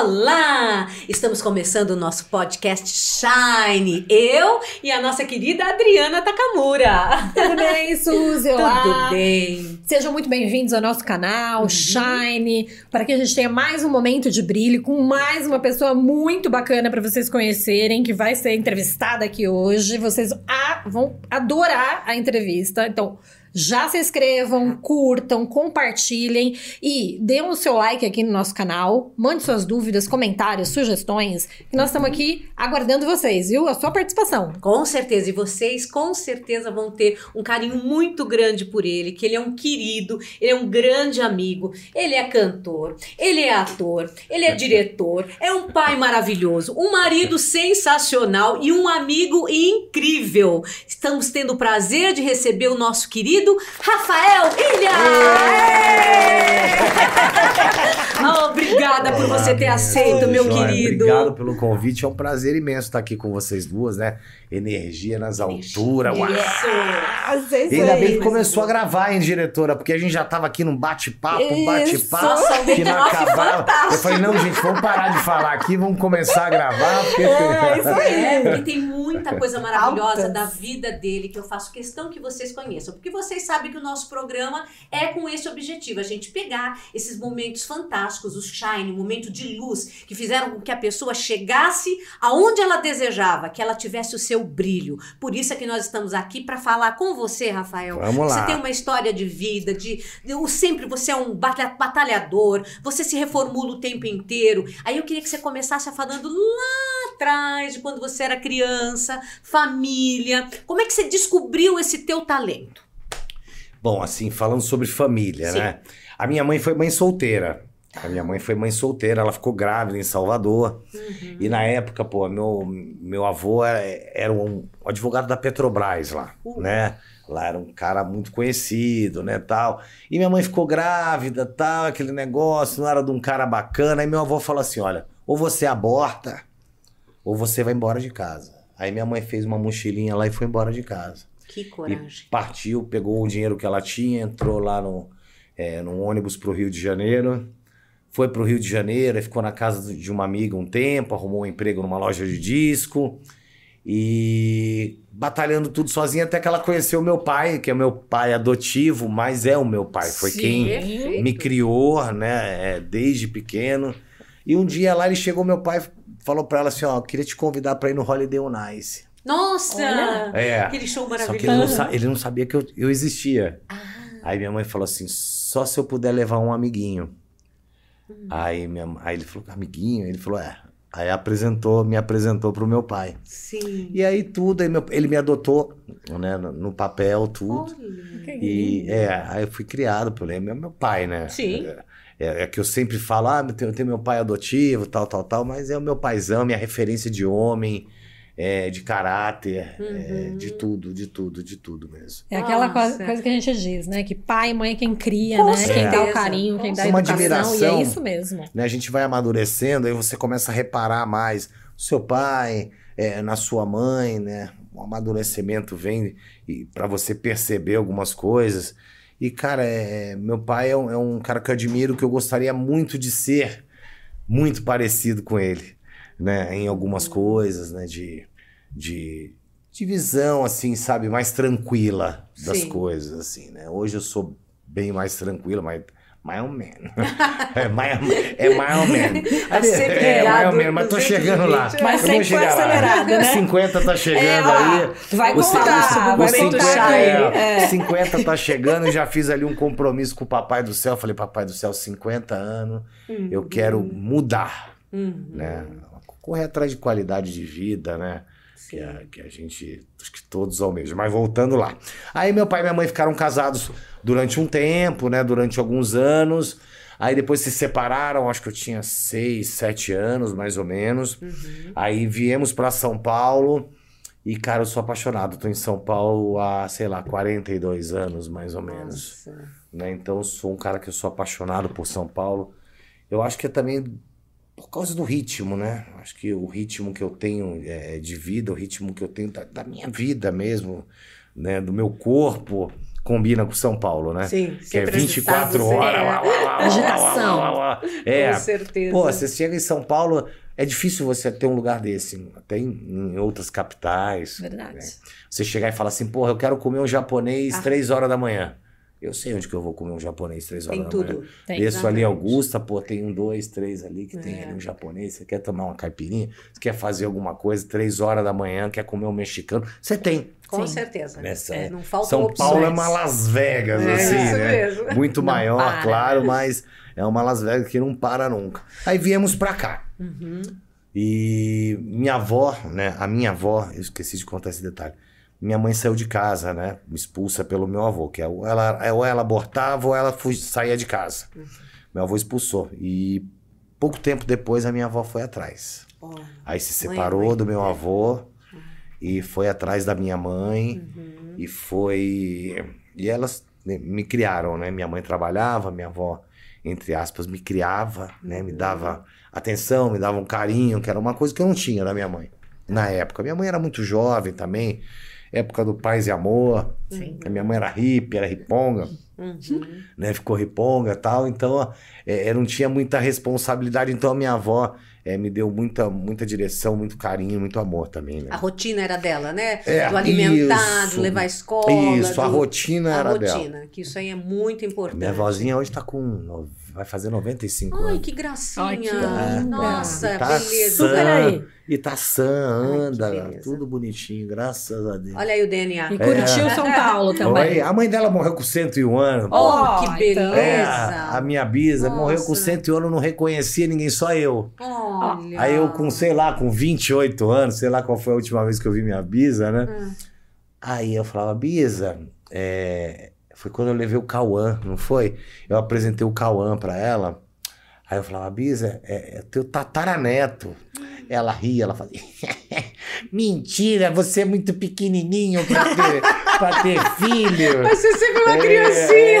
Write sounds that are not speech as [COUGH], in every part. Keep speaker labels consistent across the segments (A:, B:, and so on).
A: Olá! Estamos começando o nosso podcast Shine. Eu e a nossa querida Adriana Takamura.
B: Tudo bem, [LAUGHS] Suzy? Olá.
A: Tudo bem.
B: Sejam muito bem-vindos ao nosso canal uhum. Shine, para que a gente tenha mais um momento de brilho com mais uma pessoa muito bacana para vocês conhecerem, que vai ser entrevistada aqui hoje. Vocês vão adorar a entrevista. Então, já se inscrevam, curtam, compartilhem e dêem o seu like aqui no nosso canal. Mande suas dúvidas, comentários, sugestões. Que nós estamos aqui aguardando vocês, viu? A sua participação.
A: Com certeza. E vocês, com certeza, vão ter um carinho muito grande por ele, que ele é um querido, ele é um grande amigo, ele é cantor, ele é ator, ele é diretor, é um pai maravilhoso, um marido sensacional e um amigo incrível. Estamos tendo o prazer de receber o nosso querido querido Rafael Ilha! [LAUGHS] oh, obrigada por você ter aceito, meu Joia, querido.
C: Obrigado pelo convite, é um prazer imenso estar aqui com vocês duas, né? Energia nas alturas. Uau! Isso. Ainda bem que começou a gravar, hein, diretora? Porque a gente já tava aqui num bate-papo, um bate-papo que não acabava. Eu falei, não, gente, vamos parar de falar aqui, vamos começar a gravar.
A: Porque... É, isso aí. É, porque tem muita coisa maravilhosa Altas. da vida dele que eu faço questão que vocês conheçam. Porque vocês sabem que o nosso programa é com esse objetivo, a gente pegar esses momentos fantásticos, os shine, o momento de luz, que fizeram com que a pessoa chegasse aonde ela desejava, que ela tivesse o seu brilho. Por isso é que nós estamos aqui para falar com você, Rafael.
C: Vamos
A: lá. Você tem uma história de vida, de, de sempre você é um batalhador, você se reformula o tempo inteiro. Aí eu queria que você começasse falando lá atrás, de quando você era criança, família. Como é que você descobriu esse teu talento?
C: Bom, assim, falando sobre família, Sim. né? A minha mãe foi mãe solteira. A minha mãe foi mãe solteira, ela ficou grávida em Salvador. Uhum. E na época, pô, meu, meu avô era, era um advogado da Petrobras lá, uhum. né? Lá era um cara muito conhecido, né, tal. E minha mãe ficou grávida, tal, aquele negócio, não era de um cara bacana. Aí meu avô falou assim, olha, ou você aborta, ou você vai embora de casa. Aí minha mãe fez uma mochilinha lá e foi embora de casa.
A: Que coragem.
C: E partiu, pegou o dinheiro que ela tinha, entrou lá no, é, num ônibus pro Rio de Janeiro. Foi pro Rio de Janeiro, ficou na casa de uma amiga um tempo, arrumou um emprego numa loja de disco. E batalhando tudo sozinha até que ela conheceu o meu pai, que é meu pai adotivo, mas é o meu pai. Foi Sim, quem perfeito. me criou, né, é, desde pequeno. E um dia lá ele chegou, meu pai falou para ela assim: Ó, queria te convidar para ir no Holiday on Ice.
A: Nossa!
C: É.
A: Aquele show maravilhoso.
C: Só que ele não, ele não sabia que eu, eu existia. Ah. Aí minha mãe falou assim: só se eu puder levar um amiguinho. Aí, minha, aí ele falou: amiguinho? Ele falou: é. Aí apresentou, me apresentou pro meu pai.
A: Sim.
C: E aí tudo, aí meu, ele me adotou, né, no, no papel, tudo. Olha, e é, aí eu fui criado por ele, meu pai, né?
A: Sim.
C: É, é, é, que eu sempre falo, ah, eu tenho, eu tenho meu pai adotivo, tal, tal, tal, mas é o meu paizão, minha referência de homem, é, de caráter, uhum. é, de uhum. tudo, de tudo, de tudo mesmo.
B: É aquela coisa, coisa, que a gente diz, né? Que pai e mãe é quem cria, Com né? Certeza. Quem dá o carinho, quem dá a educação. Admiração, e é isso mesmo.
C: Né? A gente vai amadurecendo, aí você começa a reparar mais o seu pai, é, na sua mãe, né? O amadurecimento vem para você perceber algumas coisas. E, cara, é, meu pai é um, é um cara que eu admiro, que eu gostaria muito de ser muito parecido com ele né, em algumas coisas, né, de, de, de visão, assim, sabe, mais tranquila das Sim. coisas, assim, né. Hoje eu sou bem mais tranquila, mas mais ou menos. É mais, [LAUGHS] é mais ou menos. É, mais ou menos, [LAUGHS] mas tô chegando lá.
B: Mas sempre foi acelerada, lá. né?
C: 50 tá chegando é, aí.
B: Vai contar, vai 50,
C: é, é. 50 tá chegando, já fiz ali um compromisso com o Papai do Céu. Falei, Papai do Céu, 50 anos, uhum. eu quero mudar, uhum. né? Correr atrás de qualidade de vida, né? Que a, que a, gente, acho que todos almejam. Mas voltando lá. Aí meu pai e minha mãe ficaram casados durante um tempo, né? Durante alguns anos. Aí depois se separaram, acho que eu tinha seis, sete anos, mais ou menos. Uhum. Aí viemos para São Paulo. E, cara, eu sou apaixonado. Tô em São Paulo há, sei lá, 42 anos, mais ou menos. Né? Então, sou um cara que eu sou apaixonado por São Paulo. Eu acho que é também por causa do ritmo, né? Acho que o ritmo que eu tenho é, de vida, o ritmo que eu tenho da, da, minha vida mesmo, né? Do meu corpo, combina com São Paulo, né?
A: Sim,
C: Que é
A: sempre
C: 24
A: agitado,
C: horas.
A: é.
C: lá,
B: Agitação.
C: É.
A: Com certeza.
C: Pô, você chega em São Paulo, é difícil você ter um lugar desse. Até em, em outras capitais.
B: Verdade.
C: né? Você chegar e falar assim, porra, eu quero comer um japonês
A: Ah.
C: três horas da manhã. Eu sei onde que eu vou comer um japonês três horas
A: Tem
C: da
A: tudo.
C: manhã.
B: Tem.
C: Desço ali
A: Exatamente.
C: Augusta, pô, tem um, dois, três ali que tem
A: É.
C: ali um japonês. Você quer tomar uma caipirinha? Você quer fazer alguma coisa três horas da manhã, quer comer um mexicano? Você tem.
A: Com
B: Sim.
A: certeza.
C: Nessa-
A: É, não faltam
C: São
A: opções.
C: Paulo é uma Las Vegas,
A: É
C: assim,
A: isso
C: né?
A: mesmo.
C: Muito
B: Não
C: maior,
B: para.
C: claro, mas é uma Las Vegas que não para nunca. Aí viemos pra cá.
A: Uhum.
C: E minha avó, né? A minha avó, eu esqueci de contar esse detalhe. Minha mãe saiu de casa, né? Expulsa pelo meu avô, que é ou ela, ou ela abortava ou ela fu- saía de casa. Meu avô expulsou. E pouco tempo depois a minha avó foi atrás.
A: Ó,
C: Aí se separou
A: mãe.
C: do meu avô e foi atrás da minha mãe
A: uhum.
C: e foi. E elas me criaram, né? Minha mãe trabalhava, minha avó, entre aspas, me criava, né? Me dava atenção, me dava um carinho, que era uma coisa que eu não tinha da minha mãe na época. Minha mãe era muito jovem também, época do Paz e Amor.
B: Sim.
C: A minha mãe era hippie, era riponga,
A: Uhum.
C: né? Ficou riponga e tal. Então, é, eu não tinha muita responsabilidade. Então, a minha avó é, me deu muita, muita direção, muito carinho, muito amor também, né?
A: A rotina era dela, né?
C: É,
A: do alimentar,
C: isso.
A: do levar à escola.
C: Isso, a
A: do-
C: rotina
A: a
C: era dela.
A: rotina, que isso aí é muito importante.
C: Minha vozinha hoje tá com. Vai fazer 95
A: Ai,
C: anos.
A: que gracinha.
B: Ai, que linda.
A: Nossa,
C: tá
A: beleza.
B: Super
C: sã,
B: aí.
C: E tá sã,
A: Ai,
C: anda,
A: beleza.
C: tudo bonitinho, graças a Deus.
A: Olha aí o DNA.
B: E curtiu São Paulo também.
C: Oi, a mãe dela morreu com 101 anos.
A: Oh, que
B: então.
A: beleza.
C: É, a, a minha bisa
A: Nossa.
C: morreu com 101 anos, não reconhecia ninguém, só eu.
A: Olha.
C: Aí eu com, sei lá, com 28 anos, sei lá qual foi a última vez que eu vi minha bisa, né?
A: Hum.
C: Aí eu falava, Bisa, é, foi quando eu levei o Cauã, não foi? Eu apresentei o Cauã pra ela. Aí eu falava, Bisa, é, é teu tataraneto. Ela ria, ela fazia, [LAUGHS] mentira, você é muito pequenininho pra ter, pra ter filho. [LAUGHS]
A: Mas você sempre uma criancinha.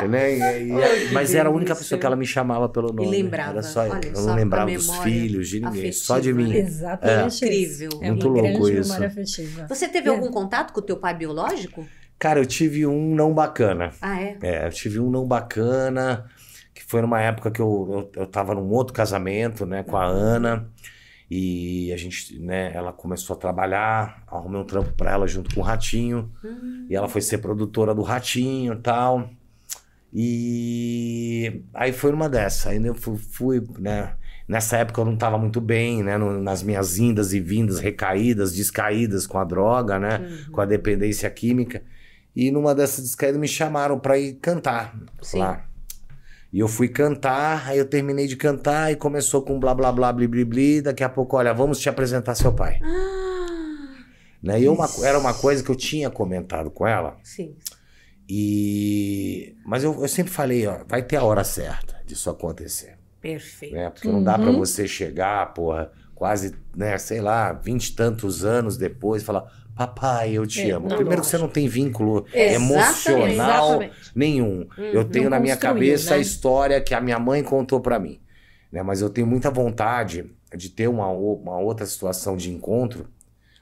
C: É, né? E- e-
A: que
C: mas era a única pessoa que ela me chamava pelo nome.
A: lembrava,
C: Era só eu.
A: olha
C: eu
A: só,
C: não lembrava dos filhos, de ninguém,
A: afetiva,
C: só de mim.
A: né?
B: Exatamente.
A: Incrível.
B: isso. É
C: Muito
B: uma
C: louco isso.
B: memória afetiva.
A: Você teve
B: É.
A: algum contato com o teu pai biológico?
C: Cara, eu tive um não bacana.
A: Ah, é?
C: É, eu tive um não bacana, que foi numa época que eu, eu, eu tava num outro casamento, né, com a Ana. E a gente, né, ela começou a trabalhar, arrumei um trampo pra ela junto com o Ratinho.
A: Hum.
C: E ela foi ser produtora do Ratinho e tal. E aí foi numa dessa. Aí eu fui, fui, né? Nessa época eu não tava muito bem, né? no- nas minhas indas e vindas, recaídas, descaídas com a droga, né?
A: Uhum.
C: Com a dependência química. E numa dessas descaídas me chamaram pra ir cantar
A: Sim.
C: lá. E eu fui cantar, aí eu terminei de cantar e começou com blá blá blá bli bli bli. Daqui a pouco, olha, vamos te apresentar seu pai.
A: Ah,
C: Né? E eu uma- era uma coisa que eu tinha comentado com ela.
A: sim.
C: E mas eu, eu sempre falei, ó, vai ter a hora certa disso acontecer,
A: Perfeito.
C: né? Porque não dá pra
B: Uhum.
C: você chegar, porra, quase, né, sei lá, vinte e tantos anos depois e falar, papai, eu te
B: É,
C: amo.
B: não,
C: Primeiro que você não tem vínculo
A: Exatamente.
C: emocional
B: Exatamente.
C: nenhum. Eu tenho
B: Não
C: na minha cabeça a
B: né?
C: história que a minha mãe contou pra mim, né? Mas eu tenho muita vontade de ter uma, uma outra situação de encontro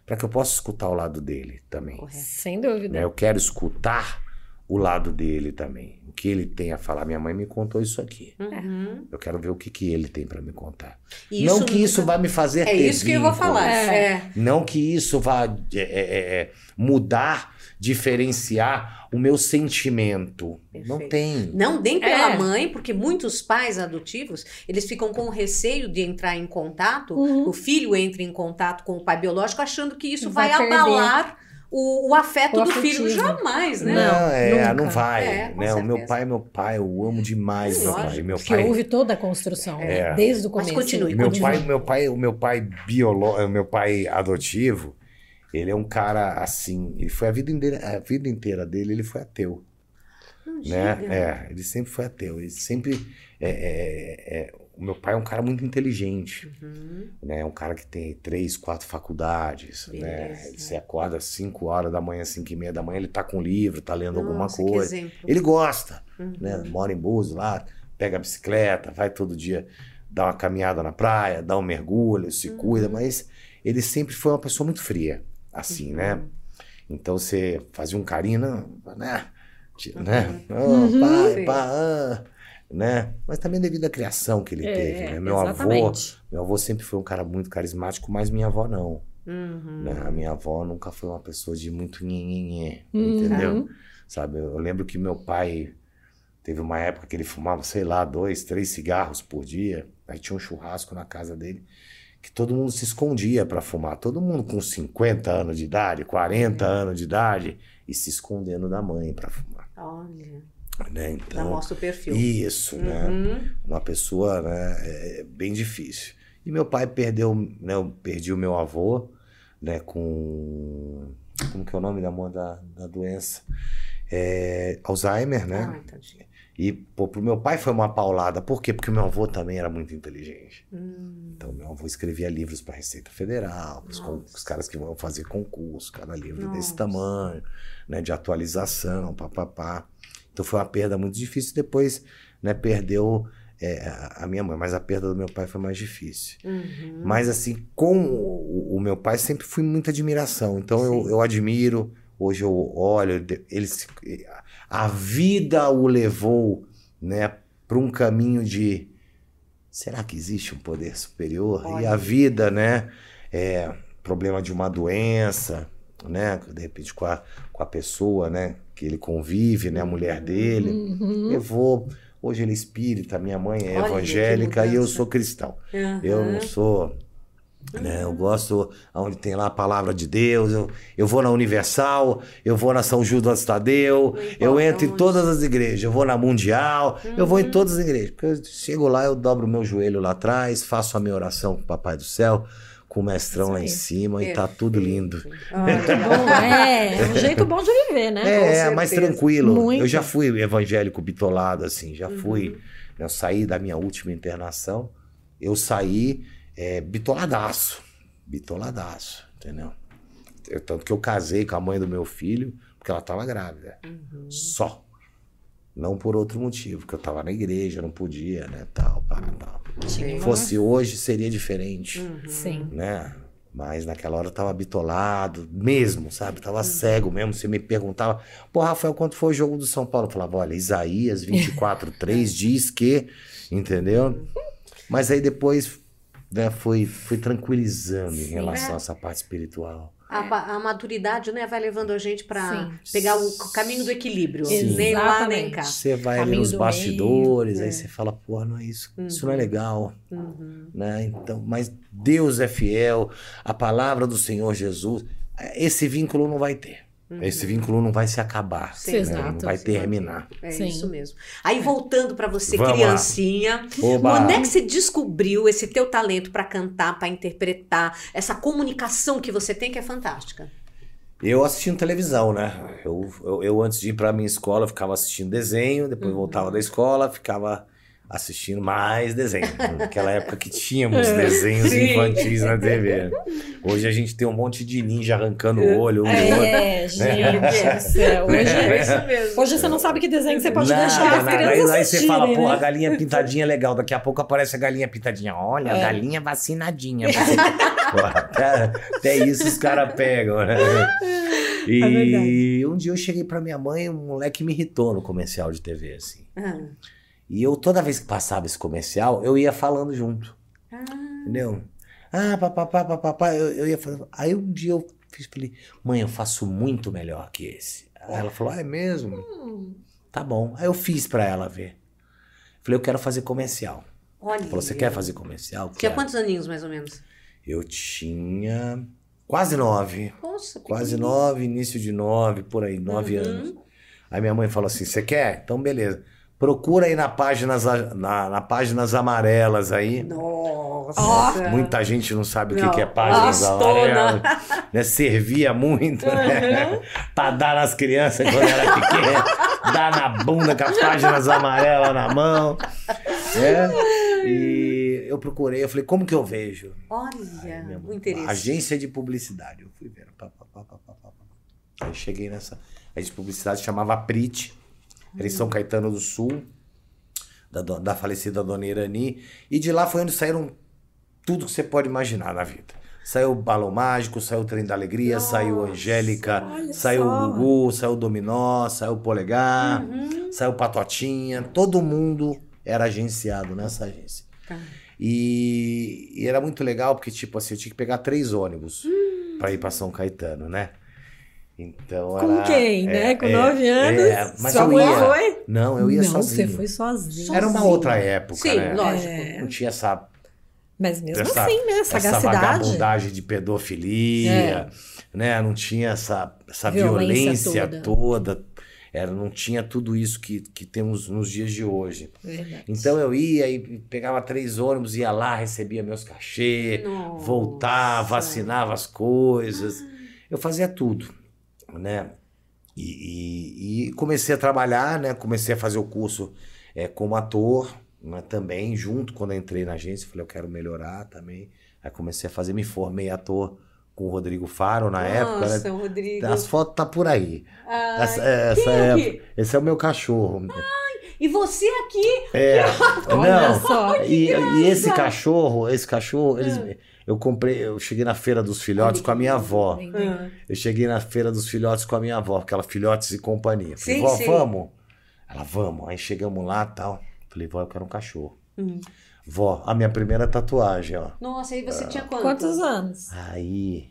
C: pra que eu possa escutar o lado dele também.
A: Correto.
B: Sem dúvida.
C: né? Eu quero escutar o lado dele também. O que ele tem a falar. Minha mãe me contou isso aqui.
A: Uhum.
C: Eu quero ver o que, que ele tem pra me contar.
A: E
C: não
A: isso
C: que isso vai me fazer
A: É
C: ter
A: isso que eu vou falar.
B: É.
A: É.
C: Não que isso vá é, é, é, mudar, diferenciar o meu sentimento. Não
A: Perfeito.
C: tem.
A: Não nem pela
B: É.
A: mãe, porque muitos pais adotivos, eles ficam com receio de entrar em contato,
B: Uhum.
A: o filho entra em contato com o pai biológico achando que isso
B: Vai
A: vai,
B: perder.
A: abalar o, o afeto
B: O
A: do
B: afetivo.
A: filho. Jamais, né?
C: Não, é,
B: nunca.
C: não vai.
A: É,
C: né? O meu
A: certeza.
C: pai é meu pai, eu amo demais meu pai. Meu
B: Porque
C: pai
B: houve toda a construção,
C: É.
B: desde o
A: Mas
B: começo.
A: continue,
C: meu
A: continue.
C: pai, meu pai, o meu pai biológico, meu pai adotivo, ele é um cara assim, ele foi a vida inteira, a vida inteira dele, ele foi ateu,
A: Não
C: né?
A: diga.
C: É, ele sempre foi ateu, ele sempre é, é, é, o meu pai é um cara muito inteligente,
A: Uhum.
C: né? É um cara que tem três, quatro faculdades, né?
A: Beleza.
C: Ele se acorda às cinco horas da manhã, cinco e meia da manhã, ele tá com um livro, tá lendo alguma
A: Nossa, que
C: coisa. Ele gosta,
A: Uhum.
C: né? Mora em Búzios lá, pega a bicicleta, vai todo dia dar uma caminhada na praia, dá um mergulho, se
A: Uhum.
C: cuida, mas ele sempre foi uma pessoa muito fria, assim, né? Então você fazia um carinho, né? né?
B: Uhum.
C: Oh, pai,
A: Sim.
C: pá, ah, né? Mas também devido à criação que ele
B: É,
C: teve, né? Meu avô,
B: exatamente.
C: meu avô sempre foi um cara muito carismático, mas minha avó não.
A: Uhum.
C: né? A minha avó nunca foi uma pessoa de muito nhenhenhê,
B: Uhum.
C: entendeu? Sabe, eu lembro que meu pai teve uma época que ele fumava, sei lá, dois, três cigarros por dia. Aí tinha um churrasco na casa dele que todo mundo se escondia para fumar. Todo mundo com 50 anos de idade, 40 anos de idade e se escondendo da mãe para fumar,
A: Olha,
C: né?
A: já
C: Então,
A: mostra o perfil.
C: isso, né?
A: Uhum.
C: Uma pessoa, né, é bem difícil. E meu pai perdeu, né, eu perdi o meu avô, né, com como que é o nome da da, da doença? É, Alzheimer, né?
A: Ai, tadinho.
C: E pô, pro meu pai foi uma paulada. Por quê? Porque meu avô também era muito inteligente.
A: Hum.
C: Então meu avô escrevia livros para Receita Federal, os, caras que vão fazer concurso, cada livro desse
A: Nossa.
C: tamanho, né, de atualização, papapá. Então foi uma perda muito difícil. Depois, né, perdeu é, a minha mãe, mas a perda do meu pai foi mais difícil.
A: Uhum.
C: Mas assim, com o, o meu pai sempre fui muita admiração. Então eu,
A: Sim.
C: eu admiro, hoje eu olho, ele, se- a vida o levou, né, para um caminho de será que existe um poder superior? E
A: Olha.
C: a vida, né, é problema de uma doença, né, de repente com a, com a pessoa, né, que ele convive, né, a mulher dele,
B: Uhum.
C: levou Hoje ele é espírita, minha mãe é
A: Olha,
C: evangélica e eu sou cristão.
A: Uhum.
C: Eu não sou. Né, eu gosto onde tem lá a palavra de Deus. Eu, eu vou na Universal, eu vou na São Judas Tadeu, eu entro em todas as igrejas. Eu vou na Mundial, eu vou
A: Uhum.
C: em todas as igrejas. Porque eu chego lá, eu dobro o meu joelho lá atrás, faço a minha oração com o Papai do Céu, com o mestrão lá em cima e tá tudo lindo.
A: Olha,
B: Bom, [LAUGHS] é, é um jeito bom de viver, né?
C: É,
A: Com
C: é mais tranquilo.
B: Muito.
C: Eu já fui evangélico bitolado, assim, já fui.
A: Uhum.
C: né, Eu saí da minha última internação, eu saí é, bitoladaço. Bitoladaço, entendeu? Eu- tanto que eu casei com a mãe do meu filho, porque ela tava grávida.
A: Uhum.
C: Só. Não por outro motivo, porque eu tava na igreja, não podia, né, tal, pá, tal.
A: Sim.
C: Se fosse hoje, seria diferente
A: Uhum.
B: Sim.
C: né? Mas naquela hora eu tava bitolado, mesmo, sabe? Tava cego mesmo. Você me perguntava, pô, Rafael, quanto foi o jogo do São Paulo? Eu falava, olha, Isaías 24, 3 [LAUGHS] diz que, entendeu? Mas aí depois, né, foi, foi tranquilizando em relação
A: É.
C: a essa parte espiritual.
A: A, pa- a maturidade, né, vai levando a gente para pegar o caminho do equilíbrio.
C: Sim.
A: Nem lá, nem cá.
C: Você vai ali
B: Caminho
C: nos
B: do
C: bastidores,
A: meio,
C: aí
A: é.
C: você fala, pô, não é isso, isso
A: Uhum.
C: não é legal.
A: Uhum.
C: né? Então, mas Deus é fiel, a palavra do Senhor Jesus, esse vínculo não vai ter. Esse vínculo não vai se acabar,
A: Sim,
C: né?
B: exato.
C: não vai terminar.
A: É
B: Sim.
A: isso mesmo. Aí voltando para você,
C: Vamos
A: criancinha, onde é que você descobriu esse teu talento para cantar, para interpretar, essa comunicação que você tem que é fantástica?
C: Eu assistindo televisão, né? Eu, eu, eu, antes de ir pra minha escola, eu ficava assistindo desenho, depois
A: Uhum.
C: voltava da escola, ficava assistindo mais desenho. Naquela época que tínhamos [LAUGHS] desenhos
A: Sim.
C: infantis na TV. Hoje a gente tem um monte de ninja arrancando o olho, um.
B: É, gente do céu. Hoje,
A: É isso mesmo. [LAUGHS]
B: hoje você não sabe que desenho você pode
C: Nada,
B: deixar as
C: nada.
B: crianças
C: Aí, aí você fala, pô,
B: né?
C: a galinha pintadinha é legal. Daqui a pouco aparece a galinha pintadinha. Olha, a
B: É.
C: galinha vacinadinha. [LAUGHS] Pô, até, até isso os caras pegam, né? E
B: É
C: um dia eu cheguei pra minha mãe, um moleque me irritou no comercial de TV, assim.
A: Ah.
C: E eu, toda vez que passava esse comercial, eu ia falando junto.
A: Ah.
C: Entendeu? Ah, papapá, papapá, eu, eu ia falando. Aí um dia eu fiz pra ele, mãe, eu faço muito melhor que esse. Aí ela falou, ah, é mesmo?
B: Hum,
C: Tá bom. Aí eu fiz pra ela ver. Falei, eu quero fazer comercial.
A: Olha.
C: Falou, você quer fazer comercial?
A: Tinha quantos aninhos, mais ou menos?
C: Eu tinha quase nove.
A: Nossa,
C: Quase nove, início de nove, por aí, nove
A: Uhum.
C: anos. Aí minha mãe falou assim: você quer? Então beleza. Procura aí na páginas, na, na páginas amarelas aí.
A: Nossa.
C: Muita gente não sabe o que, que é páginas
A: Astona.
C: amarelas. Né? Servia muito, né? pra dar nas crianças quando era pequena. dar na bunda com as páginas amarelas na mão. É. E eu procurei, eu falei, como que eu vejo?
A: Olha, o interesse.
C: Agência de publicidade. Eu fui vendo. Pá, pá, pá, pá, pá. Aí cheguei nessa agência de publicidade, chamava Prit. Era em São Caetano do Sul, da, da falecida dona Irani. E de lá foi onde saíram tudo que você pode imaginar na vida. Saiu o Balão Mágico, saiu o Trem da Alegria,
A: Nossa,
C: saiu Angélica, saiu
B: só.
C: o Gugu, saiu o Dominó, saiu o Polegar,
A: Uhum.
C: saiu o Patotinha. Todo mundo era agenciado nessa agência.
A: Tá.
C: E, e era muito legal porque, tipo assim, eu tinha que pegar três ônibus
A: Hum.
C: pra ir pra São Caetano, né? Então
B: Com quem,
C: é,
B: né? Com
C: é,
B: nove anos.
C: é, mas
B: Sua
C: eu
B: mãe foi?
C: Não, eu ia
B: Não,
C: sozinho.
B: você foi sozinho.
C: Era uma outra época,
A: Sim,
C: né?
A: lógico.
B: É.
C: Não tinha essa
B: Mas mesmo
C: essa,
B: assim, né?
C: essa vagabundagem de pedofilia, né? Não tinha essa, essa
B: Violência
C: violência, toda. Era, não tinha tudo isso que, que temos nos dias de hoje.
B: Verdade.
C: Então eu ia e pegava três ônibus, ia lá, recebia meus cachê,
A: Nossa.
C: voltava, assinava as coisas. Eu fazia tudo, né? E, e- e comecei a trabalhar, né? Comecei a fazer o curso é, como ator, né? também, junto quando entrei na agência. Falei, eu quero melhorar também. Aí comecei a fazer, me formei ator com o Rodrigo Faro na época.
A: Nossa,
C: Né?
A: Rodrigo.
C: As fotos tá por aí.
A: Ai,
C: Essa, essa
A: é
C: é, esse é o meu cachorro.
A: E você aqui?
C: É, [LAUGHS]
B: Olha
C: não.
B: só.
C: E, e esse cachorro, esse cachorro, eles,
A: Ah.
C: eu comprei, eu cheguei na feira dos filhotes com a
A: que
C: minha avó.
A: Ah,
C: Eu cheguei na feira dos filhotes com a minha avó, aquela filhotes e companhia. Falei,
A: Sim,
C: vó,
A: sim.
C: vamos? Ela, vamos. Aí chegamos lá e tal. Falei, vó, eu quero um cachorro.
A: hum.
C: Vó, a minha primeira tatuagem, ó.
A: Nossa, aí você tinha quantos?
B: Quantos anos?
C: Aí,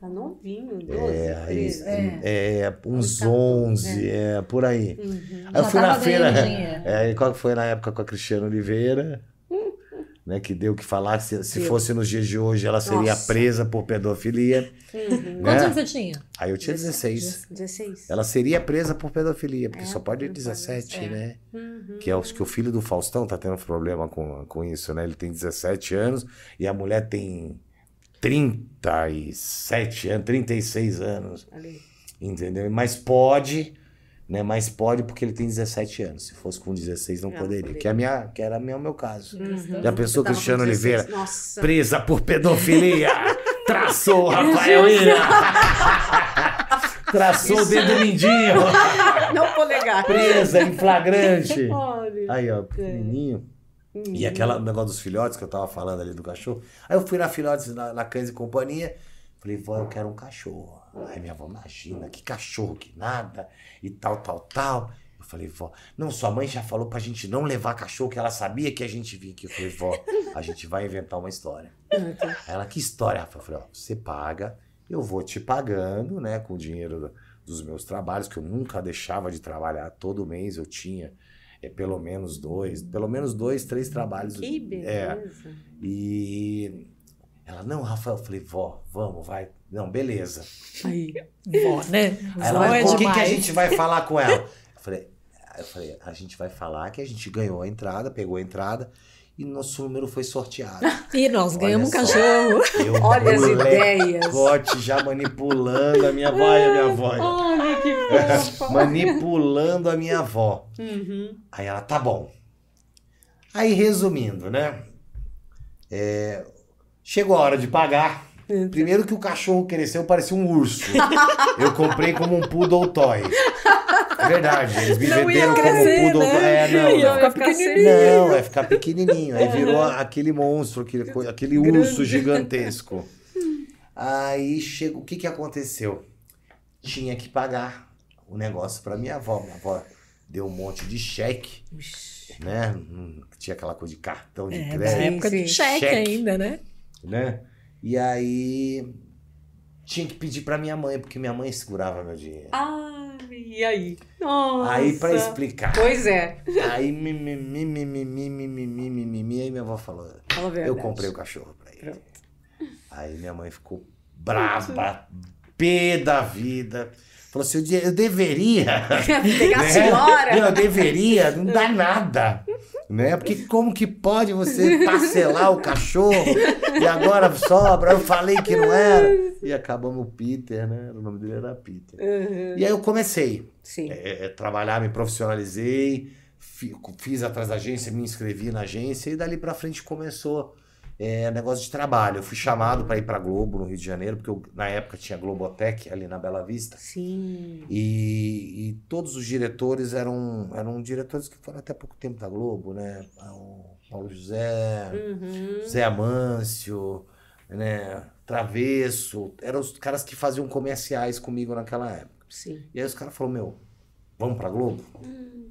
A: Tá novinho, 12,
C: é, aí,
A: 13.
C: é, uns
A: Tá bom,
C: 11, é. por aí.
A: Uhum.
C: Aí eu
B: Já
C: fui na feira.
B: dinheiro.
C: É, e qual que foi na época com a Cristiana Oliveira? [LAUGHS] Né, que deu o que falar, se, se fosse nos dias de hoje, ela seria
A: Nossa.
C: presa por pedofilia.
A: Uhum.
B: Quantos
C: né?
B: anos você tinha?
C: Aí eu tinha 16.
A: 16.
C: Ela seria presa por pedofilia, porque
A: É,
C: só pode
A: não pode,
C: 17,
B: é.
C: né?
A: Uhum.
C: Que é o que o filho do Faustão tá tendo problema com, com isso, né? Ele tem 17 anos e a mulher tem 37 anos, 36 anos,
A: Ali.
C: entendeu? Mas pode, né? Mas pode porque ele tem 17 anos. Se fosse com 16 não
A: Não
C: poderia,
A: poderia.
C: que é a minha, que era minha, o meu caso.
A: Uhum.
C: Já pensou Cristiano
A: com 16.
C: Oliveira?
A: Nossa.
C: Presa por pedofilia. [LAUGHS] [LAUGHS] Traçou o Rafael William. Traçou o dedo mindinho.
A: Não polegar.
C: Presa em flagrante.
A: Olha.
C: Aí, ó, pequenininho. E aquela o negócio dos filhotes que eu tava falando ali do cachorro. Aí eu fui na filhotes, na, na Cães e Companhia. Falei, vó, eu quero um cachorro. Aí minha avó, imagina, que cachorro, que nada. E tal, tal, tal. Eu falei, vó, não, sua mãe já falou pra gente não levar cachorro, que ela sabia que a gente vinha aqui. Eu falei, vó, a gente vai inventar uma história. [LAUGHS] Aí ela, que história, Rafa? Eu falei, ó, você paga, eu vou te pagando, né, com o dinheiro do- dos meus trabalhos, que eu nunca deixava de trabalhar. Todo mês eu tinha é, pelo menos dois, pelo menos dois, três trabalhos.
A: Que
C: É,
A: beleza.
C: e ela, não, Rafael, eu falei, vó, vamos, vai. Não, beleza.
A: Aí.
B: Vó, né?
C: Aí ela, mas
B: é
C: por que, que a gente vai falar com ela? Eu falei, eu falei, a gente vai falar que a gente ganhou a entrada, pegou a entrada e nosso número foi sorteado. [LAUGHS]
B: E nós ganhamos um
C: só.
B: cachorro.
C: Eu, [LAUGHS]
A: Olha as ideias.
C: Gote já manipulando a minha avó e a minha avó.
A: Olha que [LAUGHS] fofa.
C: manipulando a minha avó.
A: Uhum.
C: Aí ela, tá bom. Aí, resumindo, né? É, chegou a hora de pagar. Primeiro que o cachorro cresceu, parecia um urso. Eu comprei como um poodle toy. É verdade, eles me
B: Não
C: venderam
B: crescer,
C: como poodle
B: né?
C: É, não,
B: Ia
C: não.
B: ficar
A: ficar
B: pequenininho.
C: Não, é ficar pequenininho. Aí virou aquele monstro, aquele, aquele urso gigantesco. Aí chega, o que que aconteceu? Tinha que pagar o negócio para minha avó. Minha avó deu um monte de cheque, né? Hum, Tinha aquela coisa de cartão de
B: É,
C: crédito,
B: época
A: sim.
B: de cheque,
C: Cheque.
B: ainda, né?
C: né? E aí tinha que pedir para minha mãe, porque minha mãe segurava meu dinheiro.
A: Ai, e aí? Nossa.
C: Aí para explicar.
A: Pois é.
C: Aí mimimi, mimimi, mimimi, mimimi, aí minha avó falou:
A: Fala a verdade.
C: Eu comprei o cachorro pra ele.
A: Pronto.
C: Aí minha mãe ficou braba, pé da vida. Falou assim: eu, de- eu deveria. [LAUGHS]
A: Pegar a
C: né?
A: senhora.
C: Não, eu deveria, não dá nada. Né? Porque como que pode você parcelar o cachorro e agora sobra? Eu falei que não era. E acabamos o Peter, né? O nome dele era Peter.
A: Uhum.
C: E aí eu comecei
A: Sim.
C: é, é, trabalhar, me profissionalizei, fi- fiz atrás da agência, me inscrevi na agência e dali pra frente começou é, negócio de trabalho. Eu fui chamado para ir pra Globo no Rio de Janeiro, porque eu, na época tinha Globotech ali na Bela Vista.
A: Sim.
C: E, e todos os diretores eram, eram diretores que foram até pouco tempo da Globo, né? O Paulo José,
A: Uhum.
C: Zé Amâncio, né? Travesso, eram os caras que faziam comerciais comigo naquela época.
A: Sim.
C: E aí os caras falaram, meu, vamos pra Globo?
A: Hum.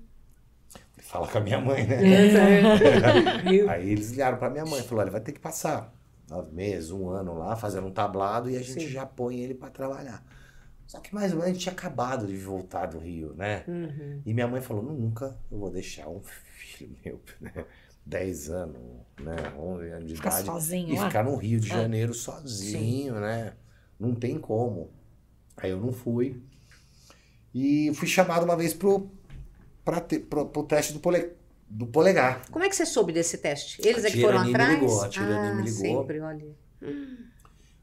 C: Fala com a minha mãe, né?
A: É. [LAUGHS]
C: aí eles ligaram pra minha mãe, falou, olha, vai ter que passar nove meses, um ano lá, fazendo um tablado e a gente
A: Sim.
C: já põe ele pra trabalhar. Só que mais ou menos a gente tinha acabado de voltar do Rio, né?
A: Uhum.
C: E minha mãe falou, nunca eu vou deixar um filho meu, né? 10 anos, né? 11 anos de
B: Ficar
C: idade.
B: sozinho
C: E
B: lá.
C: ficar no Rio de
B: É.
C: Janeiro sozinho, né? Não tem como. Aí eu não fui. E fui chamado uma vez pro, pro, pro teste do, pole, do polegar.
A: Como é que você soube desse teste? Eles
C: A
A: é que foram
C: Tirani me
A: atrás?
C: ligou, a Tirani
A: ah,
C: me ligou.
A: sempre, olha.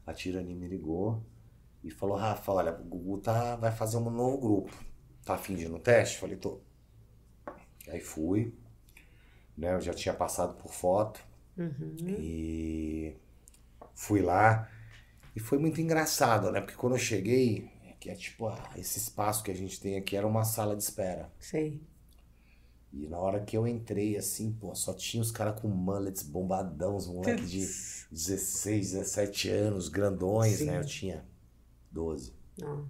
C: A Tirani me ligou e falou, Rafa, olha, o Gugu tá, vai fazer um novo grupo. Tá afim de ir no teste? Falei, tô. Aí fui. Né, eu já tinha passado por foto.
A: Uhum.
C: E fui lá. E foi muito engraçado, né? Porque quando eu cheguei, que é tipo, ah, esse espaço que a gente tem aqui era uma sala de espera.
A: Sei.
C: E na hora que eu entrei, assim, pô, só tinha os caras com mullets bombadão, os moleques de 16, 17 anos, grandões,
A: Sim.
C: né? Eu tinha 12,
A: Nossa.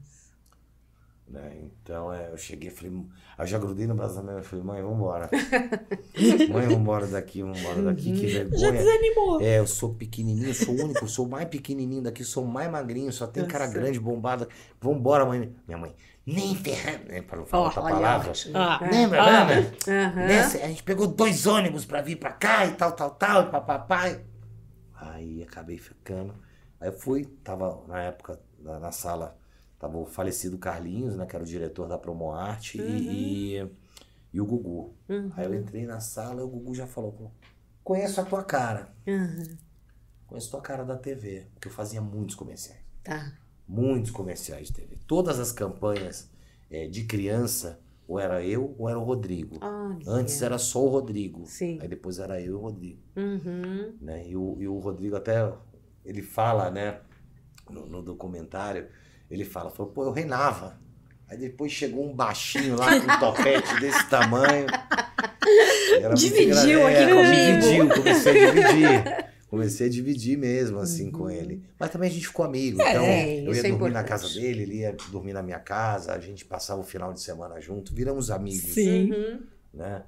C: né? Então, é, eu cheguei falei... Aí eu já grudei no braço da minha mãe falei, mãe, vambora. [LAUGHS] mãe, vambora daqui, vambora daqui, que
B: Já
C: vergonha.
B: desanimou.
C: É, eu sou pequenininho, sou o único, sou o mais pequenininho daqui, sou o mais magrinho, só tem cara grande, bombado. Vambora, mãe. Minha mãe, nem ferrando, né, para não falar
A: Ó,
C: outra
A: olha,
C: palavra.
A: ótimo.
B: Ah.
A: É.
C: Lembra,
B: Ah.
C: lembra?
A: Aham.
C: Né, A gente pegou dois ônibus pra vir pra cá e tal, tal, tal, e papai. Aí acabei ficando. Aí eu fui, tava na época, na, na sala, tava o falecido Carlinhos, né, que era o diretor da Promoarte, e, e, e o Gugu.
A: Uhum.
C: Aí eu entrei na sala e o Gugu já falou, conheço a tua cara.
A: Uhum.
C: Conheço tua cara da TV, porque eu fazia muitos comerciais.
A: Tá.
C: Muitos comerciais de TV. Todas as campanhas eh, de criança, ou era eu ou era o Rodrigo.
A: Olha.
C: Antes era só o Rodrigo.
A: Sim.
C: Aí depois era eu e o Rodrigo.
A: Uhum.
C: Né? E, o, e o Rodrigo até, ele fala, né, no, no documentário, ele fala, falou, pô, eu reinava. Aí depois chegou um baixinho lá com um [LAUGHS] topete desse tamanho.
B: Dividiu aqui
C: é,
B: comigo.
C: Dividiu, comecei a dividir. [LAUGHS] Comecei a dividir mesmo, assim, com ele. Mas também a gente ficou amigo. Então,
A: Uhum. É,
C: eu ia
A: é
C: dormir na casa dele, ele ia dormir na minha casa, a gente passava o final de semana junto, viramos amigos,
B: Sim.
A: Uhum.
C: né?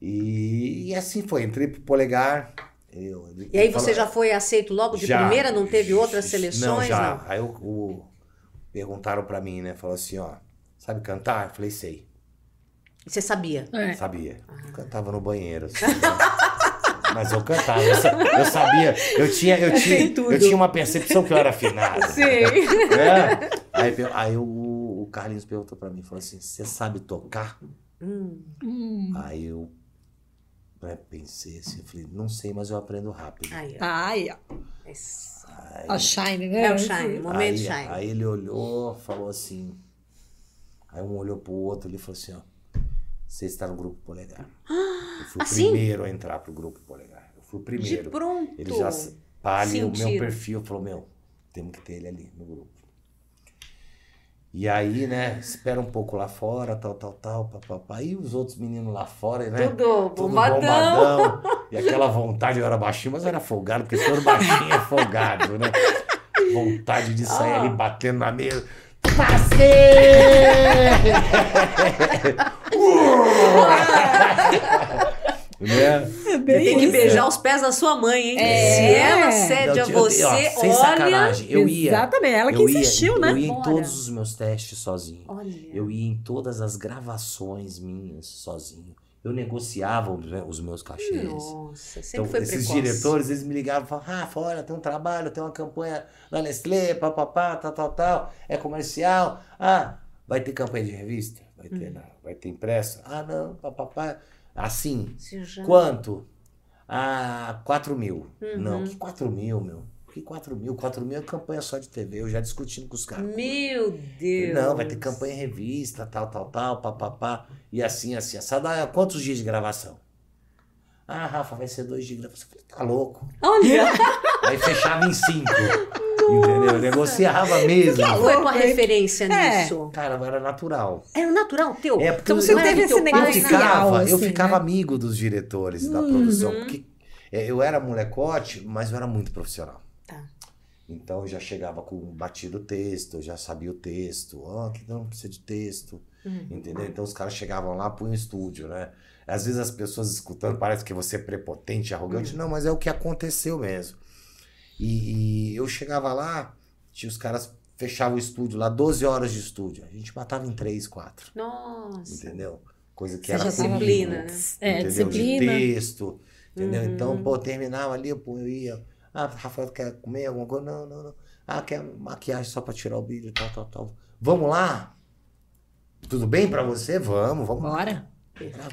C: E, e assim foi, entrei pro polegar. eu-
A: E aí você
C: falou-
A: já foi aceito logo de
C: Já.
A: primeira? Não teve outras
C: Não,
A: seleções?
C: já.
A: Não.
C: Aí o, o- perguntaram pra mim, né? Falou assim, ó, sabe cantar? Eu falei, sei.
A: Você sabia?
B: É.
C: Sabia.
A: Ah.
C: Eu cantava no banheiro. assim, [LAUGHS] né? Mas eu cantava, eu, sa- eu sabia, eu tinha, eu tinha, eu tinha uma percepção que eu era afinado.
B: Sim.
C: né? Aí, aí o, o Carlinhos perguntou pra mim, falou assim, você sabe tocar?
A: Hum.
C: Aí eu né, pensei assim, eu falei, não sei, mas eu aprendo rápido.
A: Aí, ó.
B: Ai, ó.
C: Aí,
B: A Shine, né?
A: É o Shine, o momento
C: aí,
A: Shine.
C: aí ele olhou, falou assim. Aí um olhou pro outro e falou assim, ó. Você está no grupo polegar. Eu fui o
A: assim?
C: primeiro a entrar pro grupo polegar. Eu fui o
A: De
C: primeiro.
A: pronto.
C: Ele já ali o meu perfil, falou, meu, temos que ter ele ali no grupo. E aí, né, espera um pouco lá fora, tal, tal, tal, papapá. E os outros meninos lá fora, né?
A: Tudo
C: Tudo
A: bombadão.
C: bombadão. [LAUGHS] E aquela vontade, eu era baixinho, mas eu era folgado, porque todo baixinho é folgado, né? Vontade de sair
A: Ah.
C: ali batendo na mesa. Passei! né?
A: Tem que
B: isso.
A: beijar os pés da sua mãe, hein?
B: É.
A: Se ela cede
C: Não,
A: a
C: eu- eu-
A: você,
C: ó, sem
A: olha...
C: sacanagem, eu ia.
B: Exatamente, ela que
C: ia-
B: insistiu, né?
C: Eu ia em
A: Bora.
C: todos os meus testes sozinho.
A: Olha.
C: Eu ia em todas as gravações minhas sozinho. Eu negociava os me- os meus cachês.
A: Nossa, sempre
C: Então,
A: foi
C: esses
A: precoce.
C: diretores, eles me ligavam e falavam, Rafa, olha, tem um trabalho, tem uma campanha da Nestlé, papapá, tal, tal, tal, é comercial. Ah, vai ter campanha de revista? Vai ter,
A: Hum.
C: Vai ter impressa? Ah, não, papapá. Assim,
A: já-
C: quanto? Ah, 4 mil.
A: Uhum.
C: Não, que 4 mil, meu? Que 4 mil? 4 mil é campanha só de TV, eu já discutindo com os caras.
A: Meu Deus.
C: Não, vai ter campanha em revista, tal, tal, tal, papapá. E assim, assim, assado. Ah, quantos dias de gravação? Ah, Rafa, vai ser dois dias de gravação. Eu tá louco.
A: Olha, [LAUGHS]
C: Aí fechava em cinco. entendeu? Eu negociava mesmo.
A: qual é a tua
B: louco, hein?
A: referência
B: É.
A: nisso?
C: Cara, era natural.
A: É o natural teu?
C: É, porque
B: Então
C: eu,
B: você
C: eu,
B: não teve esse
A: pai,
C: eu ficava, eu
B: assim,
C: ficava
B: né?
C: amigo dos diretores da
A: Uhum.
C: produção. Porque é, eu era molecote, mas eu era muito profissional. Então eu já chegava com batido texto, eu já sabia o texto, ó, que não precisa de texto,
A: Uhum.
C: entendeu? Então os caras chegavam lá para um estúdio, né? Às vezes as pessoas escutando parece que você é prepotente, arrogante, não, mas é o que aconteceu mesmo. E, e eu chegava lá, tinha os caras fechavam o estúdio lá, 12 horas de estúdio, a gente matava em 3, 4,
A: Nossa.
C: entendeu? Coisa que
B: Você
C: era
B: tava-
C: comigo,
A: Disciplina, né?
B: É,
C: entendeu?
B: disciplina.
C: De texto, entendeu?
A: Uhum.
C: Então, pô, terminava ali, pô, eu ia. Ah, Rafael, quer comer alguma coisa? Não, não, não. Ah, quer maquiagem só pra tirar o brilho, tal, tal, tal. Vamos lá? Tudo bem pra você? Vamos, vamos.
B: Bora.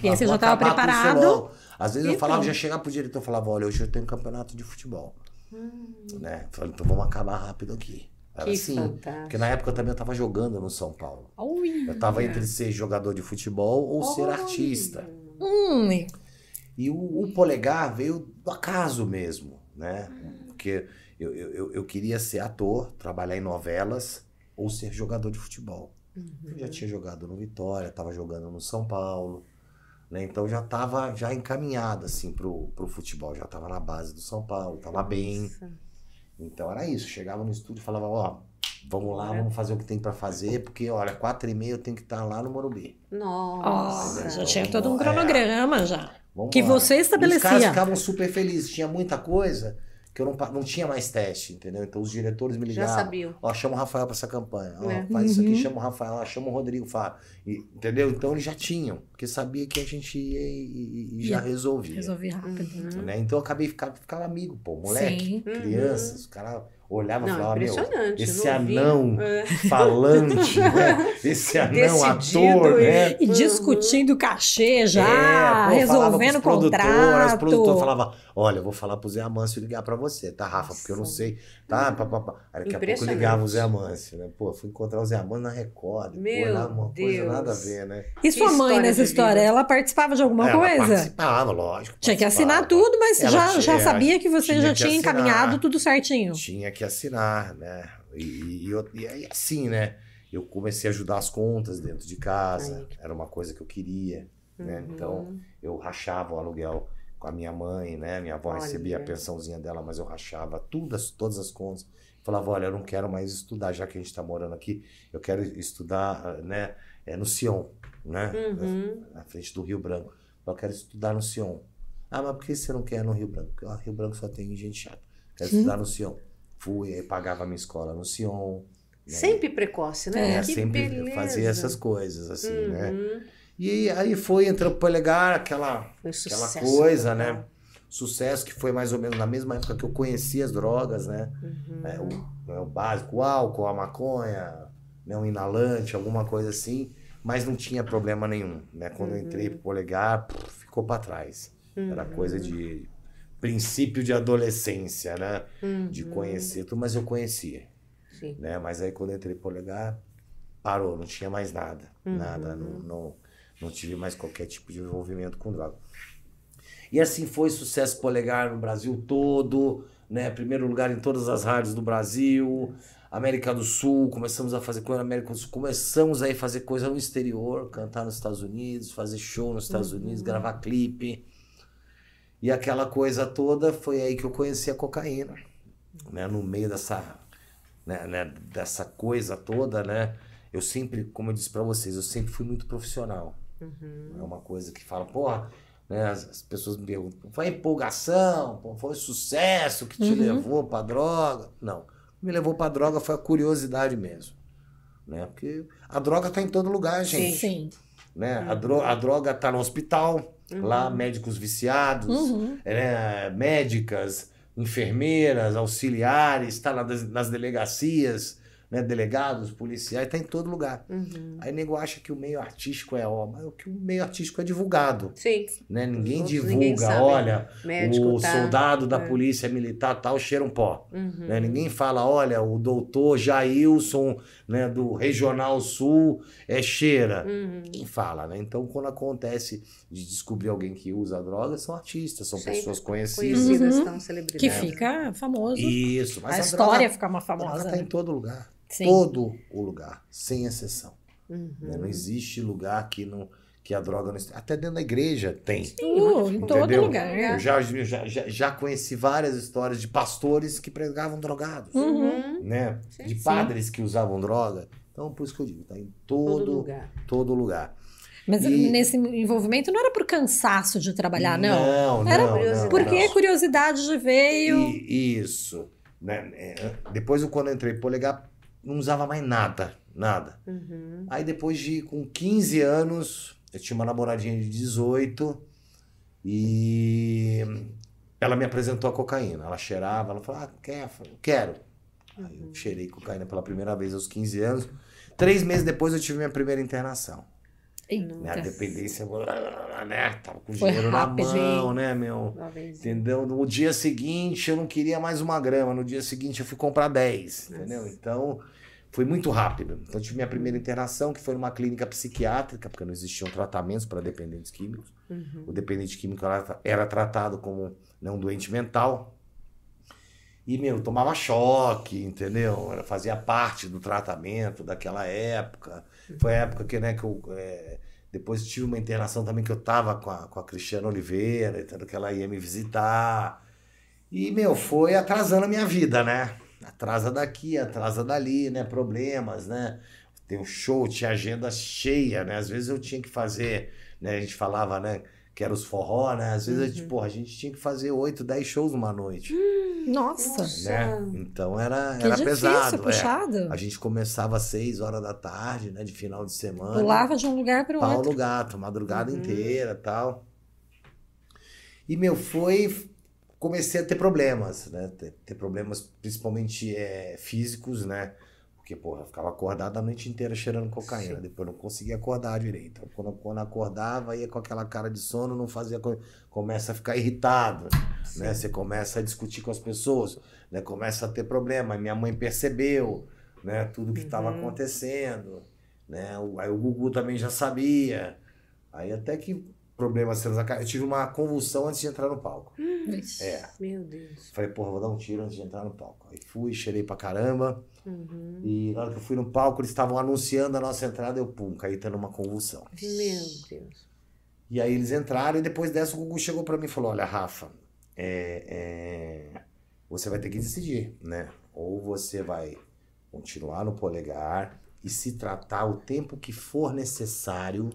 B: E aí você já
C: vamos
B: tava
C: acabar com isso
B: preparado?
C: Às vezes eu
B: Então.
C: falava, já chegava pro diretor e falava, olha, hoje eu tenho campeonato de futebol. Né? Falei, então vamos acabar rápido aqui. Era
A: Que
C: assim.
A: fantástico.
C: Porque na época eu também eu tava jogando no São Paulo.
B: Ui.
C: Eu tava entre ser jogador de futebol ou ser artista.
B: Hum,
C: E o, o polegar veio do acaso mesmo, né? Porque eu, eu, eu- queria ser ator, trabalhar em novelas ou ser jogador de futebol. Eu já tinha jogado no Vitória, estava jogando no São Paulo, né? Então já estava já encaminhado assim pro, pro futebol, já estava na base do São Paulo, estava bem.
A: Nossa.
C: Então era isso, chegava no estúdio e falava, ó, vamos lá, vamos fazer o que tem para fazer, porque olha, quatro e meia eu tenho que estar lá no Morumbi.
A: Nossa.
B: Ó, já tinha todo um
C: lá.
B: cronograma já.
C: Vamos
B: Que
C: lá.
B: você
C: E Os caras
B: estabelecia.
C: ficavam super felizes. Tinha muita coisa que eu não, não tinha mais teste, entendeu? Então os diretores me
A: Já
C: ligavam.
A: sabiam.
C: Ó, chama o Rafael pra essa campanha. Ó,
A: É.
C: faz isso aqui,
B: Uhum.
C: chama o Rafael. Ó, chama o Rodrigo Fá. E, entendeu? Então eles já tinham, porque sabia que a gente ia e, e- e já
B: Ia.
C: resolvia.
B: Resolvi rápido.
A: Uhum.
C: Né? Então eu acabei ficando ficava amigo, pô, moleque,
B: Sim.
C: criança, os caras olhavam e
A: Não,
C: falavam, meu,
A: impressionante.
C: esse
A: novinho.
C: anão [LAUGHS]
A: É.
C: falante, né? [LAUGHS] Esse anão
A: Decidido
C: ator,
A: e-
C: né?
B: E discutindo cachê já,
C: É, pô, falava
B: resolvendo contrato.
C: produtores falavam, olha, eu vou falar pro Zé Amâncio ligar pra você, tá, Rafa? Porque eu não sei, tá? Pá, pá, pá. Aí daqui a pouco ligava o Zé Amâncio, né? Pô, fui encontrar o Zé Amâncio na Record.
A: Meu
C: pô, lá, uma coisa
A: Deus.
C: nada a ver, né?
B: E sua
A: Que
B: mãe nessa história, ela participava de alguma
C: Ela
B: coisa?
C: participava, lógico.
B: Tinha que assinar tudo, mas
C: Ela
B: já,
C: tinha-
B: já sabia que você
C: tinha
B: já tinha
C: assinar.
B: encaminhado tudo certinho.
C: Tinha que assinar, né? E, e, e eu- e assim, né? Eu comecei a ajudar as contas dentro de casa, era uma coisa que eu queria, né?
A: Uhum.
C: Então, eu rachava o aluguel com a minha mãe, né? Minha avó
A: Olha.
C: recebia a pensãozinha dela, mas eu rachava tudo, as- todas as contas. Falava, olha, eu não quero mais estudar, já que a gente está morando aqui, eu quero estudar, ah, né? É, no Sion, né?
A: Uhum.
C: Na frente do Rio Branco. Eu quero estudar no Sion. Ah, mas por que você não quer no Rio Branco? Porque o Rio Branco só tem gente chata. Quero estudar no Sion. Fui, aí pagava a minha escola no Sion. né?
A: Sempre precoce, né?
C: É,
A: que
C: sempre
A: beleza.
C: fazia essas coisas, assim, né?
A: Uhum.
C: E aí foi, entrou pro polegar, aquela, aquela coisa,
A: total.
C: né? Sucesso que foi mais ou menos na mesma época que eu conhecia as drogas, né?
A: Uhum.
C: É, o, é o básico, o álcool, a maconha, né? um inalante, alguma coisa assim, mas não tinha problema nenhum, né? Quando eu entrei pro polegar, pff, ficou para trás. Era
A: Uhum.
C: coisa de princípio de adolescência, né? De
A: Uhum.
C: conhecer tudo, mas eu conhecia
A: Sim.
C: né? Mas aí quando eu entrei polegar, parou, não tinha mais nada,
A: Uhum.
C: nada, não, não, não tive mais qualquer tipo de envolvimento com droga. E assim foi sucesso polegar no Brasil todo, né? Primeiro lugar em todas as rádios do Brasil, América do Sul, começamos a fazer coisa na América do Sul, começamos aí a fazer coisa no exterior, cantar nos Estados Unidos, fazer show nos Estados Unidos, gravar clipe. E aquela coisa toda foi aí que eu conheci a cocaína, né? No meio dessa né, né, dessa coisa toda, né? Eu sempre, como eu disse pra vocês, eu sempre fui muito profissional.
A: Uhum.
C: É uma coisa que fala, porra, né? As, as pessoas me perguntam, foi empolgação, foi sucesso que te
B: Uhum.
C: levou pra droga? Não. O que me levou pra droga foi a curiosidade mesmo. Né? Porque a droga tá em todo lugar, gente.
B: Sim.
C: Né? A, dro a droga tá no hospital, lá médicos viciados,
B: Uhum.
C: né, médicas, enfermeiras, auxiliares, está nas delegacias, né, delegados, policiais, está em todo lugar.
A: Uhum.
C: Aí nego acha que o meio artístico é ó, mas o que o meio artístico é divulgado,
A: Sim.
C: né? Ninguém
A: outros
C: divulga,
A: ninguém
C: olha,
A: Médico
C: o
A: tá.
C: soldado da
A: é.
C: polícia militar tal cheira um pó.
A: Uhum.
C: Né? Ninguém fala, olha, o doutor Jailson, né, do Regional Sul, é cheira.
A: Uhum.
C: Ninguém fala, né? Então, quando acontece de descobrir alguém que usa droga, são artistas, são
A: Sempre
C: pessoas conhecidas.
A: Conhecidas
B: Uhum. Que
A: celebridades.
B: fica famoso.
C: Isso, mas
B: a,
C: a,
B: história
C: droga,
B: fica uma famosa.
C: tá em
B: né?
C: todo lugar.
B: Sim.
C: Todo o lugar, sem exceção.
A: Uhum.
C: né? Não existe lugar que não, que a droga... Não... Até dentro da igreja tem.
B: Uh, em todo lugar.
A: É.
C: Eu já, já, já, conheci várias histórias de pastores que pregavam drogados,
B: Uhum.
C: né?
A: Sim,
C: de
A: sim.
C: padres que usavam droga. Então, por isso que eu digo, tá em todo,
A: Todo lugar.
C: todo lugar.
B: Mas
C: E-
B: nesse envolvimento não era por cansaço de trabalhar, não.
C: Não, não,
B: Era
C: não, não,
B: Porque
C: não.
B: curiosidade já veio.
C: E- isso. Né? É, Depois, quando eu entrei em polegar, não usava mais nada. Nada.
A: Uhum.
C: Aí depois de com 15 anos, eu tinha uma namoradinha de 18 e ela me apresentou a cocaína. Ela cheirava, ela falou: Ah, quer? Eu quero. Aí eu cheirei cocaína pela primeira vez aos 15 anos. Três meses depois eu tive minha primeira internação.
B: Eita.
C: Né? A dependência, né? Tava com
B: Foi
C: dinheiro
B: rápido,
C: na mão, né, meu? Entendeu? No dia seguinte eu não queria mais uma grama, no dia seguinte eu fui comprar 10, entendeu? Então foi muito rápido. Então eu tive minha primeira internação, que foi numa clínica psiquiátrica, porque não existiam tratamentos para dependentes químicos.
A: Uhum.
C: O dependente químico era, era tratado como um doente mental. E, meu, eu tomava choque, entendeu? Era- Fazia parte do tratamento daquela época. Foi a época que, né, que eu. é, depois tive uma internação também que eu tava com a, com a Cristiana Oliveira, entendeu? que ela ia me visitar. E, meu, foi atrasando a minha vida, né? Atrasa daqui, atrasa dali, né? Problemas, né? Tem um show, tinha agenda cheia, né? Às vezes eu tinha que fazer, né? A gente falava, né? Que era os forró, né? Às vezes, a gente, porra, a gente tinha que fazer 8, 10 shows numa noite,
B: Nossa.
A: Nossa.
C: né? Então era,
B: Que
C: era
B: difícil,
C: pesado. é.
B: puxado.
C: A gente começava às 6 horas da tarde, né? De final de semana.
B: Pulava de um lugar para o
C: Paulo
B: outro.
C: Gato, madrugada
A: Uhum.
C: inteira tal. E, meu, foi. Comecei a ter problemas, né? Ter, ter problemas principalmente é, físicos, né? Porque, porra, eu ficava acordado a noite inteira cheirando cocaína.
A: Sim.
C: Depois eu não conseguia acordar direito. Quando, quando acordava, ia com aquela cara de sono, não fazia. co- Começa a ficar irritado, né? Você começa a discutir com as pessoas, né? Começa a ter problema. Minha mãe percebeu, né? Tudo que estava
A: Uhum.
C: acontecendo, né? Aí o Gugu também já sabia. Aí até que problemas sendo Eu tive uma convulsão antes de entrar no palco.
B: Vixe.
C: É.
A: Meu Deus.
C: Falei, porra, vou dar um tiro antes de entrar no palco. Aí fui, cheirei pra caramba.
A: Uhum.
C: E na hora que eu fui no palco, eles estavam anunciando a nossa entrada, eu pum, caí tendo uma convulsão.
A: Meu Deus.
C: E aí eles entraram e depois dessa o Gugu chegou pra mim e falou: Olha, Rafa, é, é, você vai ter que decidir, né? Ou você vai continuar no polegar e se tratar o tempo que for necessário,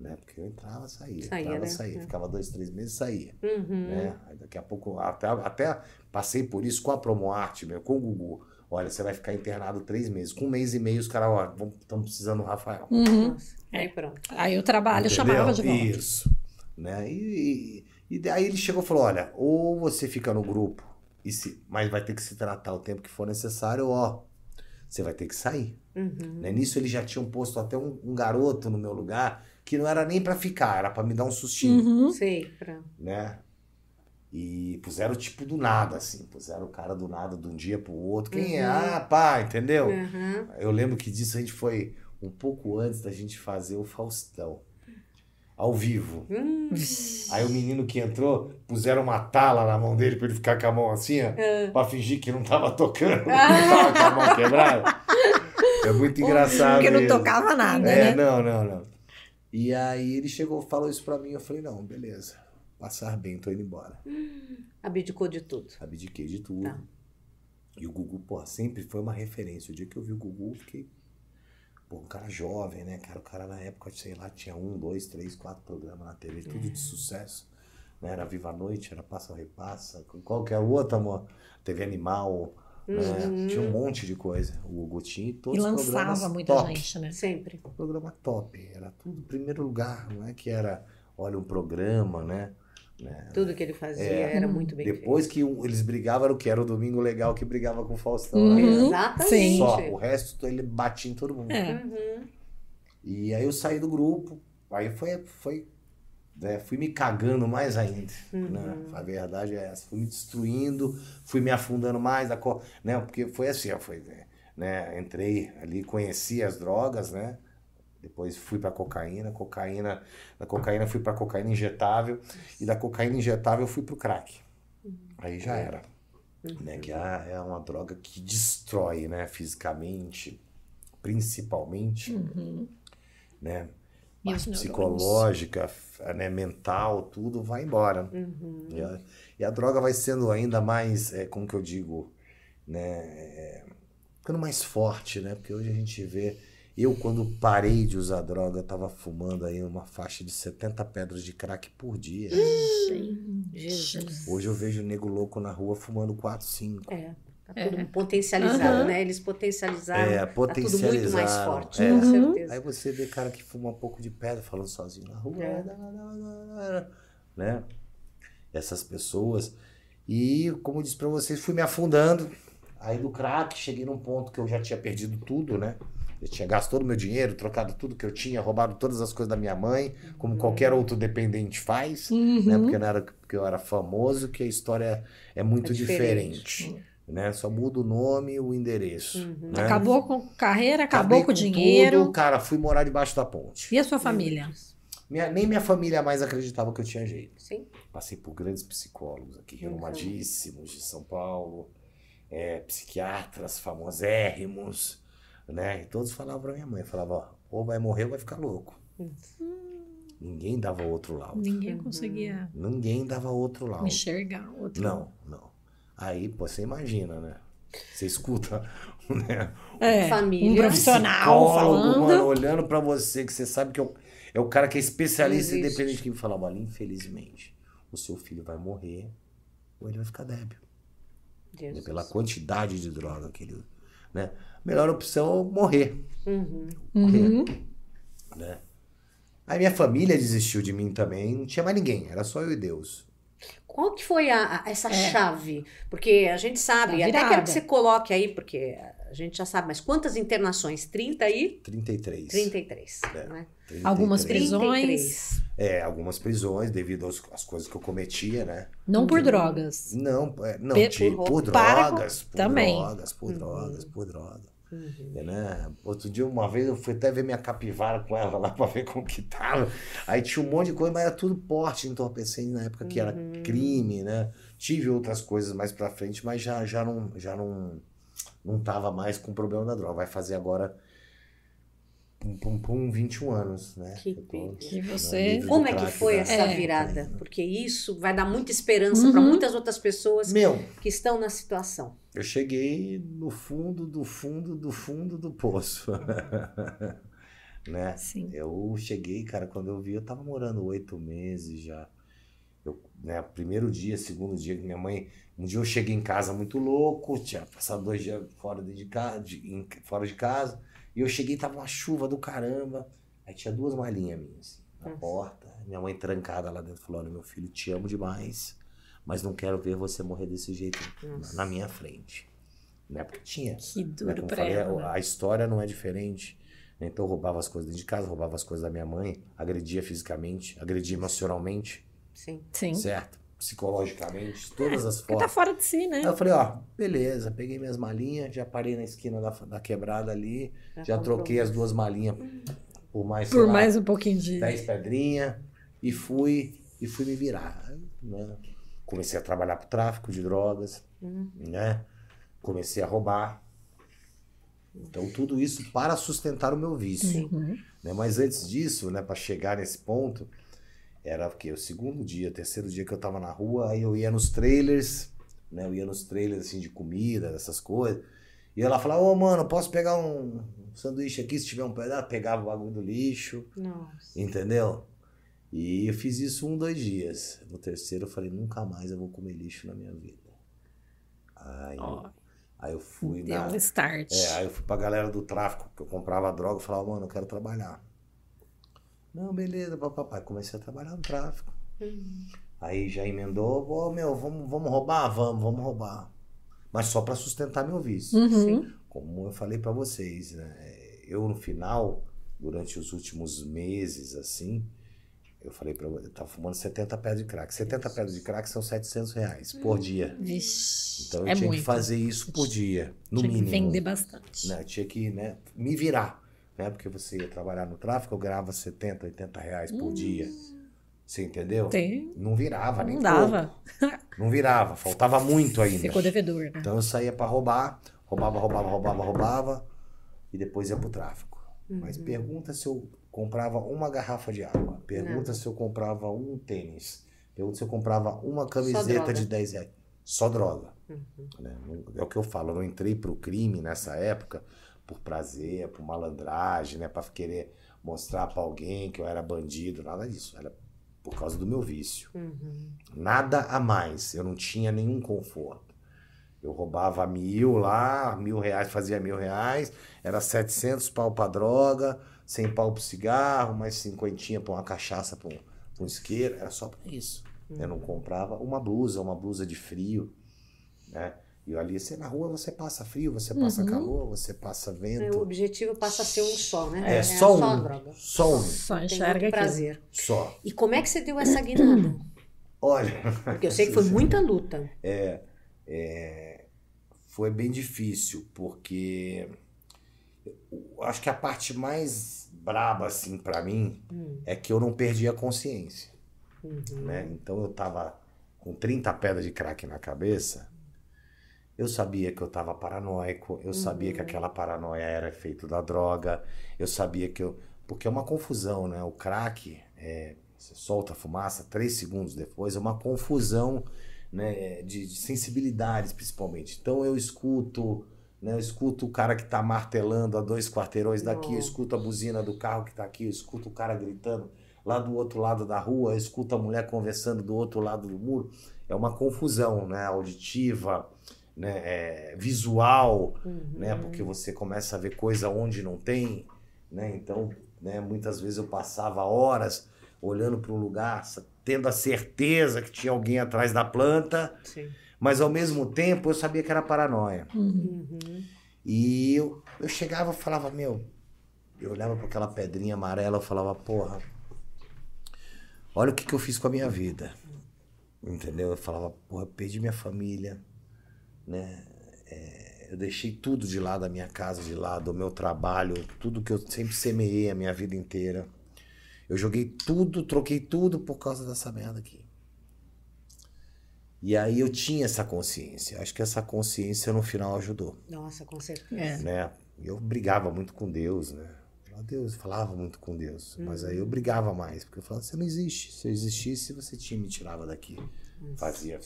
C: né? Porque eu entrava, saía,
A: Saía,
C: entrava,
A: né?
C: saía,
A: É.
C: ficava dois, três meses, saía.
A: Uhum.
C: né? Aí daqui a pouco, até, até passei por isso com a Promoarte, meu, com o Gugu. Olha, você vai ficar internado três meses. Com um mês e meio, os caras, ó, estamos precisando do Rafael.
B: Uhum.
A: Aí pronto.
B: Aí o trabalho
C: Entendeu?
B: chamava de volta.
C: Isso. Né? E, e, e daí ele chegou e falou: olha, ou você fica no grupo, e se, mas vai ter que se tratar o tempo que for necessário, ou, ó, você vai ter que sair.
A: Uhum.
C: Né? Nisso eles já tinham posto até um, um garoto no meu lugar que não era nem pra ficar, era pra me dar um sustinho,
B: Uhum.
A: Sei. Pra...
C: né? E puseram tipo do nada, assim, puseram o cara do nada de um dia pro outro. Quem é?
A: Uhum.
C: Ah, pá, entendeu?
A: Uhum.
C: Eu lembro que disso a gente foi um pouco antes da gente fazer o Faustão. Ao vivo.
A: Hum.
C: Aí o menino que entrou, puseram uma tala na mão dele pra ele ficar com a mão assim, ó,
A: Ah.
C: pra fingir que não tava tocando, que [LAUGHS] tava com a mão quebrada. É muito [LAUGHS] engraçado.
B: Porque não
C: mesmo.
B: tocava nada,
C: É,
B: né?
C: não, não, não. E aí ele chegou, falou isso pra mim, eu falei, não, beleza. Passar bem, tô indo embora. [GASPS]
A: Abdicou de tudo.
C: Abdiquei de tudo.
A: Tá.
C: E o Gugu, pô, sempre foi uma referência. O dia que eu vi o Gugu, eu fiquei. Pô, um cara jovem, né, cara? O cara na época, sei lá, tinha um, dois, três, quatro programas na TV, tudo de sucesso. Né? Era Viva a Noite, era Passa ou Repassa, com qualquer outra, amor. TV Animal, né?
A: Uhum.
C: Tinha um monte de coisa. O Gugu tinha e todos
B: E
C: os programas
B: lançava muita
C: top.
B: gente, né?
A: Sempre.
C: Programa top. Era tudo em primeiro lugar, não é que era, olha, um programa, né? né?
A: Tudo que ele fazia
C: É.
A: era muito bem
C: Depois que o- eles brigavam, era o que? Era o Domingo Legal que brigava com o Faustão.
B: Uhum.
C: né?
A: feito. Exatamente.
C: Só. O resto ele batia em todo mundo.
B: É.
A: Uhum.
C: E aí eu saí do grupo. Aí foi. foi né, fui me cagando mais ainda. Né? A verdade é essa. Fui me destruindo, fui me afundando mais. Co... né? Porque foi assim, foi, né? Entrei ali, conheci as drogas, né? Depois fui pra cocaína, cocaína, da cocaína fui pra cocaína injetável e da cocaína injetável fui pro crack. Aí já era. Né, que é é uma droga que destrói, né, fisicamente, principalmente,
B: Uhum.
C: né? parte psicológica, né, mental, tudo vai embora.
A: Uhum.
C: E, a, e, a, droga vai sendo ainda mais, é, como que eu digo, né, é, ficando mais forte, né? Porque hoje a gente vê eu, quando parei de usar droga, tava fumando aí uma faixa de 70 pedras de crack por dia.
A: Jesus.
C: Hoje eu vejo nego louco na rua fumando 4, 5.
A: É. Tá tudo é. potencializado, uhum. né? Eles potencializaram.
C: É, potencializaram.
A: Tá tudo muito mais forte,
C: é.
A: com certeza.
C: Aí você vê cara que fuma um pouco de pedra falando sozinho na rua.
A: É.
C: Né? Essas pessoas. E, como eu disse pra vocês, fui me afundando. Aí do crack, cheguei num ponto que eu já tinha perdido tudo, né? Eu tinha gasto todo o meu dinheiro, trocado tudo que eu tinha, roubado todas as coisas da minha mãe, como uhum. qualquer outro dependente faz,
B: uhum.
C: né? Porque, não era, porque eu era famoso, que a história é muito é diferente. diferente né? Só muda o nome e o endereço.
B: Uhum.
C: Né?
B: Acabou com carreira, acabou Acabei com, dinheiro.
C: Tudo, cara, fui morar debaixo da ponte.
B: E a sua família?
C: Minha, nem minha família mais acreditava que eu tinha jeito.
A: Sim.
C: Passei por grandes psicólogos aqui, renomadíssimos de São Paulo, é, psiquiatras famosérrimos, né? E todos falavam pra minha mãe, falavam, ou vai morrer ou vai ficar louco.
A: Hum.
C: Ninguém dava outro laudo.
B: Ninguém conseguia.
C: Ninguém dava outro laudo.
B: Enxergar outro.
C: Não, não. Aí, pô, você imagina, né? Você escuta, [LAUGHS] né?
B: É,
A: Família.
B: Um profissional falando.
C: Mano, olhando para você, que você sabe que é o, é o cara que é especialista e dependente que me fala, olha, infelizmente, o seu filho vai morrer ou ele vai ficar débil.
A: Deus
C: Pela Deus. quantidade de droga que ele... Né? Melhor opção é morrer.
A: Uhum.
C: Morrer.
B: Uhum.
C: Né? Aí minha família desistiu de mim também, não tinha mais ninguém, era só eu e Deus.
A: Qual que foi a, a essa é. chave? Porque a gente sabe, até quero que você coloque aí, porque a gente já sabe, mas quantas internações? 30 aí?
C: 33.
A: 33,
C: é,
A: né?
C: 33.
B: Algumas prisões.
A: 33.
C: É, algumas prisões devido às, às, coisas que eu cometia, né?
B: Não por drogas.
C: Não, é, não por, por, drogas, por
B: também.
C: drogas, por drogas,
A: Uhum.
C: por drogas.
A: Uhum.
C: É, né? Outro dia, uma vez, eu fui até ver minha capivara com ela lá [LAUGHS] pra ver como que tava. Aí tinha um monte de coisa, mas era tudo porte entorpecente na época que era
A: Uhum.
C: crime, né? Tive outras coisas mais pra frente, mas já, já, não, já não, não tava mais com problema da droga. Vai fazer agora pum, pum, pum, 21 anos, né?
A: Que
C: tô,
B: Que você-
C: do
A: Como é que foi
C: da-
A: essa
B: É.
A: virada? Porque isso vai dar muita esperança
B: Uhum.
A: para muitas outras pessoas
C: Meu,
A: que estão na situação.
C: Eu cheguei no fundo do fundo do fundo do poço. [LAUGHS] né?
B: Sim.
C: Eu cheguei, cara, quando eu vi, eu tava morando oito meses já. Eu, né, primeiro dia, segundo dia que minha mãe. Um dia eu cheguei em casa muito louco, tinha passado dois dias fora de, casa, de, fora de casa. E eu cheguei, tava uma chuva do caramba. Aí tinha duas malinhas minhas na
A: Nossa.
C: porta. Minha mãe trancada lá dentro falou: Olha, meu filho, te amo demais, mas não quero ver você morrer desse jeito na,
A: Nossa.
C: na minha frente. Né? Porque tinha.
B: Que
C: Né?
B: duro
C: Como eu
B: pra
C: falei,
B: ela. né?
C: a, história não é diferente. né? Então eu roubava as coisas dentro de casa, roubava as coisas da minha mãe, agredia fisicamente, agredia emocionalmente,
A: Sim.
B: Sim.
C: certo? Psicologicamente, todas as
B: tá
C: formas.
B: fora de si, né?
C: Aí eu falei, ó, beleza, peguei minhas malinhas, já parei na esquina da, da quebrada ali, já
A: comprou.
C: troquei as duas malinhas por mais,
B: Por
C: lá,
B: mais um pouquinho de.
C: 10 pedrinhas e fui e fui me virar, né? Comecei a trabalhar pro tráfico de drogas,
A: Uhum.
C: né? Comecei a roubar. Então tudo isso para sustentar o meu vício,
B: Uhum.
C: né? Mas antes disso, né, para chegar nesse ponto, era o quê? O segundo dia, o terceiro dia que eu tava na rua, aí eu ia nos trailers, né? Eu ia nos trailers assim de comida, dessas coisas. E ela falava, ô mano, posso pegar um sanduíche aqui se tiver um pedaço? Pegava o bagulho do lixo.
A: Nossa.
C: Entendeu? E eu fiz isso um, dois dias. No terceiro eu falei, nunca mais eu vou comer lixo na minha vida. Aí,
B: Ó,
C: aí eu fui
B: Deu
C: na.
B: um start.
C: É, aí eu fui pra galera do tráfico, que eu comprava droga, e falava, mano, eu quero trabalhar. Não, beleza, papai. Comecei a trabalhar no tráfico.
A: Uhum.
C: Aí já emendou, ô meu, vamos, vamos roubar? Vamos, vamos roubar. Mas só pra sustentar meu vício.
B: Uhum.
C: Como eu falei pra vocês, né? Eu no final, durante os últimos meses, assim, eu falei pra você, eu tava fumando 70 pedras de crack. 70 pedras de crack são 700 reais por dia.
B: Vixe.
C: Então eu
B: é
C: tinha
B: muito.
C: que fazer isso por dia, no
B: Tinha que
C: mínimo.
B: vender bastante.
C: Né? Eu tinha que né, me virar. Né? Porque você ia trabalhar no tráfico, eu ganhava 70, 80 reais por dia. Você entendeu?
B: Hum. Tem.
C: Não virava, nem
B: Não dava.
C: pouco. Não virava, faltava muito ainda.
B: Ficou devedor, né?
C: Então eu saía pra roubar, roubava, roubava, roubava, roubava e depois ia pro tráfico. Mas
A: Uhum.
C: pergunta se eu comprava uma garrafa de água. Pergunta se eu comprava um tênis. Pergunta se eu comprava uma camiseta de 10 reais. Só droga. Uhum. Né? É o que eu falo, eu não entrei pro crime nessa época por prazer, por malandragem, né? Pra querer mostrar para alguém que eu era bandido, nada disso. Era por causa do meu vício. Uhum. Nada a mais. Eu não tinha nenhum conforto. Eu roubava mil lá, mil reais, fazia mil reais, era 700 pau pra droga, 100 pau pro cigarro, mais cinquentinha pra uma cachaça, pra um, pra um isqueiro, era só pra isso. Uhum. Eu não comprava uma blusa, uma blusa de frio, né? E ali, você na rua, você passa frio, você passa uhum. calor, você passa vento. É,
A: o objetivo passa a ser um só, né?
C: É, é só, um, só droga. Só um.
B: Só enxerga
A: prazer.
C: Só.
A: E como é que você deu essa guinada?
C: Olha...
A: Porque eu sei que foi [LAUGHS] muita luta.
C: É, é, foi bem difícil, porque acho que a parte mais braba, assim, para mim, hum. é que eu não perdi a consciência. Uhum. Né? Então eu tava com 30 pedras de crack na cabeça eu sabia que eu estava paranoico, eu uhum. sabia que uhum. aquela paranoia era efeito da droga, eu sabia que eu. Porque é uma confusão, né? O crack, é, você solta a fumaça, três segundos depois, é uma confusão né, de, de sensibilidades, principalmente. Então eu escuto. Né, eu escuto o cara que está martelando a dois quarteirões daqui, eu escuto a buzina do carro que está aqui, eu escuto o cara gritando lá do outro lado da rua, eu escuto a mulher conversando do outro lado do muro. É uma confusão né, auditiva, né, é, visual, uhum. né, porque você começa a ver coisa onde não tem, né, então, né, muitas vezes eu passava horas olhando para um lugar, tendo a certeza que tinha alguém atrás da planta, Sim. Mas ao mesmo tempo eu sabia que era paranoia. Uhum. E eu, eu chegava e falava, meu, eu olhava para aquela pedrinha amarela, eu falava, porra, olha o que, que eu fiz com a minha vida. Entendeu? Eu falava, porra, eu perdi minha família, né? É, eu deixei tudo de lado, a minha casa de lado, o meu trabalho, tudo que eu sempre semeei a minha vida inteira. Eu joguei tudo, troquei tudo por causa dessa merda aqui. E aí eu tinha essa consciência. Acho que essa consciência no final ajudou.
A: Nossa, com certeza.
C: Né? Eu brigava muito com Deus, né? Deus, falava muito com Deus. Uhum. Mas aí eu brigava mais, porque eu falava, você não existe. Se eu existisse, você tinha me tirava daqui. Uhum. Fazia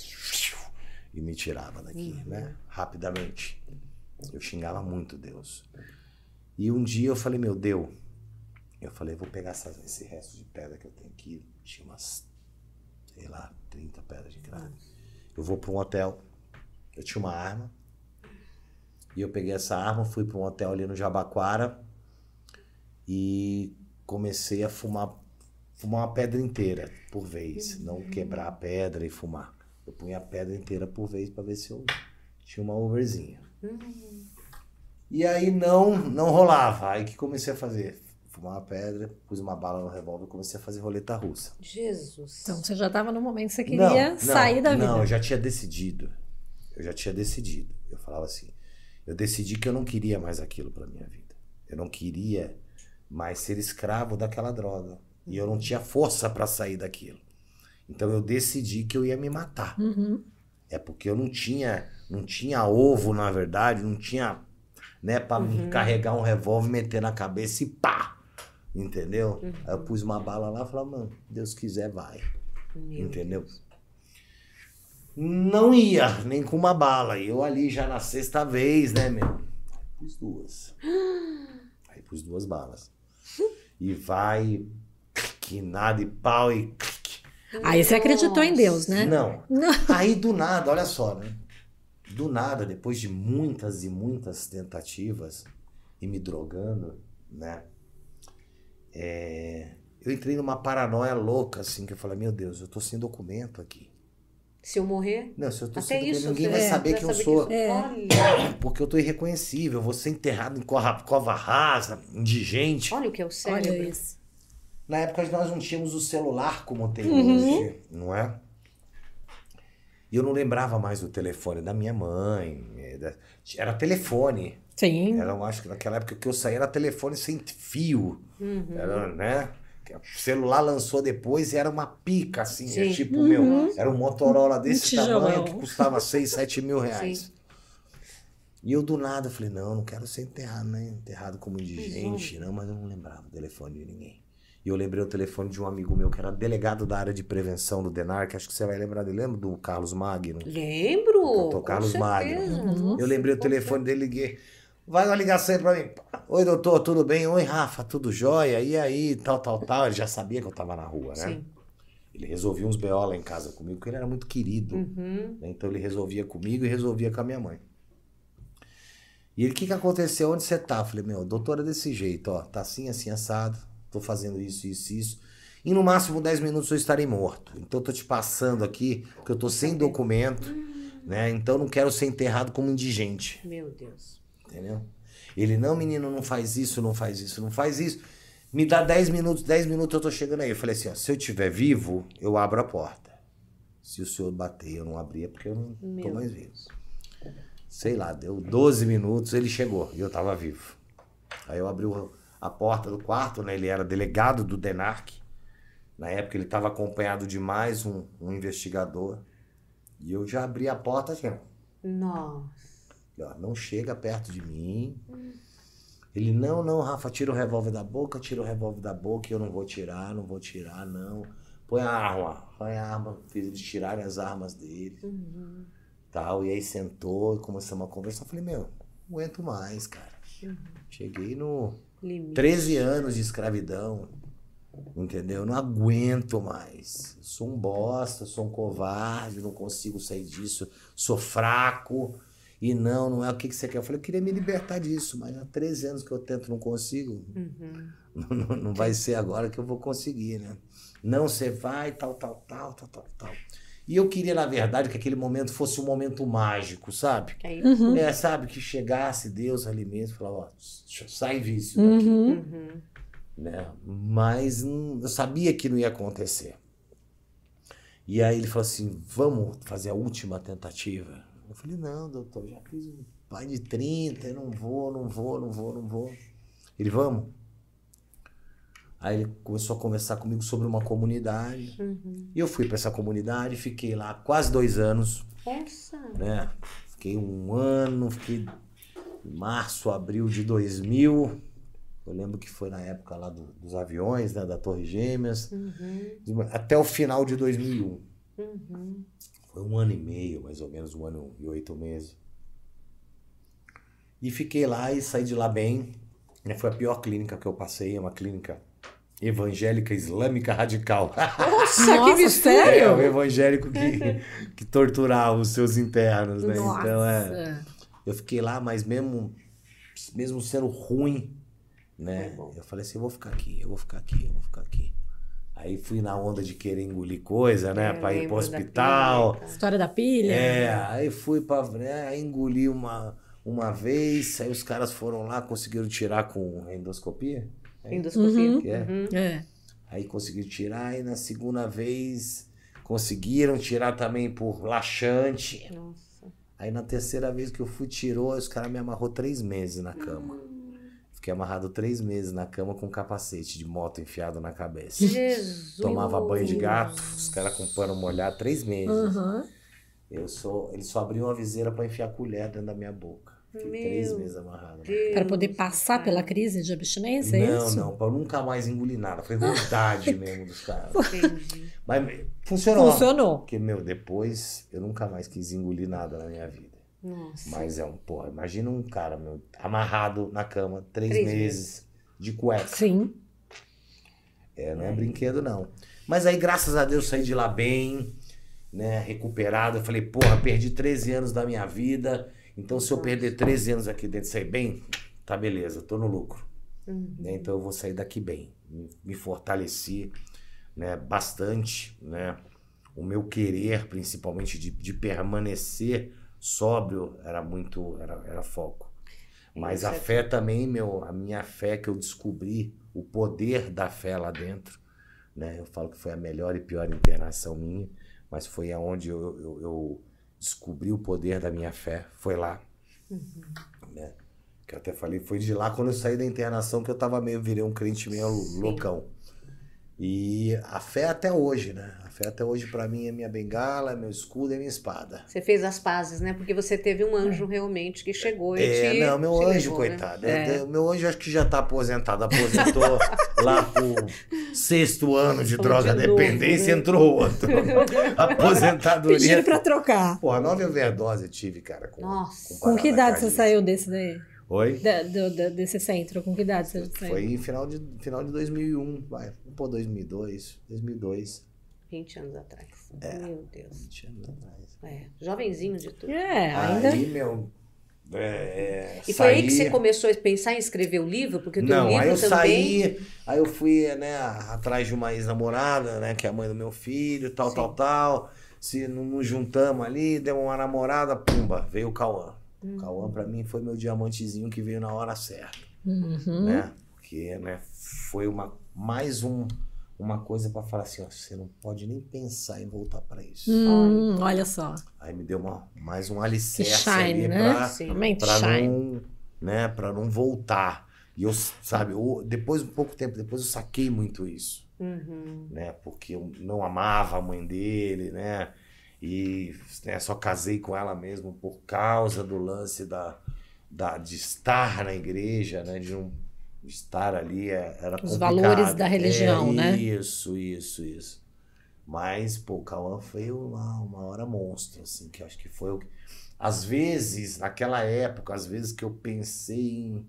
C: e me tirava daqui, uhum. né? Rapidamente. Eu xingava muito Deus. E um dia eu falei, meu Deus, eu falei, vou pegar essa, esse resto de pedra que eu tenho aqui. Tinha umas, sei lá, 30 pedras de crack. Eu vou para um hotel. Eu tinha uma arma. E eu peguei essa arma, fui para um hotel ali no Jabaquara e comecei a fumar, fumar uma pedra inteira por vez, não quebrar a pedra e fumar. Eu punha a pedra inteira por vez para ver se eu tinha uma overzinha. Uhum. E aí não, não rolava. Aí que comecei a fazer? Fumar uma pedra, pus uma bala no revólver e comecei a fazer roleta russa.
A: Jesus.
B: Então você já estava no momento que você queria não, sair da vida.
C: Não, eu já tinha decidido. Eu já tinha decidido. Eu falava assim, eu decidi que eu não queria mais aquilo para minha vida. Eu não queria mais ser escravo daquela droga. E eu não tinha força para sair daquilo. Então eu decidi que eu ia me matar. Uhum. É porque eu não tinha, não tinha ovo, na verdade, não tinha, né, para uhum. carregar um revólver, meter na cabeça e pá! Entendeu? Uhum. Aí eu pus uma bala lá e falei, mano, Deus quiser, vai. Meu Entendeu? Deus. Não ia, nem com uma bala. E eu ali já na sexta vez, né, meu? Aí pus duas. Aí pus duas balas. E vai, que nada, e pau, e
B: Aí você acreditou em Deus, né?
C: Não. Não. Aí do nada, olha só, né? Do nada, depois de muitas e muitas tentativas e me drogando, né? É... eu entrei numa paranoia louca, assim, que eu falei, meu Deus, eu tô sem documento aqui.
A: Se eu morrer?
C: Não, se eu tô Até sem isso, ninguém vai é, saber quem eu sou. Que... É. Porque eu tô irreconhecível, vou ser enterrado em cova, cova rasa, indigente.
A: Olha o que é o cérebro. Olha
C: isso. Na época nós não tínhamos o celular como tem uhum. hoje, não é? E eu não lembrava mais do telefone da minha mãe. É, era telefone.
B: Sim.
C: Era, eu acho que naquela época que eu saí era telefone sem fio. Uhum. Era, né? O celular lançou depois e era uma pica, assim. É tipo, uhum. meu, era um Motorola desse um tamanho que custava 6, 7 mil reais. Sim. E eu do nada falei, não, não quero ser enterrado, né? Enterrado como indigente, não, mas eu não lembrava o telefone de ninguém. E eu lembrei o telefone de um amigo meu que era delegado da área de prevenção do DENARC, acho que você vai lembrar dele, lembra do Carlos Magno?
A: Lembro!
C: Doutor Carlos Magno. Eu lembrei o telefone dele, liguei. Vai uma ligação aí pra mim. Oi, doutor, tudo bem? Oi, Rafa, tudo jóia? E aí, tal, tal, tal. Ele já sabia que eu tava na rua, né?
A: Sim.
C: Ele resolvia uns BO lá em casa comigo, porque ele era muito querido.
A: Uhum.
C: né? Então ele resolvia comigo e resolvia com a minha mãe. E ele, o que, que aconteceu? Onde você tá? Eu falei, meu, doutora, desse jeito, ó, tá assim, assim, assado, tô fazendo isso, isso, isso. E no máximo 10 minutos eu estarei morto. Então eu tô te passando aqui, porque eu tô sem documento, né? Então eu não quero ser enterrado como indigente.
A: Meu Deus.
C: Entendeu? Ele, não, menino, não faz isso, não faz isso, não faz isso. Me dá 10 minutos, 10 minutos eu tô chegando aí. Eu falei assim, ó, se eu estiver vivo, eu abro a porta. Se o senhor bater, eu não abrir, é porque eu não tô
A: Meu
C: mais vivo. Sei lá, deu 12 minutos, ele chegou e eu tava vivo. Aí eu abri o- a porta do quarto, né? Ele era delegado do DENARC. Na época ele estava acompanhado de mais um, um investigador. E eu já abri a porta assim.
A: Nossa.
C: Ó, não chega perto de mim. Ele, não, não, Rafa, tira o revólver da boca, tira o revólver da boca, eu não vou tirar, não vou tirar, não. Põe a arma, põe a arma. Fiz eles tirarem as armas dele. Tal, e aí sentou e começamos a conversar. Eu falei, meu, não aguento mais, cara. Cheguei no
A: Limite.
C: 13 anos de escravidão. Entendeu? Eu não aguento mais. Sou um bosta, sou um covarde, não consigo sair disso, sou fraco. E não, não é o que, que você quer. Eu falei, eu queria me libertar disso, mas há 13 anos que eu tento não consigo. Não, não- [LAUGHS] não vai ser agora que eu vou conseguir, né? Não, você vai, tal, tal, tal, tal, tal, tal. E eu queria, na verdade, que aquele momento fosse um momento mágico, sabe?
A: Que aí-
C: É, sabe, que chegasse Deus ali mesmo e falava, ó, sai vício daqui
B: Uhum.
A: Uhum.
C: né? Mas hum, eu sabia que não ia acontecer. E aí ele falou assim: vamos fazer a última tentativa? Eu falei: não, doutor, já fiz um pai de 30, eu não vou, não vou, não vou, não vou. Ele, vamos. Aí ele começou a conversar comigo sobre uma comunidade. E eu fui para essa comunidade, fiquei lá quase dois anos
A: Nossa.
C: né? Fiquei um ano, fiquei em março, abril de 2000. Eu lembro que foi na época lá do- dos aviões, né? Da Torre Gêmeas. Até o final de 2001. Foi um ano e meio, mais ou menos, um ano e oito meses. E fiquei lá e saí de lá bem. Foi a pior clínica que eu passei, é uma clínica evangélica islâmica radical.
A: Nossa, que
B: Nossa,
A: mistura.
B: sério?
C: É, o evangélico que, que torturava os seus internos, né?
B: Nossa.
C: Então, é. Eu fiquei lá, mas mesmo, mesmo sendo ruim, né? Eu falei assim, eu vou ficar aqui, eu vou ficar aqui, eu vou ficar aqui. Aí fui na onda de querer engolir coisa, né?
A: Eu
C: pra ir pro
A: da
C: hospital.
A: clínica.
B: História da pilha.
C: É, aí fui pra. Né, aí engoli uma, uma vez, aí os caras foram lá, conseguiram tirar com endoscopia.
A: Endoscopia.
B: Uhum.
C: Que é.
B: É.
C: Aí conseguiram tirar, e na segunda vez conseguiram tirar também por laxante.
A: Nossa.
C: Aí na terceira vez que eu fui, tirou, os caras me amarrou três meses na cama. Fiquei amarrado três meses na cama com um capacete de moto enfiado na cabeça.
A: Jesus.
C: Tomava banho de gato, os caras com pano molhado, três meses.
B: Uhum.
C: Eu sou, eles só abriam uma viseira pra enfiar a colher dentro da minha boca. Fiquei
A: Meu
C: três meses amarrado.
B: Para poder passar pela crise de abstinência, é
C: Não,
B: isso?
C: não, pra eu nunca mais engolir nada. Foi vontade [LAUGHS] mesmo dos caras.
A: Entendi.
C: Mas funcionou.
B: Funcionou.
C: Porque, meu, depois eu nunca mais quis engolir nada na minha vida.
A: Nossa.
C: Mas é um, porra, imagina um cara, meu, amarrado na cama três,
A: Três
C: meses, de cueca.
B: Sim.
C: É, não é brinquedo, não. Mas aí, graças a Deus, saí de lá bem, né, recuperado. Eu falei, porra, perdi 13 anos da minha vida. Então, se eu perder 13 anos aqui dentro e sair bem, tá beleza, tô no lucro. Né, Então, eu vou sair daqui bem. Me, fortaleci, né, bastante, né. O meu querer, principalmente, de, de permanecer sóbrio, era muito, era, era foco. Mas
A: Isso
C: a
A: é-
C: fé também, meu, a minha fé que eu descobri, o poder da fé lá dentro, né? Eu falo que foi a melhor e pior internação minha, mas foi aonde eu, eu, eu descobri o poder da minha fé, foi lá, né? Que eu até falei, foi de lá quando eu saí da internação que eu tava meio, virei um crente meio loucão. E a fé até hoje, né? A fé até hoje para mim é minha bengala, é meu escudo e minha espada.
A: Você fez as pazes, né? Porque você teve um anjo realmente que chegou e
C: É,
A: te,
C: não, meu anjo,
A: levou, né?
C: coitado.
A: É.
C: É, meu anjo acho que já tá aposentado. Aposentou [LAUGHS] lá pro sexto ano de droga
A: de novo,
C: dependência,
A: né?
C: entrou outro. [LAUGHS] Aposentadoria.
B: Pediram pra trocar.
C: Porra, nove overdose eu tive, cara. Com,
A: Nossa.
B: Com que
C: parada
B: idade você saiu desse daí?
C: Oi?
B: Da- do- da- desse centro? Com que idade você saiu?
C: Foi em final de, final de 2001, vai. Vamos pôr 2002. 2002.
A: 20 anos atrás. Meu Deus.
C: 20 anos atrás.
A: É, jovenzinho de tudo.
B: É, ainda.
C: Aí, meu. É, é,
A: E foi aí que
C: saí-
A: você começou a pensar em escrever o livro? Porque
C: Não,
A: livro
C: aí eu
A: também...
C: saí, aí eu fui, né, atrás de uma ex-namorada, né, que é a mãe do meu filho, tal,
A: Sim.
C: tal, tal. Se não nos juntamos ali, deu uma namorada, pumba, veio o Cauã.
A: Hum.
C: O Cauã pra mim foi meu diamantezinho que veio na hora certa,
B: Uhum.
C: né? Porque, né, foi uma mais um uma coisa pra falar assim, ó, você não pode nem pensar em voltar pra isso.
B: Hum, olha só.
C: Aí me deu uma, mais um alicerce
B: shine,
C: ali
B: né? shine.
C: não, né, para não voltar. E eu, sabe, eu- depois um pouco tempo depois eu saquei muito isso,
A: Uhum.
C: né? Porque eu não amava a mãe dele, né? E né, só casei com ela mesmo por causa do lance da, da de estar na igreja, né? De não estar ali é- era
B: Os
C: complicado.
B: valores da religião,
C: É,
B: né?
C: Isso, isso, isso. Mas, pô, o Cauã foi uma, uma hora monstro, assim, que eu acho que foi o que... Às vezes, naquela época, às vezes que eu pensei em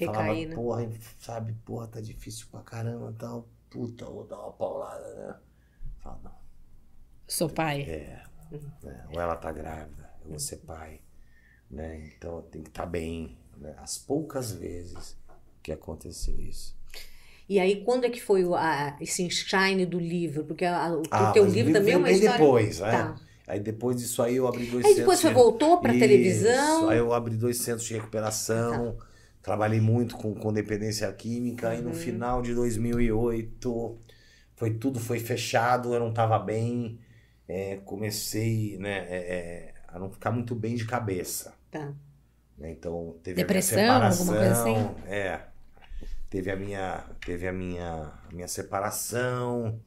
C: Falava,
A: Recair, né?
C: porra, sabe, porra, tá difícil pra caramba e tal. Puta, vou dar uma paulada, né? Fala, não,
B: Sou pai.
C: é, né? Ou ela tá grávida, eu vou ser pai, né? Então tenho que estar bem, né? As poucas vezes que aconteceu isso.
A: E aí, quando é que foi o, a, esse enshine do livro? Porque a- o
C: Ah,
A: teu livro
C: livro
A: também é uma
C: bem
A: história...
C: depois, né?
A: Tá.
C: Aí depois disso aí eu abri dois
A: Aí depois você voltou
C: Isso,
A: televisão.
C: Aí eu abri dois centros de recuperação, trabalhei muito com, com dependência química, e no
A: Uhum.
C: final de 2008 foi tudo foi fechado, eu não estava bem, é, comecei né, é, é, a não ficar muito bem de cabeça.
A: Tá.
C: né? Então teve
B: Depressão,
C: minha
B: alguma coisa assim?
C: separação, é, teve a minha, teve a minha, a minha separação.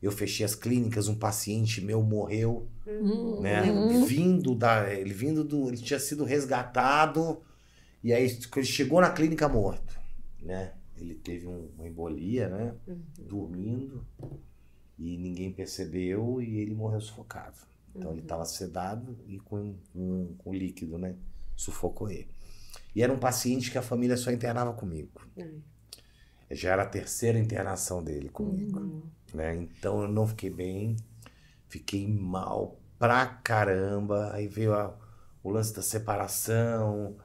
C: Eu fechei as clínicas, um paciente meu morreu
A: Uhum.
C: né?
B: Uhum.
C: Vindo da, ele vindo do, ele tinha sido resgatado e aí ele chegou na clínica morto, né? Ele teve um- uma embolia, né?
A: Uhum.
C: Dormindo e ninguém percebeu e ele morreu sufocado. Então
A: Uhum.
C: ele estava sedado e com, com, com líquido, né? Sufocou ele. E era um paciente que a família só internava comigo.
A: Uhum.
C: Já era a terceira internação dele comigo
A: Uhum.
C: né? Então eu não fiquei bem, fiquei mal pra caramba. Aí veio a- o lance da separação,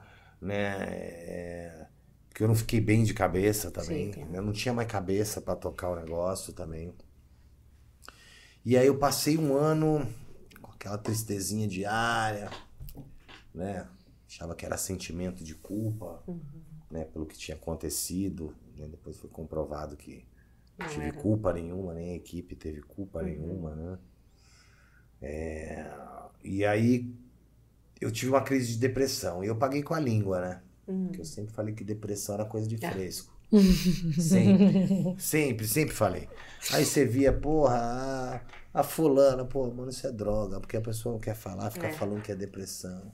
C: né? É, que eu não fiquei bem de cabeça também.
A: Sim,
C: né? Eu não tinha mais cabeça pra tocar o negócio também. E aí eu passei um ano com aquela tristezinha diária, né? Achava que era sentimento de culpa,
A: Uhum.
C: né? Pelo que tinha acontecido. Né? Depois foi comprovado que
A: Não
C: tive
A: era.
C: culpa nenhuma, nem a equipe teve culpa
A: Uhum.
C: nenhuma, né? É, e aí eu tive uma crise de depressão e eu paguei com a língua, né?
A: Uhum.
C: Porque eu sempre falei que depressão era coisa de
A: Ah.
C: fresco. [LAUGHS] sempre, sempre, sempre falei. Aí você via, porra, a, a fulana, pô, mano, isso é droga, porque a pessoa não quer falar, fica
A: É.
C: falando que é depressão.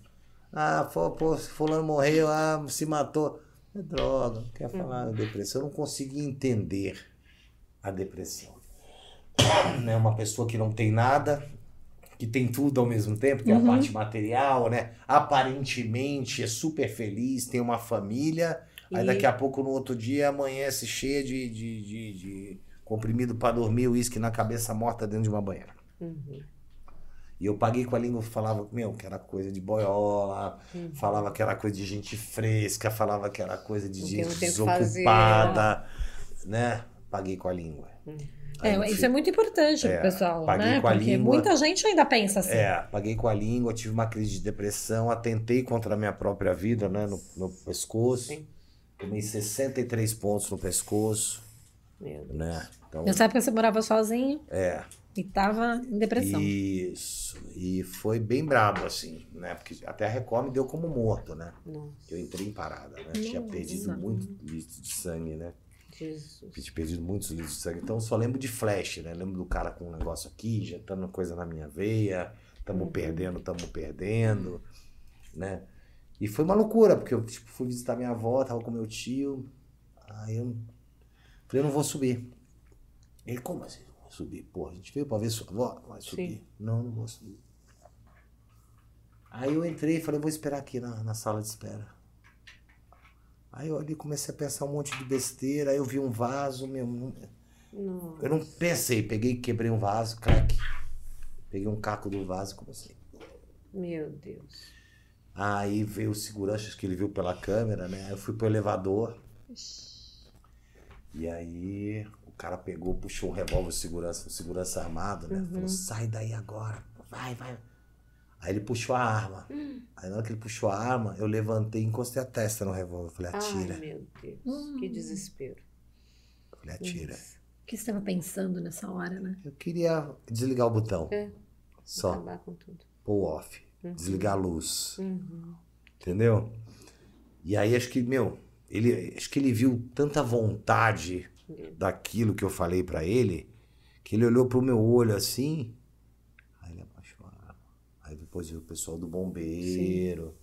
C: Ah, pô, pô, fulano morreu, ah, se matou. É droga, não quer falar de depressão. Eu não conseguia entender a depressão. Né? Uma pessoa que não tem nada, que tem tudo ao mesmo tempo, que é a parte material, né? Aparentemente é super feliz, tem uma família, aí
A: E-
C: daqui a pouco no outro dia amanhece cheia de, de, de, de comprimido para dormir, uísque na cabeça morta dentro de uma banheira.
A: Uhum.
C: E eu paguei com a língua, falava, meu, que era coisa de boiola,
A: Uhum.
C: falava que era coisa de gente fresca, falava que era coisa de gente desocupada, né? Paguei com a língua. Eu
B: É, isso
C: fui-
B: é muito importante
C: É,
B: pro pessoal,
C: paguei
B: né?
C: com a
B: Porque
C: língua.
B: muita gente ainda pensa assim.
C: É, paguei com a língua, tive uma crise de depressão, atentei contra a minha própria vida, né? No, no pescoço.
A: Sim.
C: Tomei 63 pontos no pescoço,
A: Meu Deus.
C: né? Então,
B: Nessa época você morava sozinho
C: é.
B: E tava em depressão.
C: Isso. E foi bem brabo, assim, né? Porque até a Record me deu como morto, né?
A: Nossa.
C: Eu entrei em parada, né? Tinha
B: Nossa.
C: perdido muito litro de sangue, né?
A: Jesus.
C: Tinha perdido muitos litros de sangue. Então eu só lembro de flash, né? Lembro do cara com um negócio aqui, injetando coisa na minha veia. Tamo
A: Uhum.
C: perdendo, tamo perdendo, né? E foi uma loucura, porque eu tipo, fui visitar minha avó, tava com meu tio. Aí eu falei, eu não vou subir. Ele, como assim? Subir? Pô, a gente veio pra ver sua avó, vai subir. Não, não vou subir. Aí eu entrei e falei, vou esperar aqui na, na sala de espera. Aí eu ali comecei a pensar um monte de besteira, aí eu vi um vaso, meu. Não. Eu não pensei, peguei, quebrei um vaso, crack. Peguei um caco do vaso e comecei.
A: Meu Deus.
C: Aí veio o segurança, que ele viu pela câmera, né? Aí eu fui pro elevador. E aí cara pegou, puxou um revólver, segurança, segurança armado, né? Falou, sai daí agora, vai, vai. Aí ele puxou a arma. Aí na hora que ele puxou a arma, eu levantei e encostei a testa no revólver. Falei, atira.
A: Ai, meu Deus. Que desespero.
C: Falei, atira.
B: O que você estava pensando nessa hora, né?
C: Eu queria desligar o botão.
A: É.
C: Só.
A: Acabar com tudo.
C: Pull off. Desligar a luz.
A: Uhum.
C: Entendeu? E aí acho que, meu, ele, acho que ele viu tanta vontade daquilo que eu falei pra ele, que ele olhou pro meu olho assim, aí ele abaixou a arma. Aí depois veio o pessoal do bombeiro.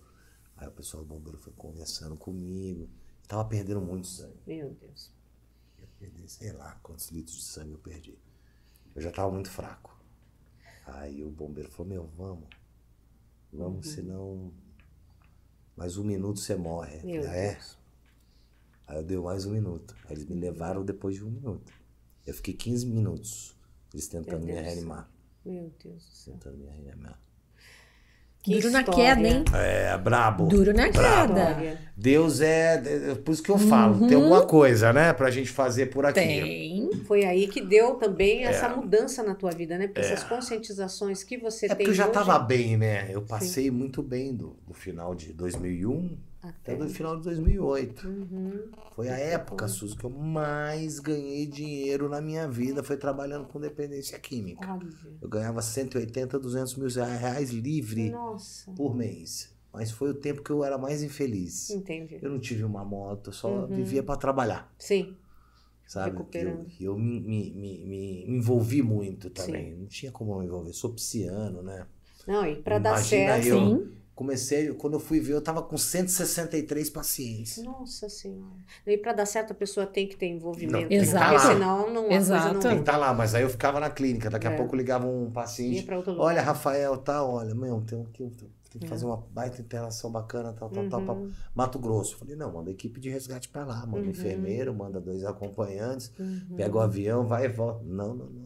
C: Aí o pessoal do bombeiro foi conversando comigo. Tava perdendo muito sangue.
A: Meu Deus.
C: Eu perdi, sei lá, quantos litros de sangue eu perdi. Eu já tava muito fraco. Aí o bombeiro falou, meu, vamos. Vamos, senão. Mais um minuto você morre. Eu
A: Meu
C: ah, é?
A: Deus.
C: Aí eu dei mais um minuto. Aí eles me levaram depois de um minuto. Eu fiquei 15 minutos. Eles tentando me reanimar.
A: Meu Deus do céu.
C: Tentando me reanimar.
A: Que
B: Duro na
A: história.
B: queda, hein?
C: É, brabo.
B: Duro na
C: Brabo.
B: queda.
C: Deus é. é Por isso que eu falo, tem alguma coisa, né? Pra gente fazer por aqui.
B: Tem.
A: Foi aí que deu também essa mudança na tua vida, né? Porque essas conscientizações que você
C: É
A: tem
C: porque eu já
A: hoje,
C: tava bem, né? Eu passei muito bem do, do final de 2001
A: até
C: até do final de 2008.
A: Uhum.
C: Foi a época, Suzy, que eu mais ganhei dinheiro na minha vida. Foi trabalhando com dependência química.
A: Olha.
C: Eu ganhava 180, 200 mil reais livre
A: Nossa.
C: por mês. Mas foi o tempo que eu era mais infeliz.
A: Entendi.
C: Eu não tive uma moto, eu só
A: Uhum.
C: vivia para trabalhar,
A: Sim.
C: sabe?
A: Recuperando.
C: Eu, eu me, me, me, envolvi muito também. Não tinha como eu me envolver. Sou pisciano, né?
A: Não, e pra dar certo.
C: eu.
B: Sim.
C: Comecei, quando eu fui ver, eu tava com 163 pacientes.
A: Nossa Senhora. E pra dar certo, a pessoa tem que ter envolvimento.
C: Não,
A: né?
B: Exato.
A: Porque senão não, a coisa
B: Exato.
A: não
C: Tem que tá lá, mas aí eu ficava na clínica. Daqui a
A: É.
C: pouco ligava um
A: ia
C: paciente.
A: pra outro lugar.
C: Olha, Rafael, tá, olha, meu, tem que, tem que
A: É.
C: fazer uma baita internação bacana, tal, tal, tal, tal.
A: Uhum.
C: Mato Grosso. Eu Falei, não, manda a equipe de resgate pra lá, manda
A: Uhum.
C: enfermeiro, manda dois acompanhantes,
A: Uhum.
C: pega o avião, vai e volta. Não, não, não,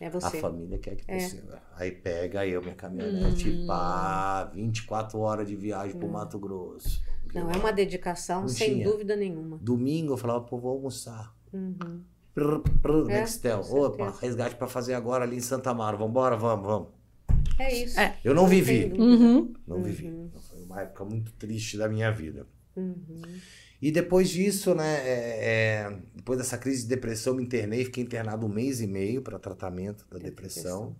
A: É
C: A
A: você.
C: família quer que
A: É.
C: você vá. Aí pega eu, minha caminhonete,
B: Hum.
C: pá, 24 horas de viagem pro Mato Grosso.
A: Não, é uma dedicação,
C: Não
A: sem
C: tinha.
A: dúvida nenhuma.
C: Domingo eu falava, pô, vou almoçar.
A: Uhum.
C: Prr, prr,
A: É,
C: Nextel. Opa, resgate pra fazer agora ali em Santa Amaro. Vambora, vamos, vamos.
A: É isso.
B: É.
C: Eu não vivi.
B: Uhum.
C: Não vivi. Foi uma época muito triste da minha vida.
A: Uhum.
C: E depois disso, né, é, é, depois dessa crise de depressão, me internei, fiquei internado um mês e meio para tratamento da depressão.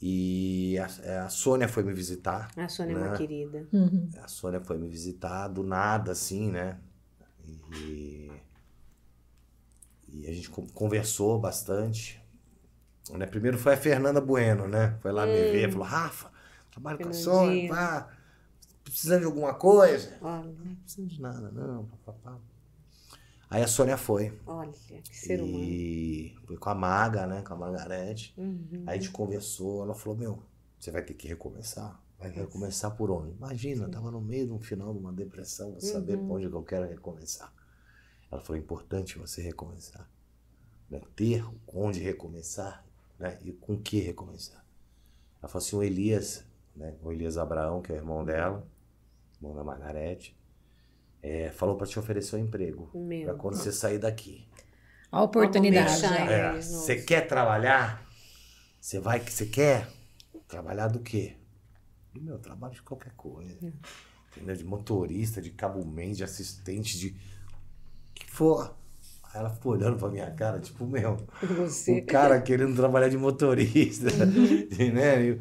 C: E a, é, a Sônia foi me visitar.
A: A Sônia é uma
C: Né?
A: querida.
B: Uhum.
C: A Sônia foi me visitar do nada, assim, né? E, e a gente con- conversou bastante. Né? Primeiro foi a Fernanda Bueno, né? Foi lá me ver, falou, Rafa, trabalho com a Sônia, pá, precisando de alguma coisa?
A: Olha,
C: Não precisa de nada, não. papapá. Aí a Sônia foi.
A: olha, que ser humano.
C: E foi com a Maga, né? Com a Margarete.
A: Uhum.
C: Aí a gente conversou, ela falou, meu, você vai ter que recomeçar. Vai recomeçar por onde? Imagina, eu tava no meio de um final de uma depressão, vou saber
A: Uhum.
C: por onde que eu quero recomeçar. Ela falou, é importante você recomeçar. Né? Ter onde recomeçar, né? E com que recomeçar. Ela falou assim, o Elias, né? O Elias Abraão, que é o irmão dela, da Margarete, é, falou para te oferecer um emprego. Pra quando você sair daqui.
B: A oportunidade. Né?
A: É,
C: você quer trabalhar? Você vai que você quer? Trabalhar do quê? Do meu trabalho de qualquer coisa.
A: Hum.
C: Entendeu? De motorista, de cabumem, de assistente, de. que for. Aí ela ficou olhando pra minha cara, tipo, meu,
A: Você.
C: o cara querendo trabalhar de motorista.
A: Uhum. [LAUGHS]
C: né?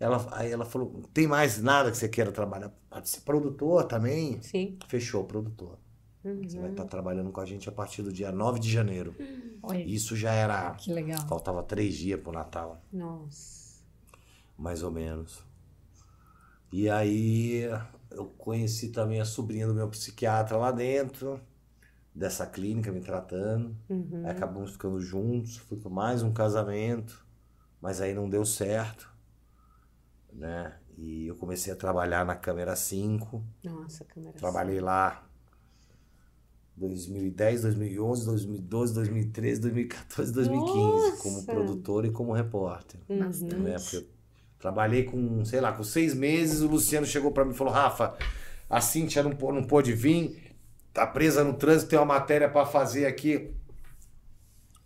C: Ela, aí ela falou: tem mais nada que você queira trabalhar. Pode ser produtor também.
A: Sim.
C: Fechou, produtor. Você vai estar trabalhando com a gente a partir do dia 9 de janeiro.
B: Olha,
C: Isso já era.
B: que legal.
C: Faltava três dias pro Natal,
A: Nossa.
C: mais ou menos. E aí eu conheci também a sobrinha do meu psiquiatra lá dentro, dessa clínica me tratando.
A: Uhum.
C: Aí acabamos ficando juntos, fui para mais um casamento, mas aí não deu certo, né? E eu comecei a trabalhar na câmera 5,
A: Nossa, câmera.
C: trabalhei lá 2010, 2011, 2012, 2013, 2014, 2015, como
A: Nossa!
C: produtor e como repórter,
A: Uhum.
C: né? Porque eu trabalhei com, sei lá, com seis meses, o Luciano chegou para mim e falou, Rafa, a Cintia não, pô- não pôde vir, tá presa no trânsito, tem uma matéria para fazer aqui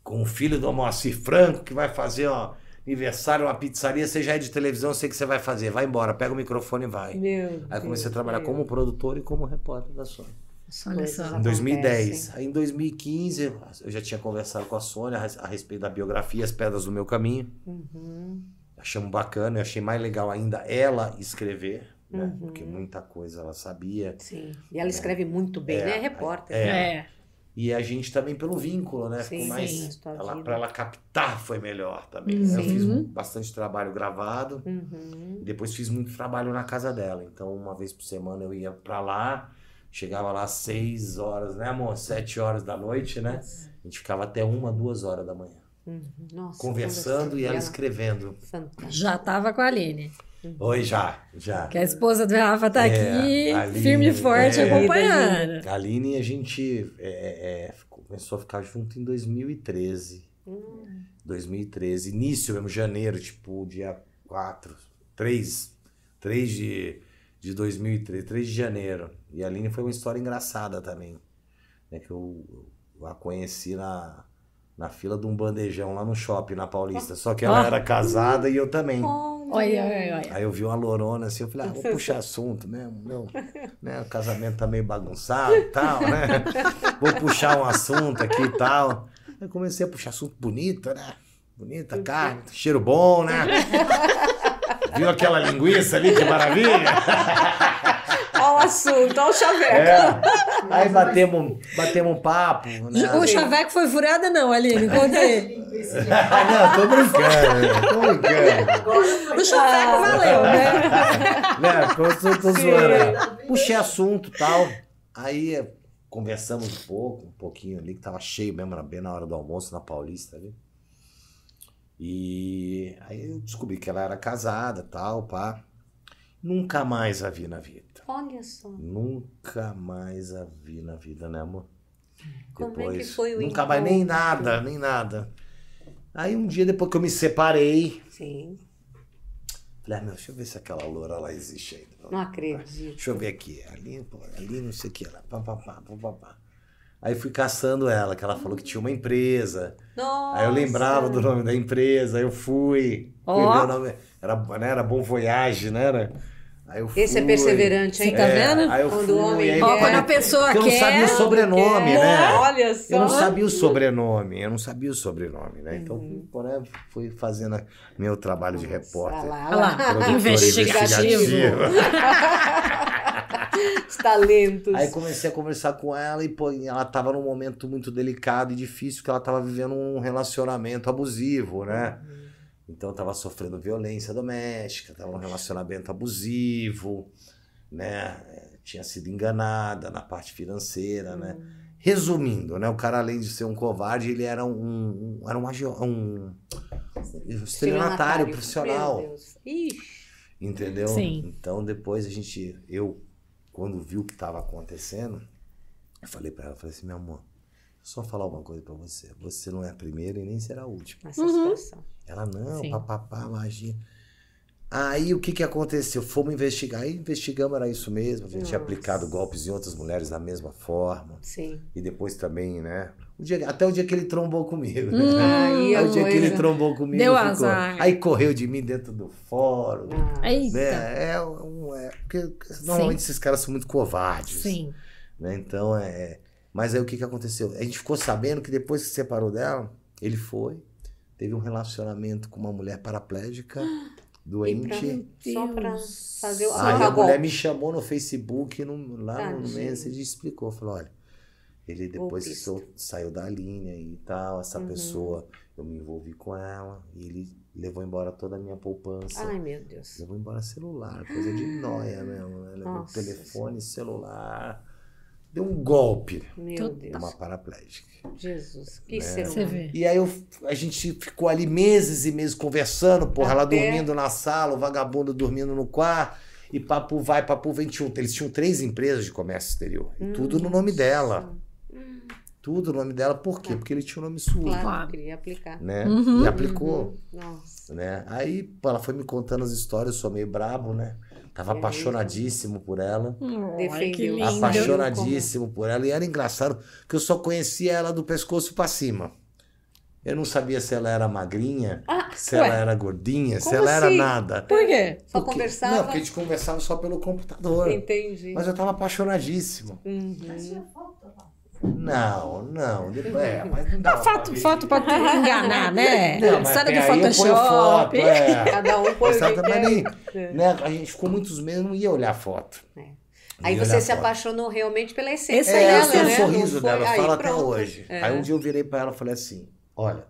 C: com o filho do Moacir Franco, que vai fazer ó, aniversário, uma pizzaria, você já é de televisão, eu sei que você vai fazer, vai embora, pega o microfone e vai.
A: Meu
C: Aí eu comecei a
A: Deus,
C: trabalhar
A: meu.
C: como produtor e como repórter da.
B: Olha só.
C: Em 2010.
A: Acontecem.
C: Aí em 2015 eu já tinha conversado com a Sônia a res- a respeito da biografia As Pedras do Meu Caminho.
A: Uhum.
C: Achamos bacana, eu achei mais legal ainda ela escrever, né?
A: Uhum.
C: Porque muita coisa ela sabia.
A: Sim. E ela escreve muito bem,
C: É,
A: né? É repórter.
C: é.
B: É.
C: E a gente também pelo vínculo, né?
A: Sim,
C: Ficou mais.
A: sim,
C: Ela,
A: vida.
C: pra ela captar foi melhor também.
B: Uhum.
C: Eu fiz um- bastante trabalho gravado.
A: Uhum.
C: Depois fiz muito trabalho na casa dela. Então, uma vez por semana eu ia pra lá, chegava lá às seis horas, né, amor? Sete horas da noite, né? A gente ficava até uma, duas horas da manhã.
A: Uhum. Nossa,
C: Conversando e ela
A: ela
C: escrevendo.
A: Fantástica.
B: Já tava com a Aline.
C: Oi, já, já.
B: Que a esposa do Rafa tá
C: É,
B: aqui,
C: Aline,
B: firme e forte,
C: é.
B: acompanhando.
C: A Aline, a gente é, é, começou a ficar junto em 2013.
A: Hum.
C: 2013, início mesmo, janeiro, tipo, dia 4, 3, 3 de, de 2013, 3 de janeiro. E a Aline foi uma história engraçada também, né, que eu, eu a conheci na, na fila de um bandejão lá no shopping, na Paulista. Só que ela era casada e eu também.
B: Olha, olha, olha.
C: Aí eu vi uma lorona assim, eu falei, ah, vou puxar assunto mesmo, não, né, o casamento tá meio bagunçado e tal, né, vou puxar um assunto aqui e tal. Aí comecei a puxar assunto bonito, né, bonita carne, cheiro bom, né, viu aquela linguiça ali, que maravilha? [LAUGHS]
A: Olha o assunto, olha o chaveco.
C: É. Aí batemos, batemos um papo, né.
B: O chaveco foi furada, não, Aline? Conta aí.
C: Ah, não, tô brincando, né, tô brincando.
B: O chaveco valeu, né?
C: né? Eu tô, tô zoando. Puxei assunto e tal. Aí eh, conversamos um pouco, um pouquinho ali, que tava cheio mesmo, era bem na hora do almoço, na Paulista ali. E aí eu descobri que ela era casada tal, pá. Nunca mais a vi na vida.
A: Olha só.
C: Nunca mais a vi na vida, né, amor?
A: Como é que foi o
C: Nunca mais, nem
A: encontro?
C: nada, nem nada. Aí um dia depois que eu me separei,
A: Sim.
C: falei, ah, meu, deixa eu ver se aquela loura lá existe ainda.
A: Não acredito.
C: Deixa eu ver aqui. Ali, pô, ali não sei o que lá. Pá, pá, pá, pá, pá, pá. Aí fui caçando ela, que ela falou que tinha uma empresa.
A: Nossa.
C: Aí eu lembrava do nome da empresa, aí eu fui. fui
B: Ó.
C: ver o nome. Era, né, era Bom Voyage, né? Era, aí eu
A: Esse é
C: fui.
A: perseverante, hein?
B: Tá vendo?
C: Aí eu
A: Quando
C: fui,
A: o homem
C: aí,
A: quer.
B: Ó, quando a pessoa
C: Porque eu não
B: quer...
C: sabia o sobrenome,
A: Quer.
C: né?
A: Olha só.
C: Eu não sabia o sobrenome, eu não sabia o sobrenome, né? Então,
A: Uhum.
C: né, fui fazendo meu trabalho de repórter.
A: Olha lá,
B: Olha lá,
C: produtor
B: investigativo.
A: Os talentos.
C: Aí comecei a conversar com ela e pô, ela tava num momento muito delicado e difícil, que ela tava vivendo um relacionamento abusivo, né? Então tava sofrendo violência doméstica, tava num relacionamento abusivo, né? É, Tinha sido enganada na parte financeira, né? Resumindo, né? O cara, além de ser um covarde, ele era um, um- era um, um estelionatário profissional.
A: Meu Deus. Ixi.
C: Entendeu?
B: Sim.
C: Então depois a gente, eu, quando vi o que estava acontecendo, eu falei para ela, falei assim, meu amor, só falar uma coisa para você, você não é a primeira e nem será a última.
A: Nessa situação.
C: Ela, não,
B: Sim.
C: papapá, magia. Aí o que que aconteceu? Fomos investigar, aí investigamos, era isso mesmo, a gente tinha
A: Nossa.
C: aplicado golpes em outras mulheres da mesma forma.
A: Sim.
C: E depois também, né? O dia, até o dia que ele trombou comigo. [LAUGHS] né?
A: Aí
C: o dia que ele trombou comigo.
B: Deu
C: ficou-
B: azar.
C: Aí correu de mim dentro do fórum.
A: Ah,
B: Eita.
C: né? É, um- é, porque normalmente esses caras são muito covardes.
B: Sim.
C: Né? Então é. Mas aí o que, que aconteceu? A gente ficou sabendo que depois que se separou dela, ele foi, teve um relacionamento com uma mulher paraplégica, [GASPS] doente.
A: Só pra fazer o
C: Aí a mulher me chamou no Facebook, no, lá no
A: Tadinho.
C: Message e explicou. Falou: olha, Ele depois sol- saiu da linha e tal. Essa
A: Uhum.
C: pessoa, eu me envolvi com ela e ele levou embora toda a minha poupança.
A: Ai, meu Deus.
C: Levou embora celular, coisa de [GASPS] noia mesmo. Né? Levou
A: Nossa
C: telefone, celular. Deu um golpe.
A: Meu. Deus.
C: Uma paraplégica.
A: Jesus, que
C: Né?
A: ser
B: Você
A: humano.
B: vê.
C: E aí eu, a gente ficou ali meses e meses conversando, porra, ela dormindo na sala, o vagabundo dormindo no quarto, e papo vai, papo vem. Tinha um- Eles tinham três empresas de comércio exterior. E
A: Hum,
C: tudo no nome dela.
A: Hum,
C: Tudo no nome dela. Por quê? Porque ele tinha o nome sujo.
A: claro,
B: Claro.
A: queria aplicar.
C: Né?
B: Uhum.
C: E aplicou.
A: Uhum. Nossa.
C: Né? Aí pô, ela foi me contando as histórias, eu sou meio brabo, né? Tava
A: aí,
C: apaixonadíssimo por ela.
A: Defendeu.
C: apaixonadíssimo por ela. E era engraçado que eu só conhecia ela do pescoço pra cima. Eu não sabia se ela era magrinha,
A: Ah,
C: se
B: ué.
C: ela era gordinha, se ela era
A: assim?
C: nada.
B: Por quê?
A: Só
C: Porque-
A: conversava?
C: Não, porque a gente conversava só pelo computador.
A: Entendi.
C: Mas eu tava apaixonadíssimo.
A: Uhum.
C: Não, não. É, mas não dá.
B: Foto, foto pra tu enganar, né?
C: Não, mas eu ponho
B: Photoshop.
C: foto, é. [LAUGHS]
A: Cada um põe o que
C: mas nem,
A: É.
C: né, a gente ficou muitos meses, não ia olhar foto.
A: É. Aí você se
C: foto.
A: apaixonou realmente pela essência
C: É,
B: dela,
C: eu sei o
B: né?
C: sorriso
A: foi-
C: dela, eu falo até hoje.
A: É.
C: Aí um dia eu virei pra ela e falei assim: olha,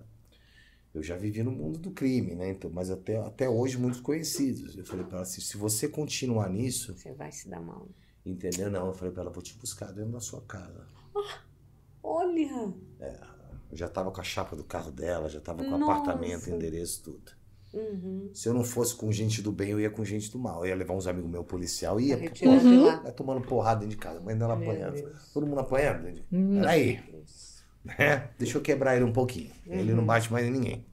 C: eu já vivi no mundo do crime, né? Então, mas até, até hoje muitos conhecidos. Eu falei pra ela assim: se você continuar nisso,
A: Você vai se dar mal.
C: entendeu? Não, eu falei pra ela: vou te buscar dentro da sua casa.
A: Olha!
C: Eu já tava com a chapa do carro dela, já tava com o
A: Nossa.
C: apartamento, endereço, tudo.
A: Uhum.
C: Se eu não fosse com gente do bem, eu ia com gente do mal. Eu ia levar uns amigos meus policial e ia.
B: Uhum.
C: Vai tomando porrada dentro de casa, mãe dela
A: Meu
C: apanhando.
A: Deus.
C: Todo mundo apanhando. dentro de-
B: Hum.
C: Peraí. Né? Deixa eu quebrar ele um pouquinho. Ele
A: Uhum.
C: não bate mais em ninguém.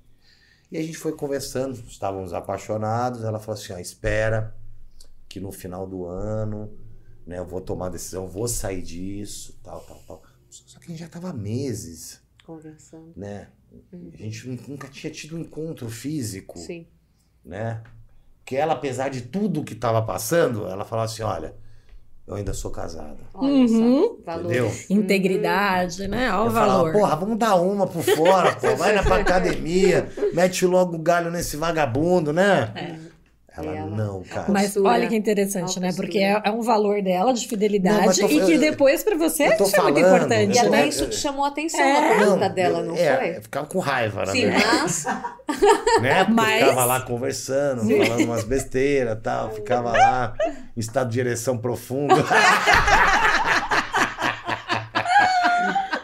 C: E a gente foi conversando, estávamos apaixonados. Ela falou assim: ó, espera que no final do ano, né, eu vou tomar a decisão, vou sair disso, tal, tal, tal. Só que a gente já estava meses,
A: Conversando.
C: né?
A: Uhum.
C: A gente nun- nunca tinha tido um encontro físico,
A: Sim.
C: né? Que ela, apesar de tudo que estava passando, ela falava assim: olha, eu ainda sou casada.
A: Olha
B: Uhum.
A: só. Valores.
B: Integridade, né? Olha o
C: Eu falava,
B: valor.
C: porra, vamos dar uma por fora, pô. Vai na [LAUGHS] pra academia, mete logo o galho nesse vagabundo, né? Ela,
A: ela-
C: não, cara.
B: Mas
A: postura.
B: olha que interessante,
A: Uma
B: né? Porque é, é um valor dela de
C: Não,
B: fidelidade
C: mas tô-
B: e que depois pra você é muito importante,
A: E
B: né?
A: até isso te chamou a atenção,
B: É.
A: a conduta dela,
C: eu-
A: não
C: é,
A: foi?
C: Eu ficava com raiva, na
A: Sim,
C: verdade.
A: mas [LAUGHS]
C: Né? Porque
B: Mas-
C: ficava lá conversando, falando umas besteiras e tal. Ficava lá em estado de ereção profundo. [LAUGHS]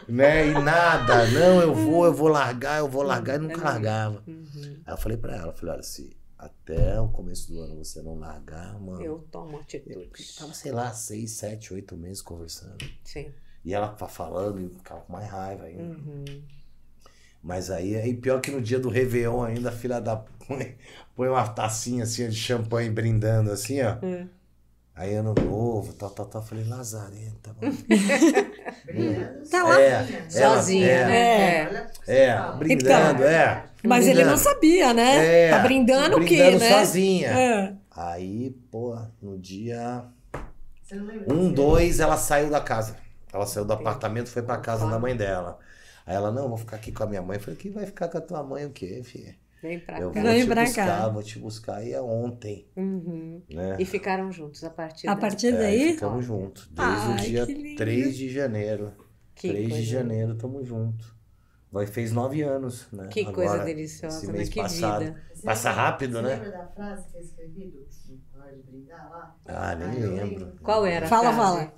C: né? E nada. Não, eu vou, eu vou largar, eu vou largar. E nunca largava.
A: Uhum.
C: Aí eu falei pra ela, eu falei, olha, se até o começo do ano você não largar, mano.
A: eu tomo
C: Eu
A: atitude.
C: tava, sei lá, seis, sete, oito meses conversando.
A: Sim.
C: E ela tá falando e ficava com mais raiva ainda.
A: Uhum.
C: Mas aí, aí, pior que no dia do Réveillon ainda, a filha da [LAUGHS] põe, põe uma tacinha assim de champanhe brindando assim, ó.
A: É.
C: Aí ano novo, tal, tal, tal. Eu falei, Lazarenta, mano. [LAUGHS]
B: Tá lá.
C: É, ela-
A: Sozinha,
C: é,
A: né?
B: É.
C: É, brindando, é.
B: Mas ele não sabia, né?
C: É,
B: tá brindando o quê,
C: brindando
B: né?
C: sozinha.
B: É.
C: Aí, pô, no dia
D: Você não lembra?
C: Um, dois, ela saiu da casa. Ela saiu do apartamento, foi pra casa da mãe dela. Aí ela, não, vou ficar aqui com a minha mãe. Eu falei, que vai ficar com a tua mãe o quê, filha?
A: Vem pra
C: Eu
A: cá.
C: vou
B: Vem
C: te buscar,
B: cá.
C: vou te buscar. E é ontem,
A: Uhum.
C: né?
A: E ficaram juntos a partir
B: A
A: daí.
B: partir
C: É,
B: daí,
C: ficamos juntos. Desde
B: Ai,
C: o dia
B: que lindo.
C: 3 de janeiro.
A: Que
C: 3 de
A: coisa-
C: janeiro, estamos juntos. Vai, fez nove anos, né?
A: Que coisa
C: Agora,
A: deliciosa,
C: esse
A: né?
C: mês
A: Que
C: passado. Passa
D: lembra-
C: rápido,
D: você
C: né?
D: lembra da frase que eu escrevi do na hora de brindar lá?
C: Ah, nem lembro.
A: Qual era? a
B: Fala, fala.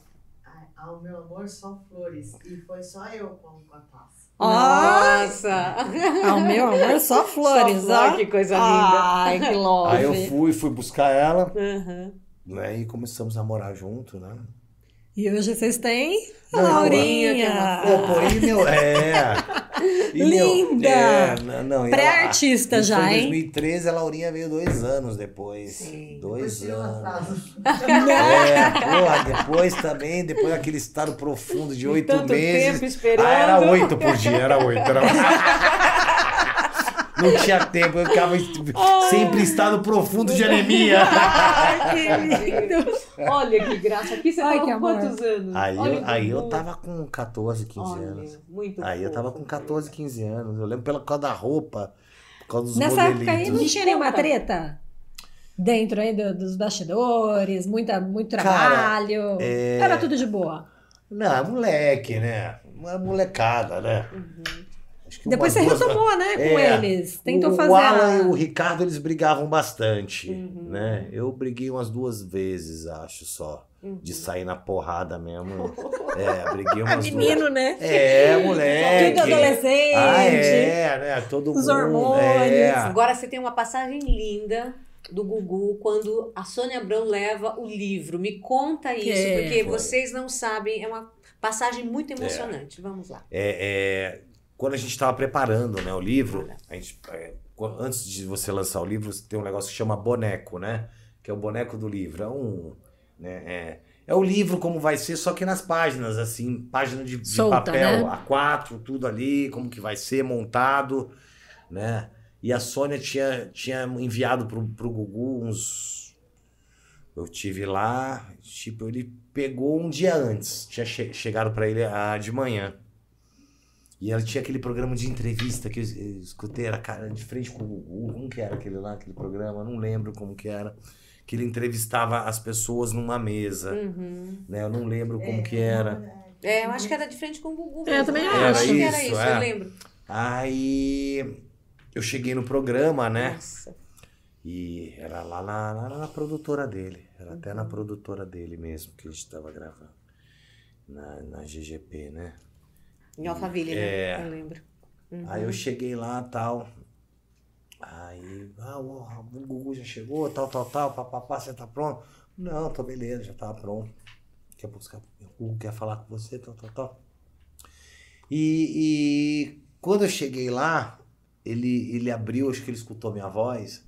D: Ao meu amor, só flores. E foi só eu com, com a taça.
A: Nossa!
B: ao meu amor, só [LAUGHS] flores,
A: Só flor,
B: ó.
A: que coisa linda.
B: Ai, que [LAUGHS] love.
C: Aí eu fui, fui buscar ela,
A: Uhum.
C: né? E começamos a morar junto, né?
B: E hoje vocês têm a
C: Não,
B: Laurinha.
A: que é uma
C: e meu. É. E meu-
B: Linda!
C: é, não, e ela-
B: Pré-artista já,
C: foi em
B: hein?
C: 2013, a Laurinha veio dois anos depois.
A: Sim.
C: Dois
D: Depois
C: anos. É, porra, depois também, depois daquele estado profundo de oito meses.
A: tempo esperando.
C: Ah, era oito por dia, era oito. Era... [LAUGHS] Não tinha tempo, eu ficava sempre em estado profundo de anemia. [LAUGHS]
B: Ai, que lindo.
A: Olha que graça. Aqui você
B: Ai,
A: tava quantos anos?
C: Aí,
A: Olha
C: eu, aí eu tava com 14, 15
A: Olha,
C: anos.
A: muito
C: Aí eu tava
A: fofo.
C: com 14, 15 anos. Eu lembro pela causa da roupa, por causa dos
B: Nessa época aí não
C: modelitos.
B: tinha nenhuma treta? Dentro aí do- dos bastidores, muita, muito
C: Cara,
B: trabalho.
C: é-
B: Era tudo de boa.
C: Não, é moleque, né? Uma molecada, né? Que
B: Depois você
C: duas-
B: retomou, né, com
C: É.
B: eles. Tentou
C: o,
B: fazer.
C: O Alan
B: a-
C: e o Ricardo, eles brigavam bastante,
B: Uhum.
C: né? Eu briguei umas duas vezes, acho, só. De sair na porrada mesmo. É, briguei umas duas.
B: menino, né?
C: É, moleque.
B: Tudo adolescente.
C: Ah, é, né? Todo
B: Os
C: mundo.
B: hormônios.
C: É.
A: Agora você tem uma passagem linda do Gugu quando a Sônia Abrão leva o livro. Me conta isso,
B: É.
A: porque
C: Foi.
A: vocês não sabem, é uma passagem muito emocionante. Vamos lá.
C: É, é, quando a gente estava preparando né, o livro, a gente, é, antes de você lançar o livro, tem um negócio que chama boneco, né? Que é o boneco do livro. É um. Né, é, é o livro como vai ser, só que nas páginas, assim, página de, de
B: Solta,
C: papel
B: né?
C: A4, tudo ali, como que vai ser montado, né? E a Sônia tinha, tinha enviado pro, pro Gugu uns. Eu tive lá, tipo, ele pegou um dia antes. Tinha che chegado para ele ah, de manhã. E ela tinha aquele programa de entrevista que eu escutei, era cara de frente com o Gugu. Como que era aquele lá, aquele programa? Não lembro como que era. Que ele entrevistava as pessoas numa mesa.
A: Uhum.
C: Né? Eu não lembro como que era.
A: É, eu acho que era de frente com o Gugu.
B: É, eu
A: mesmo.
B: também
A: Eu
B: acho.
A: acho que era
C: Isso,
A: isso,
C: é.
A: eu lembro.
C: Aí eu cheguei no programa, né?
A: Nossa.
C: E era lá na, lá na produtora dele. Era até na produtora dele mesmo que a gente tava gravando. Na, na GGP, né?
A: Em Alphaville,
C: É.
A: né? Eu lembro. Uhum.
C: Aí eu cheguei lá tal. Aí, ah, o, Gugu já chegou, tal, tal, tal, papapá, você tá pronto? Não, tô beleza, já tava pronto. A pouco os caras, o Gugu quer falar com você, tal, tal, tal. E, e quando eu cheguei lá, ele, ele abriu, acho que ele escutou minha voz.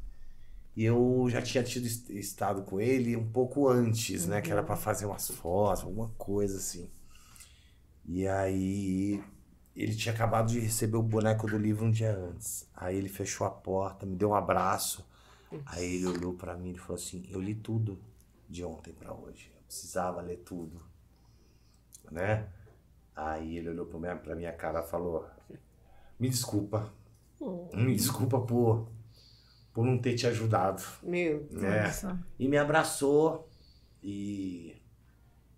C: E eu já tinha tido est- estado com ele um pouco antes, né? Que era pra fazer umas fotos, alguma coisa assim. E aí ele tinha acabado de receber o boneco do livro um dia antes. Aí ele fechou a porta, me deu um abraço. Aí ele olhou pra mim e falou assim: Eu li tudo de ontem pra hoje. Eu precisava ler tudo. Né? Aí ele olhou pra minha, pra minha cara e falou: Me desculpa. Me desculpa por, por não ter te ajudado.
A: Meu.
C: né?
B: Nossa.
C: E me abraçou e,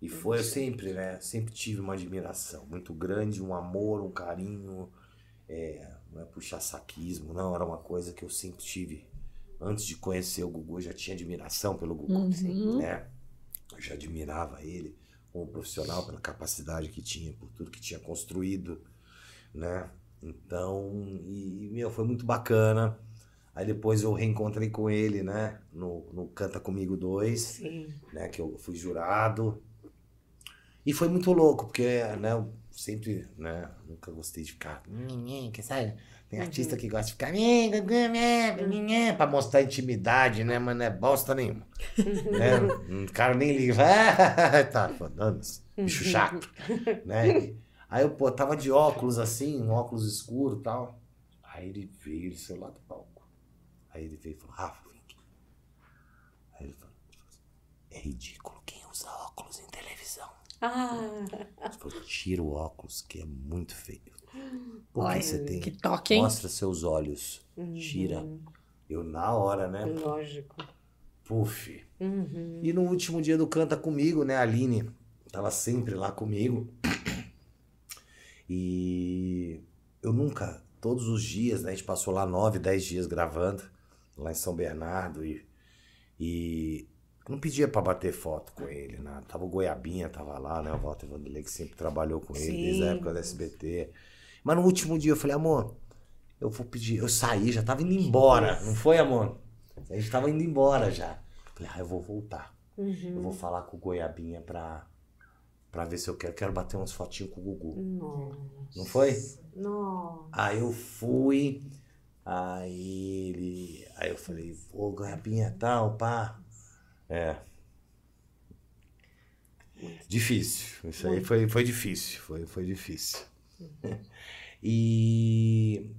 C: e foi eu sempre, né? Sempre tive uma admiração muito grande, um amor, um carinho. É, não é puxar saquismo, não. Era uma coisa que eu sempre tive. Antes de conhecer o Gugu, eu já tinha admiração pelo Gugu,
B: Uhum.
C: né? Eu já admirava ele como profissional, pela capacidade que tinha, por tudo que tinha construído, né? Então, e, e, meu, foi muito bacana. Aí depois eu reencontrei com ele, né? No, no Canta Comigo 2,
A: Sim.
C: né? Que eu fui jurado. E foi muito louco, porque, né? Eu sempre, né? Nunca gostei de ficar... Que sabe? Tem artista que gosta de ficar... Pra mostrar intimidade, né? Mas não é bosta nenhuma. [LAUGHS] né? O cara nem liga. "Ah, [LAUGHS] tá, foda-se. Bicho chato. né? Aí eu, pô, tava de óculos assim, um óculos escuro e tal. Aí ele veio, ele saiu lá do palco. Aí ele veio e falou, Rafa, vem aqui. Aí ele falou, é ridículo quem usa óculos em televisão.
A: Ah,
C: falou, tira o óculos, que é muito feio. Porque
B: Olha,
C: você tem.
B: que toque, hein?
C: Mostra seus olhos. Tira. Eu na hora, né?
A: lógico.
C: Puf.
A: Uhum.
C: E no último dia do Canta Comigo, né? A Aline tava sempre lá comigo. E eu nunca, todos os dias, né? A gente passou lá nove, dez dias gravando, lá em São Bernardo. E, e não pedia pra bater foto com ele, nada. Tava o Goiabinha, tava lá, né? O Walter Vanderlei, que sempre trabalhou com ele desde a
A: Sim.
C: época da SBT. Mas no último dia eu falei, amor, eu vou pedir. Eu saí, já tava indo embora, não foi, amor? A gente tava indo embora já. Falei, ah, eu vou voltar.
A: Uhum.
C: Eu vou falar com o Goiabinha pra, pra ver se eu quero. Quero bater umas fotinhos com o Gugu.
A: Nossa.
C: Não foi?
A: Nossa.
C: Aí eu fui. Aí ele. Aí eu falei, pô, Goiabinha tal, pá. É. Difícil. Isso aí foi, foi difícil. Foi, foi difícil. [LAUGHS] E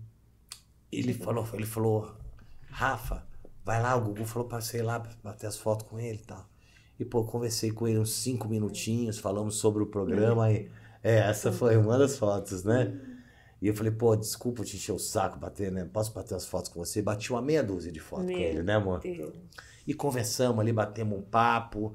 C: ele falou, ele falou, Rafa, vai lá, o Gugu falou você ir lá bater as fotos com ele e tal. E, pô, conversei com ele uns cinco minutinhos, falamos sobre o programa e. É, essa foi uma das fotos, né? E eu falei, pô, desculpa te encher o saco bater, né? Posso bater as fotos com você? Bati uma meia dúzia de fotos com ele, né, amor?
A: Deus.
C: E conversamos ali, batemos um papo.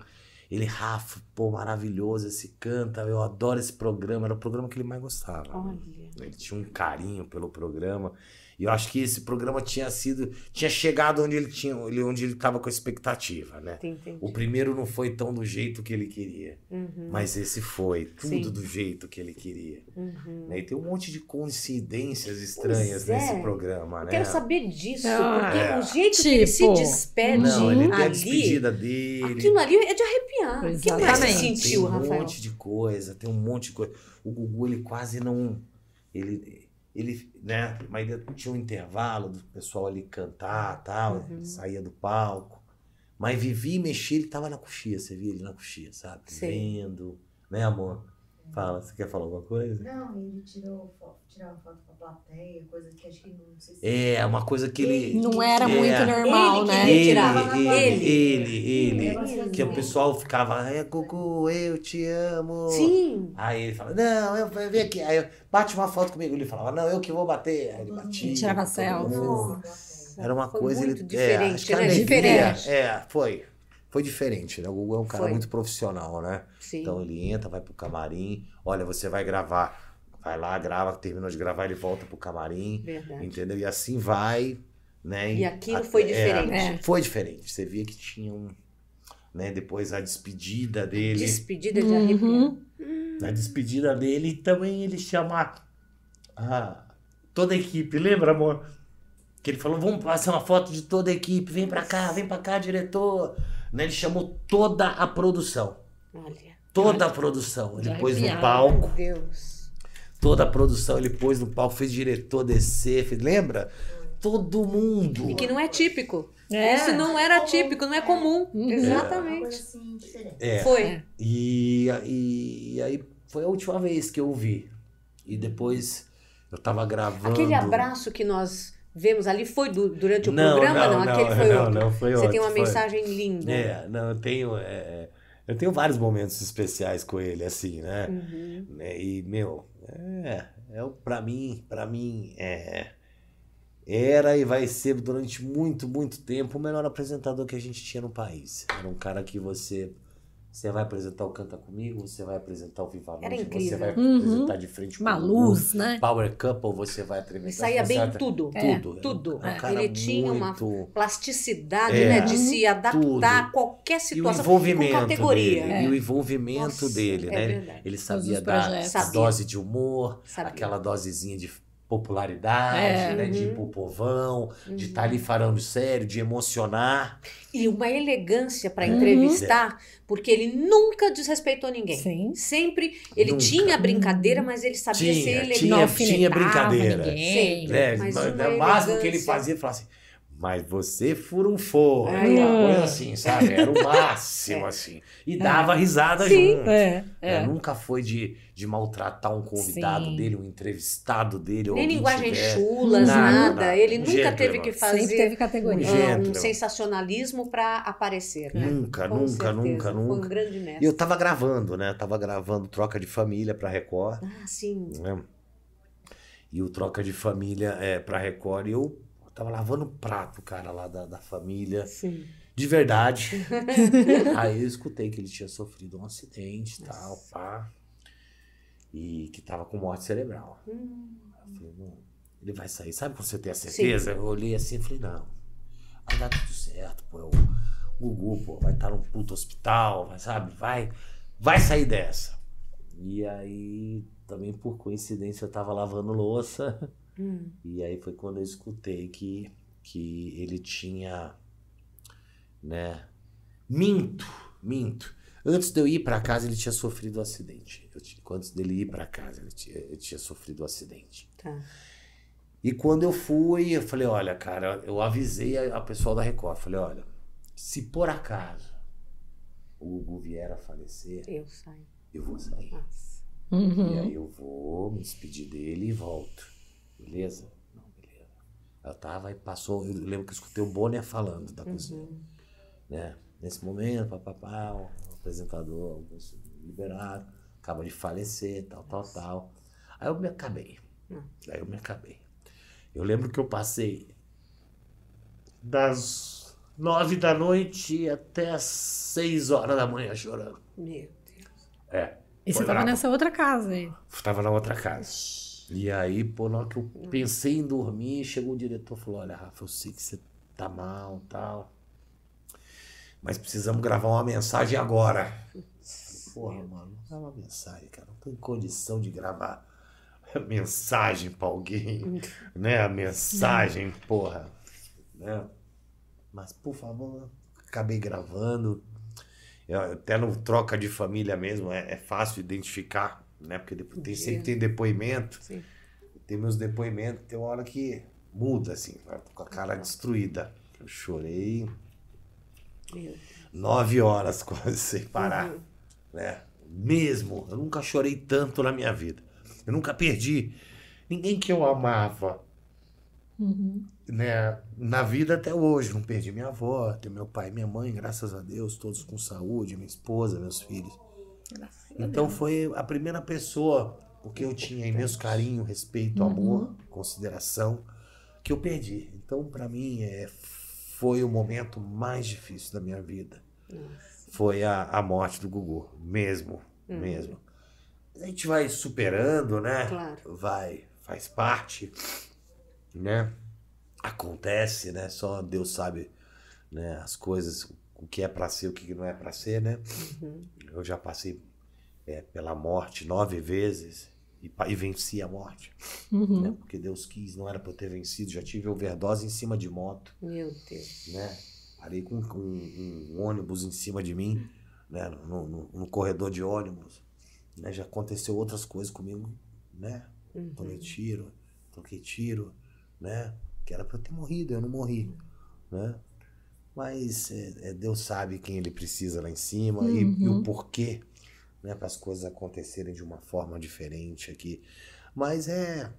C: Ele, Rafa, pô, maravilhoso, esse canta, eu adoro esse programa. Era o programa que ele mais gostava.
A: Olha.
C: Ele tinha um carinho pelo programa. E eu acho que esse programa tinha sido. Tinha chegado onde ele tinha. ele- Onde ele estava com a expectativa, né?
A: Entendi.
C: O primeiro não foi tão do jeito que ele queria.
A: Uhum.
C: Mas esse foi, tudo
A: Sim.
C: do jeito que ele queria.
A: Uhum.
C: né? E tem um monte de coincidências estranhas
A: é.
C: nesse programa, né?
A: Quero saber disso,
B: Ah,
A: porque
C: é.
A: o jeito que ele se
B: Tipo,
A: despede
C: Não, ele tem a
A: ali,
C: despedida dele.
A: aquilo ali é de arrepiar. O que mais você
B: Exatamente.
A: sentiu,
C: tem um
A: Rafael?
C: monte de coisa, tem um monte de coisa. O Gugu, ele quase não. Ele, ele né? Mas tinha um intervalo do pessoal ali cantar tal,
A: Uhum.
C: saía do palco. Mas vivia e mexia, ele tava na coxia, você via ele na coxia, sabe?
A: Sei.
C: Vendo. Né, amor? Fala, você quer falar alguma coisa?
D: Não, ele tirou foto, tirava foto com a plateia, coisa que acho que não sei se.
C: É, uma coisa que ele.
B: Não era
C: É.
B: muito normal,
A: Ele
B: né?
C: Ele, ele,
A: Ele.
C: ele, ele,
D: Ele.
C: Que o pessoal ficava, é, Gugu, eu te amo.
A: Sim.
C: Aí ele fala, não, eu vem aqui. Aí eu, bate uma foto comigo. Ele falava, não, eu que vou bater. Aí ele batia.
B: Tirava selfie.
C: Era uma
A: Foi
C: coisa.
A: muito
C: ele,
A: diferente,
C: é, acho que a
A: né?
C: alegria-
A: Diferente.
C: É, foi. Foi diferente, né? O Gugu é um cara
A: Foi.
C: muito profissional, né?
A: Sim.
C: Então ele entra, vai pro camarim. Olha, você vai gravar. Vai lá, grava, terminou de gravar, ele volta pro camarim.
A: Verdade.
C: Entendeu? E assim vai, né?
A: E aquilo foi diferente.
B: É.
C: Foi diferente. Você via que tinha um. Né, depois a despedida dele.
A: Despedida de.
B: Uhum.
C: Na despedida dele, também ele chama a- toda a equipe. Lembra, amor? Que ele falou: vamos fazer uma foto de toda a equipe. Vem pra cá, vem pra cá, diretor. Né, ele chamou toda a produção.
A: Olha.
C: Toda a produção. Ele pôs no
B: arrepiar.
C: palco.
A: Meu Deus.
C: Toda a produção ele pôs no palco, fez diretor descer. Fez, lembra? Todo mundo.
A: E que não é típico.
B: É.
A: Isso não era típico, não é comum.
B: Uhum.
D: Uma
A: Exatamente.
D: coisa assim.
C: É.
A: Foi.
C: E, e, e aí foi a última vez que eu vi. E depois eu tava gravando.
A: Aquele abraço que nós vemos ali foi du- durante o
C: Não,
A: programa?
C: não,
A: Não,
C: não,
A: aquele foi [LAUGHS]
C: não,
A: outro.
C: não, foi
A: Você
C: outro,
A: tem uma
C: foi.
A: mensagem linda.
C: É, não, eu tenho. é, eu tenho vários momentos especiais com ele, assim, né?
A: Uhum.
C: Né, E, meu, é, é pra mim, pra mim, é, era e vai ser durante muito, muito tempo o melhor apresentador que a gente tinha no país. Era um cara que você. Você vai apresentar o Canta Comigo, você vai apresentar o Viva Noite, você vai
B: Uhum.
C: apresentar de frente
B: Uma luz, né?
C: Power Couple, você vai apresentar.
A: E saía bem
C: vai-
A: em tudo.
C: Tudo.
A: É, tudo.
C: Era um cara
A: Ele tinha uma
C: muito-
A: plasticidade,
C: É.
A: né? De se adaptar
C: Tudo.
A: a qualquer
C: E o
A: situação.
C: envolvimento
A: com categoria.
C: dele.
A: É.
C: E o envolvimento
A: Nossa,
C: dele,
A: é
C: né? Ele-
A: verdade.
C: Ele sabia dar a
A: Sabia.
C: dose de humor,
A: Sabia.
C: aquela dosezinha de popularidade,
B: É.
C: né? De ir
A: Uhum.
C: pro povão, de estar ali falando sério, de emocionar.
A: E uma elegância para
B: Uhum.
A: entrevistar, porque ele nunca desrespeitou ninguém.
B: Sim.
A: Sempre. Ele
C: Nunca.
A: tinha brincadeira, mas ele sabia
C: Tinha,
A: ser elegante.
C: tinha,
B: Não
C: tinha brincadeira.
B: ninguém.
A: Sim.
C: Né?
A: Mas
C: Mas
A: uma
C: o máximo que ele fazia, ele falava assim, mas você fura um forro.
A: É.
C: Uma coisa assim, sabe? Era o [LAUGHS] máximo, assim. E dava risada
A: Sim.
C: junto.
B: É,
C: É,
B: é.
C: Nunca foi de, de maltratar um convidado
B: Sim.
C: dele, um entrevistado dele.
A: Nem linguagem
C: tiver.
A: chulas,
C: Nada,
A: nada. Ele
C: Um
A: nunca
C: gentleman.
A: teve que
B: Sempre
A: fazer
B: teve categoria.
C: Um
A: um sensacionalismo para aparecer, né?
C: Nunca,
A: Com
C: nunca,
A: certeza.
C: nunca,
A: Foi um
C: nunca.
A: grande
C: E
A: mestre.
C: eu tava gravando, né? Tava gravando Troca de Família pra Record.
A: Ah, sim.
C: né? E o Troca de Família é pra Record. E eu tava lavando o prato, cara, lá da, da família.
A: Sim.
C: De verdade. [LAUGHS] Aí eu escutei que ele tinha sofrido um acidente e tal, pá. E que tava com morte cerebral.
A: Hum,
C: Eu falei, não, ele vai sair. Sabe quando você tem a certeza? Eu olhei assim e falei, não, vai dar tudo certo, pô. O Gugu, pô, vai estar num puto hospital, vai, sabe? Vai, vai sair dessa. E aí, também por coincidência, eu tava lavando louça.
A: Hum.
C: E aí foi quando eu escutei que, que ele tinha, né? Minto, minto. Antes de eu ir pra casa, ele tinha sofrido um acidente. Eu tinha- antes dele ir pra casa, ele tinha, ele tinha sofrido um acidente.
A: Tá.
C: E quando eu fui, eu falei, olha, cara, eu avisei a, a pessoal da Record, falei, olha, se por acaso o Gugu vier a falecer,
A: Eu saio.
C: eu vou sair.
A: Nossa.
C: E
B: Uhum.
C: aí eu vou me despedir dele e volto. Beleza? Não, beleza. Eu tava e passou, eu lembro que eu escutei o Bonner falando da cozinha.
A: Uhum.
C: Né? Nesse momento, papapá, o apresentador liberaram, acaba de falecer, tal, tal, tal. Aí eu me acabei.
A: Hum.
C: Aí eu me acabei. Eu lembro que eu passei das nove da noite até as seis horas da manhã chorando.
A: Meu
C: É.
B: E você tava nessa outra casa aí.
C: Tava na outra casa. E aí, pô, na hora que eu pensei em dormir, chegou o diretor e falou: Olha, Rafa, eu sei que você tá mal tal. Mas precisamos gravar uma mensagem agora. Porra, mano, não grava uma mensagem, cara. Não tô em condição de gravar [LAUGHS] mensagem pra alguém, [LAUGHS] né? A mensagem, porra. Né? Mas, por favor, acabei gravando. Eu- Até no troca de família mesmo, é, é fácil identificar, né? Porque tem, sempre tem depoimento.
A: Sim.
C: Tem meus depoimentos, tem uma hora que muda, assim, com a cara destruída. Eu chorei nove horas [LAUGHS] quase sem parar, né? Mesmo, eu nunca chorei tanto na minha vida. Eu nunca perdi ninguém que eu amava, né? Na vida até hoje, não perdi minha avó, tenho meu pai minha mãe, graças a Deus, todos com saúde, minha esposa, meus filhos. Então foi a primeira pessoa, porque eu tinha imenso carinho, respeito, amor, consideração, que eu perdi. Então, para mim, é, foi o momento mais difícil da minha vida. Foi a, a morte do Gugu, mesmo, mesmo. A gente vai superando, né?
A: Claro.
C: Vai, faz parte, né? Acontece, né? Só Deus sabe, né? As coisas, o que é para ser, o que não é para ser, né? Eu já passei é, pela morte nove vezes e, e venci a morte. Né? Porque Deus quis, não era para eu ter vencido. Já tive overdose em cima de moto,
A: Meu Deus.
C: né? Parei com, com um, um ônibus em cima de mim, né? No, no- no corredor de ônibus. Né? Já aconteceu outras coisas comigo, né? Tomei tiro, troquei tiro, né? Que era para eu ter morrido, eu não morri, né? Mas é, é, Deus sabe quem ele precisa lá em cima e, e o porquê, né? Para as coisas acontecerem de uma forma diferente aqui. Mas é,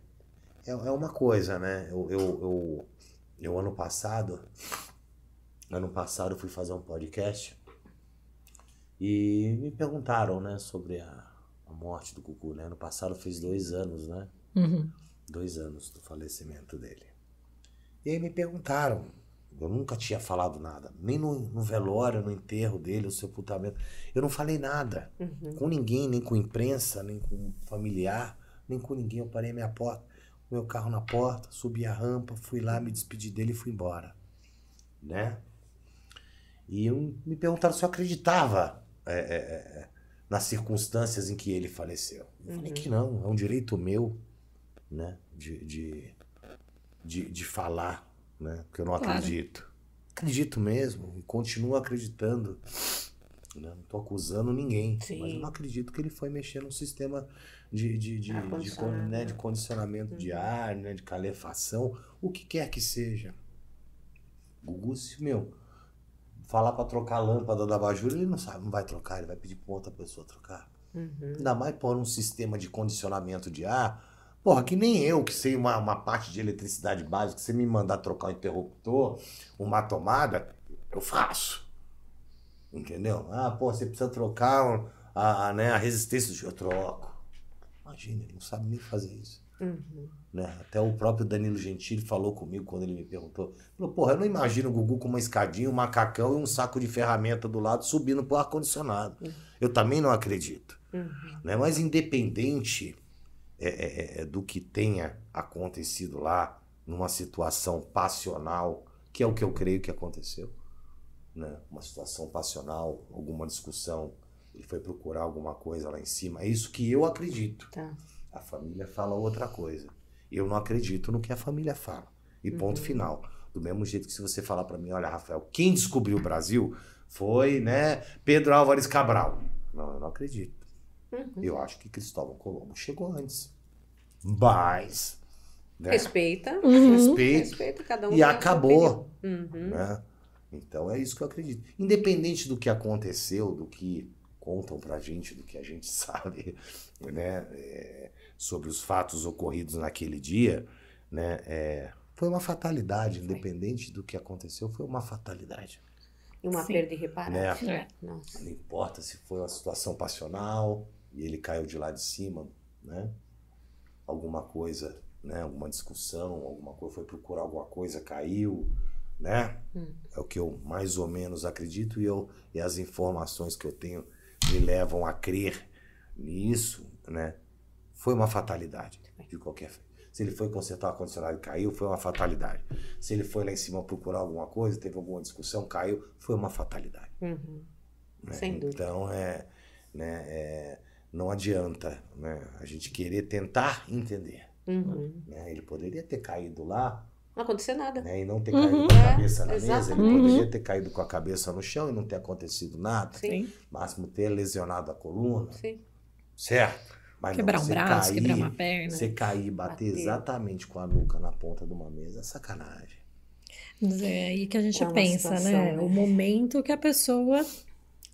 C: é, é uma coisa, né? Eu, eu, eu, eu ano passado, ano passado fui fazer um podcast e me perguntaram, né? Sobre a, a morte do Gugu, né? Ano passado fez dois anos, né?
B: Uhum.
C: dois anos do falecimento dele. E aí me perguntaram, eu nunca tinha falado nada, nem no, no velório, no enterro dele, o sepultamento. Eu não falei nada com ninguém, nem com imprensa, nem com familiar, nem com ninguém. Eu parei minha porta, meu carro na porta, subi a rampa, fui lá, me despedi dele e fui embora. Né? E eu, me perguntaram se eu acreditava é, é, é, nas circunstâncias em que ele faleceu. Eu falei que não, é um direito meu né? De, de, de, de falar, né? Porque eu não
B: Claro.
C: acredito. Acredito mesmo e continuo acreditando. Né? Não tô acusando ninguém,
A: Sim.
C: mas eu não acredito que ele foi mexer num sistema de, de, de, de, con- né? de condicionamento de ar, né? de calefação, o que quer que seja. Gugu, se, meu, falar pra trocar a lâmpada da abajur, ele não sabe, não vai trocar, ele vai pedir pra outra pessoa trocar. Ainda mais por um sistema de condicionamento de ar. Porra, que nem eu, que sei uma, uma parte de eletricidade básica, você me mandar trocar um interruptor, uma tomada, eu faço. Entendeu? Ah, pô, você precisa trocar um- a, a, né, a resistência eu troco. Imagina, ele não sabe nem fazer isso. Né? Até o próprio Danilo Gentili falou comigo quando ele me perguntou. Falou, porra, eu não imagino o Gugu com uma escadinha, um macacão e um saco de ferramenta do lado subindo pro ar-condicionado. Eu também não acredito. Né? Mas independente é, é, é, do que tenha acontecido lá, numa situação passional, que é o que eu creio que aconteceu, né? uma situação passional, alguma discussão, ele foi procurar alguma coisa lá em cima. É isso que eu acredito.
A: Tá.
C: A família fala outra coisa. Eu não acredito no que a família fala. E ponto final. Do mesmo jeito que se você falar pra mim, olha, Rafael, quem descobriu o Brasil foi, né, Pedro Álvares Cabral. Não, eu não acredito. Eu acho que Cristóvão Colombo chegou antes. Mas, né,
A: Respeita.
C: respeito
A: Respeita cada um.
C: e acabou.
A: Uhum.
C: né? Então é isso que eu acredito. Independente do que aconteceu, do que contam pra gente, do que a gente [LAUGHS] sabe, né, é, sobre os fatos ocorridos naquele dia, né, é, foi uma fatalidade. Independente do que aconteceu, foi uma fatalidade.
A: E uma
B: Sim.
A: perda irreparável.
C: Né?
B: É.
C: Não importa se foi uma situação passional e ele caiu de lá de cima, né? Alguma coisa, né? Alguma discussão, alguma coisa, foi procurar alguma coisa, caiu, né? É o que eu mais ou menos acredito e, eu, e as informações que eu tenho me levam a crer nisso, né? Foi uma fatalidade, de qualquer forma. Se ele foi consertar o ar-condicionado e caiu, foi uma fatalidade. Se ele foi lá em cima procurar alguma coisa, teve alguma discussão, caiu, foi uma fatalidade.
A: Uhum.
C: né?
A: Sem dúvida.
C: Então, é, né, é, não adianta né, a gente querer tentar entender.
A: Uhum.
C: né? Ele poderia ter caído lá
A: Não aconteceu nada.
C: né, e não ter
B: Uhum.
C: caído com a
A: É,
C: cabeça na mesa, ele
A: exatamente.
C: poderia ter caído com a cabeça no chão e não ter acontecido nada.
A: Sim,
C: Máximo ter lesionado a coluna,
A: sim.
C: certo? Mas
B: Quebrar
C: não,
B: um braço,
C: cair,
B: quebrar uma perna.
C: Você cair e bater,
A: Bater.
C: exatamente com a nuca na ponta de uma mesa é sacanagem.
B: Mas É aí que a gente
A: É
B: pensa,
A: situação,
B: né?
A: né?
B: O momento que a pessoa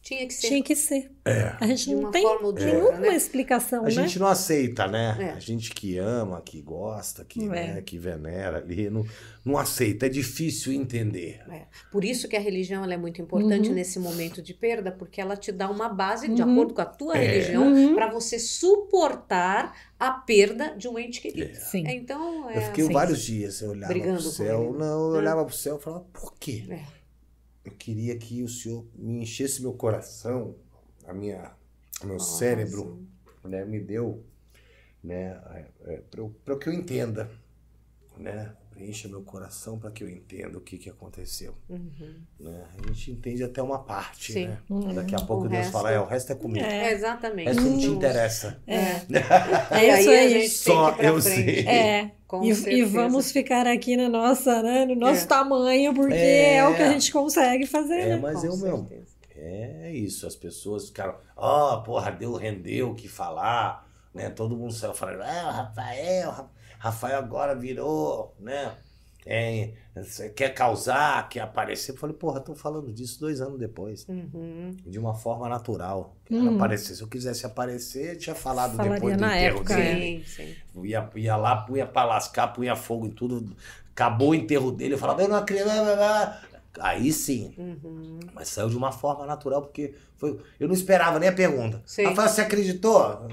A: Tinha que ser.
B: tinha que ser.
C: É.
B: A gente não
A: uma
B: tem nenhuma
A: né?
B: explicação,
C: A
B: né?
C: gente não aceita, né?
A: É.
C: A gente que ama, que gosta, que,
B: É.
C: né, que venera ali, não, não aceita. É difícil entender.
A: É. Por isso que a religião ela é muito importante
B: Uhum.
A: nesse momento de perda, porque ela te dá uma base, de
B: Uhum.
A: acordo com a tua
C: É.
A: religião,
B: Uhum.
A: para você suportar a perda de um ente querido.
B: Sim.
A: Então, é
C: Eu fiquei
A: assim.
C: vários dias, eu olhava
A: Brigando
C: pro céu. Não, eu
A: É.
C: olhava pro céu e falava, por quê?
A: É.
C: Eu queria que o senhor me enchesse meu coração, a minha, meu
A: Nossa.
C: cérebro, né, me deu, né, é, para que eu entenda, né, preencha meu coração para que eu entenda o que, que aconteceu.
A: Uhum.
C: Né? A gente entende até uma parte,
A: Sim.
C: né?
B: Uhum.
C: Daqui a pouco
A: O
C: Deus
A: resto-
C: fala, é, o resto é comigo.
A: É,
C: O
A: exatamente.
C: resto não te
A: Então,
C: interessa.
B: É.
A: E [LAUGHS]
B: É isso
A: aí a
B: aí.
A: gente
C: Só eu
A: frente.
C: sei.
B: É.
A: Com
B: E, e vamos ficar aqui na nossa, né, no nosso
A: É.
B: tamanho, porque
C: É.
B: é. o que a gente consegue fazer.
C: É,
B: né?
C: mas
A: Com
C: eu, meu,
A: certeza.
C: É isso, as pessoas ficaram, ó, porra, deu, rendeu o que falar, né? Todo mundo saiu falando, ah, o Rafael, Ra- Rafael agora virou, né? É, você quer causar, quer aparecer. Eu falei, porra, tô falando disso dois anos depois,
A: Uhum.
C: de uma forma natural.
B: Hum.
C: Aparecer, se eu quisesse aparecer, eu tinha falado
B: Falaria
C: depois do
B: na
C: enterro
B: época,
C: dele.
A: Sim, sim.
C: Ia, ia lá, punha pra lascar, punha fogo em tudo. Acabou o enterro dele, eu falava, eu não acredito. Aí sim,
A: Uhum.
C: mas saiu de uma forma natural, porque foi, eu não esperava nem a pergunta.
A: Sim.
C: Rafael, você acreditou?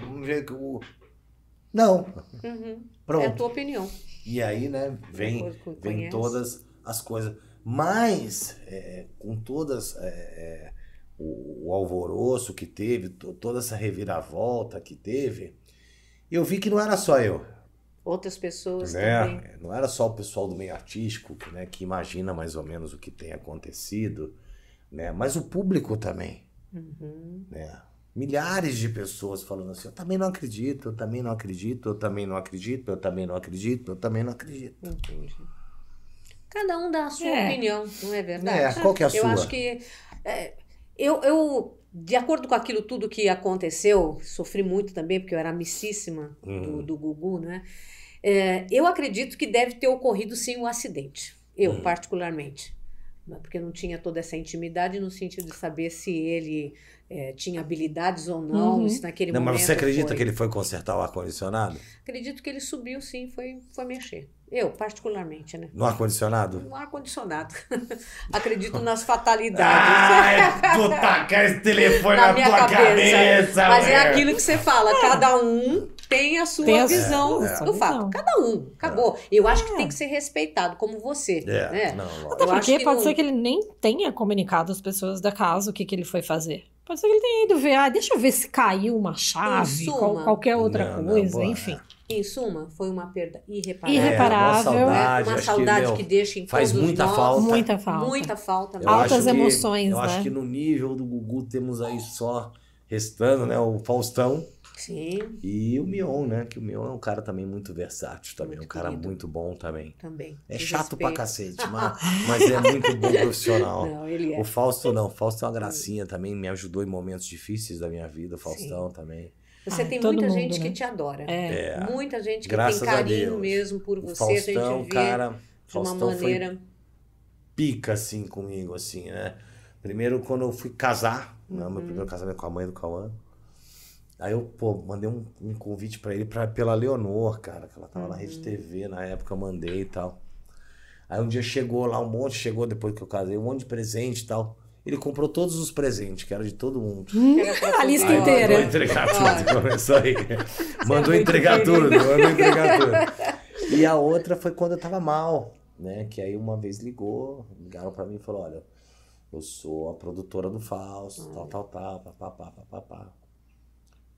C: Não,
A: Uhum. É a
C: pronto.
A: tua opinião.
C: E aí, né, vem, vem todas as coisas. Mas, é, com todas é, é, o, o alvoroço que teve, to- toda essa reviravolta que teve, eu vi que não era só eu.
A: Outras pessoas também.
C: né? Não era só o pessoal do meio artístico que, né, que imagina mais ou menos o que tem acontecido, né? mas o público também.
A: Uhum.
C: né? Milhares de pessoas falando assim: eu também não acredito, eu também não acredito, eu também não acredito, eu também não acredito, eu também não acredito.
A: Entendi. Cada um dá a sua
B: É.
A: opinião, não é verdade?
C: É, qual que é a
A: eu
C: sua?
A: acho que. é, eu, eu, de acordo com aquilo tudo que aconteceu, sofri muito também, porque eu era amicíssima do,
C: Uhum.
A: do Gugu, né? É, eu acredito que deve ter ocorrido sim um acidente. Eu,
C: Uhum.
A: particularmente. Né, Porque eu não tinha toda essa intimidade no sentido de saber se ele é, tinha habilidades ou não,
B: Uhum.
A: se naquele
C: Não,
A: momento.
C: mas você acredita
A: foi.
C: que ele foi consertar o ar-condicionado?
A: Acredito que ele subiu sim, foi, foi mexer. Eu, particularmente, né?
C: No ar-condicionado?
A: Um ar-condicionado. [LAUGHS] Acredito nas fatalidades.
C: Ai, tu tacar esse telefone
A: Na
C: na,
A: minha
C: tua
A: cabeça.
C: cabeça,
A: Mas é
C: mulher.
A: aquilo que você fala, cada um tem a sua
B: Tem a
A: visão
B: sua-
A: do fato. Cada um, acabou. Eu acho que
B: É.
A: tem que ser respeitado, como você.
C: É,
A: né?
C: não.
B: Até porque
A: que
B: pode
A: não-
B: ser que ele nem tenha comunicado às pessoas da casa o que, que ele foi fazer. Pode ser que ele tenha ido ver, ah, deixa eu ver se caiu uma chave,
A: suma.
B: qual- qualquer outra
C: Não, não,
B: coisa,
C: boa.
B: enfim.
A: Em suma, foi uma perda irreparável.
B: Irreparável.
C: É, uma saudade,
A: Uma saudade
C: que,
A: que,
C: meu,
A: deixa em
C: faz
A: todos
C: muita
A: nós.
C: falta.
B: Muita falta.
A: Muita falta.
C: Eu
B: Altas
C: que-
B: emoções,
C: Eu
B: né?
C: acho que no nível do Gugu temos aí só restando, né? O Faustão
A: Sim,
C: e o Mion, né? Que o Mion é um cara também muito versátil também,
A: Muito
C: um cara
A: querido.
C: muito bom também.
A: também.
C: É chato pra cacete, [LAUGHS] mas, mas é muito bom profissional.
A: Não, ele é.
C: O Fausto não, o Fausto é uma gracinha também, me ajudou em momentos difíceis da minha vida, o Faustão também.
A: Você
B: Ai,
A: tem muita
B: mundo,
A: gente
B: né?
A: que te adora.
B: É.
C: É.
A: Muita gente que
C: Graças
A: tem
C: a
A: carinho mesmo por
C: O
A: você. a
C: Faustão,
A: gente vê
C: cara,
A: de uma
C: Faustão
A: maneira.
C: foi pica assim comigo, assim, né? Primeiro quando eu fui casar, né,
A: Uhum.
C: meu primeiro casamento com a mãe do Cauã. Aí eu, pô, mandei um, um convite pra ele pra, pela Leonor, cara, que ela tava na
A: Uhum.
C: Rede TV na época, eu mandei e tal. Aí um dia chegou lá um monte, chegou depois que eu casei, um monte de presente e tal. Ele comprou todos os presentes, que era de todo mundo.
A: Pra
B: A lista
C: Aí
B: inteira.
C: Mandou entregar tudo. Começou aí. [LAUGHS] Mandou
A: muito
C: entregar tudo, mandou [LAUGHS] entregar tudo. E a outra foi quando eu tava mal. né? Que aí uma vez ligou, ligaram pra mim e falou, olha, eu sou a produtora do Fausto, tal, tal, tal, papapá, papapá.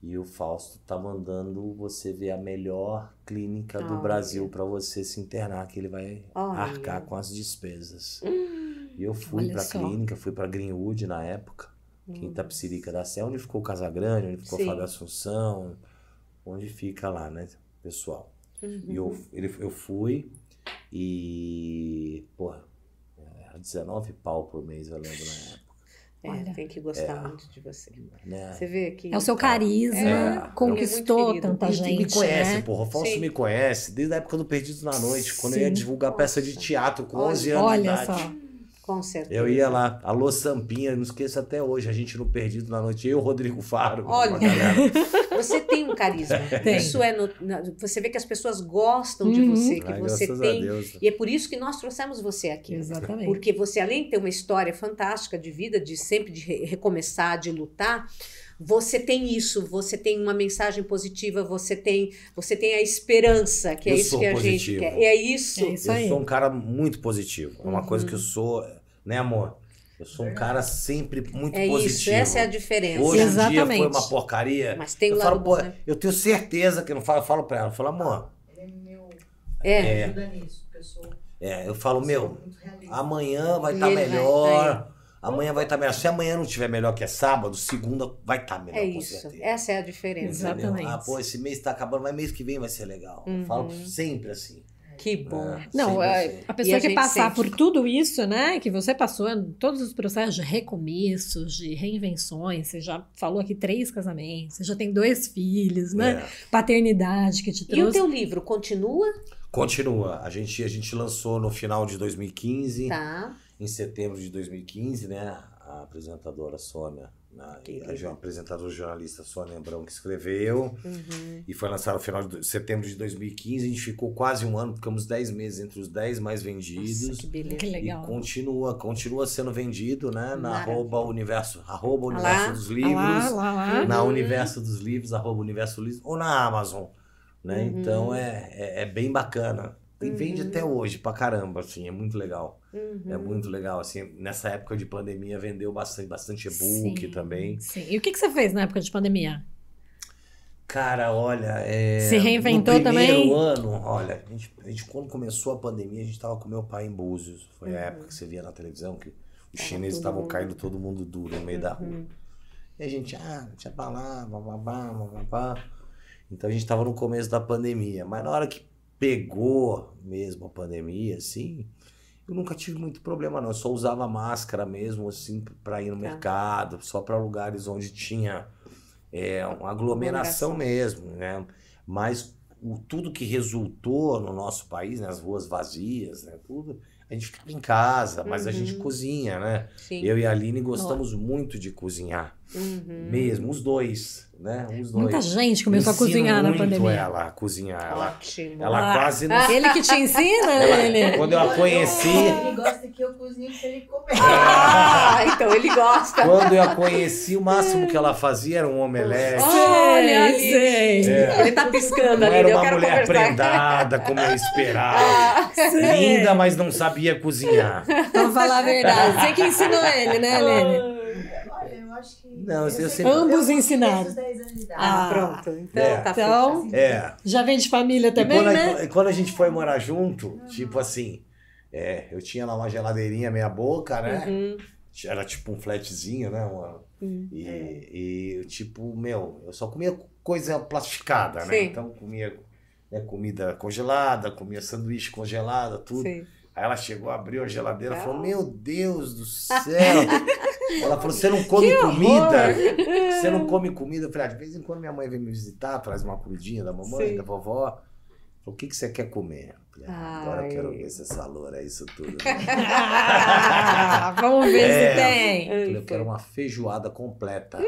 C: E o Fausto tá mandando você ver a melhor clínica do
A: Olha.
C: Brasil pra você se internar, que ele vai
A: Olha.
C: arcar com as despesas.
A: Hum,
C: E eu fui pra
B: só.
C: clínica, fui pra Greenwood na época, que em Itapsirica da Sé, onde ficou o Casagrande, onde ficou
A: Sim.
C: o Fábio Assunção, onde fica lá, né, pessoal. E eu, ele, eu fui e, porra, era 19 pau por mês, eu lembro na época.
A: É,
B: Olha.
A: tem que gostar muito de você.
C: Né?
A: Você vê que.
B: É o seu carisma,
C: É.
B: conquistou
A: Ele é
B: tanta gente.
C: e me conhece,
B: né?
C: porra. O Fausto
A: Sim.
C: me conhece desde a época do Perdidos na Noite, quando eu ia
B: Sim.
C: divulgar peça de
A: Nossa.
C: teatro com
A: Olha.
C: 11 anos de
B: Olha
C: idade.
B: só.
A: Com certeza.
C: Eu ia lá, alô Sampinha, não esqueço até hoje, a gente no Perdido na Noite, eu e o Rodrigo Faro.
A: Olha.
C: uma galera. [LAUGHS]
A: Você tem um carisma. [LAUGHS]
B: Tem.
A: Isso é. no- você vê que as pessoas gostam de
B: Uhum.
A: você, que
C: Ai,
A: você tem. E é por isso que nós trouxemos você aqui.
B: Exatamente.
A: Porque você, além de ter uma história fantástica de vida, de sempre de re- recomeçar, de lutar, você tem isso, você tem uma mensagem positiva, você tem, você tem a esperança, que é
C: Eu
A: isso que a gente
C: positivo.
A: quer. É isso.
B: É isso
C: Eu
B: aí.
C: sou um cara muito positivo. É uma
A: Uhum.
C: coisa que eu sou, né, amor? Eu sou um cara sempre muito
A: É
C: positivo.
A: isso, essa é a diferença.
C: Hoje em dia
B: Exatamente.
C: foi uma porcaria.
A: Mas tem o
C: eu
A: lado
C: falo, pô,
A: né?
C: eu tenho certeza que eu não falo, eu falo pra ela, eu falo, amor,
D: Ele é meu.
A: É.
D: Me ajuda nisso,
C: é, eu falo, meu, amanhã vai estar
A: Ele vai-
C: melhor. Amanhã vai estar melhor. Se amanhã não estiver melhor que é sábado, segunda vai estar melhor,
A: É
C: com
A: isso.
C: certeza.
A: Essa é a diferença.
C: Entendeu?
B: Exatamente.
C: Ah, pô, esse mês tá acabando, mas mês que vem vai ser legal. Eu
A: Uhum.
C: falo sempre assim.
A: Que bom.
C: né?
B: Não,
C: Sempre
B: é,
C: assim.
B: a
A: E
B: pessoa
A: a
B: que passar
A: sente.
B: por tudo isso, né? Que você passou, todos os processos de recomeços, de reinvenções, você já falou aqui três casamentos, você já tem dois filhos, né?
C: É.
B: Paternidade que te
A: E o
B: trouxe.
A: teu livro continua?
C: Continua. A gente, a gente lançou no final de 2015.
A: Tá.
C: Em setembro de 2015, né? A apresentadora Sônia, né, a apresentadora jornalista Sônia Abrão que escreveu
A: Uhum.
C: e foi lançado no final de setembro de 2015. A gente ficou quase um ano, ficamos 10 meses entre os 10 mais vendidos.
A: Nossa, que beleza.
B: Que legal.
C: E continua, continua sendo vendido, né? Na
A: Maravilha.
C: arroba universo, arroba
A: lá,
C: universo dos livros,
B: lá, lá, lá.
C: na
A: Uhum.
C: universo dos livros, arroba universo livros, ou na Amazon, né?
A: Uhum.
C: Então é, é, é bem bacana. E vende
A: Uhum.
C: até hoje pra caramba, assim, é muito legal.
A: Uhum.
C: É muito legal, assim, nessa época de pandemia vendeu bastante, bastante e-book
B: Sim,
C: também.
B: Sim. E o que, que você fez na época de pandemia?
C: Cara, olha, é,
B: Se reinventou
C: no primeiro
B: também?
C: ano, olha, a gente, a gente, quando começou a pandemia, a gente tava com meu pai em Búzios. Foi a época que você via na televisão que os
A: Uhum.
C: Chineses estavam
A: mundo-
C: caindo todo mundo duro no meio da rua.
A: Uhum.
C: E a gente, ah, tinha pra lá, bababá, bababá. Então a gente tava no começo da pandemia. Mas na hora que pegou mesmo a pandemia, assim, eu nunca tive muito problema, não. Eu só usava máscara mesmo, assim, pra ir no
A: Tá.
C: mercado, só pra lugares onde tinha é, uma aglomeração
A: Aglomeração.
C: mesmo, né? Mas o, tudo que resultou no nosso país, né, as ruas vazias, né, tudo, a gente ficava em casa, mas a gente
A: Uhum.
C: cozinha, né?
A: Sim.
C: Eu e a Aline gostamos muito de cozinhar.
A: Uhum.
C: Mesmo, os dois, né? Os dois.
B: Muita gente começou a
C: Ensino
B: cozinhar na
C: muito
B: pandemia.
C: ela a cozinhar. Ela,
A: Ótimo.
C: ela
B: Ah.
C: quase não.
B: Ele que te ensina,
C: Ela-
B: ele.
C: quando eu a conheci,
D: Ele gosta que eu cozinhe pra ele comer.
A: Ah, então ele gosta.
C: quando eu a conheci, o máximo que ela fazia era um omelete.
A: Olha ali.
C: É.
A: Ele tá piscando
C: Não
A: ali.
C: era
A: eu
C: uma
A: quero
C: mulher
A: conversar.
C: prendada, como eu esperava.
A: Ah.
C: Linda, mas não sabia cozinhar.
B: Vamos falar a verdade. Você que ensinou ele, né, Helene?
D: Acho que.
C: Não, eu sempre-
D: eu
B: Ambos ensinaram.
D: desde os 10 anos de idade.
A: ah,
B: Ah.
A: pronto. Então
C: É.
A: tá
B: Então-
A: feito.
C: É.
B: Já vem de família
C: E
B: também,
C: quando, a-
B: né?
C: e quando a gente foi morar junto, tipo assim, é, eu tinha lá uma geladeirinha meia boca, né?
A: Uhum.
C: Era tipo um flatzinho, né? Uma-
A: Hum.
C: e, e, tipo, meu, eu só comia coisa plastificada, né?
A: Sim.
C: Então comia né, comida congelada, comia sanduíche congelada, tudo.
A: Sim.
C: Aí ela chegou, abriu a geladeira e falou. Meu Deus do céu! Ela falou: Você não come comida? Você não come comida? Eu falei: ah, De vez em quando minha mãe vem me visitar, traz uma comidinha da mamãe,
A: Sim.
C: da vovó. O que, que você quer comer? Falei, ah, agora quero ver se essa loura é isso tudo.
B: Ah, [LAUGHS] vamos ver
C: É.
B: se tem.
C: Eu falei, eu quero uma feijoada completa.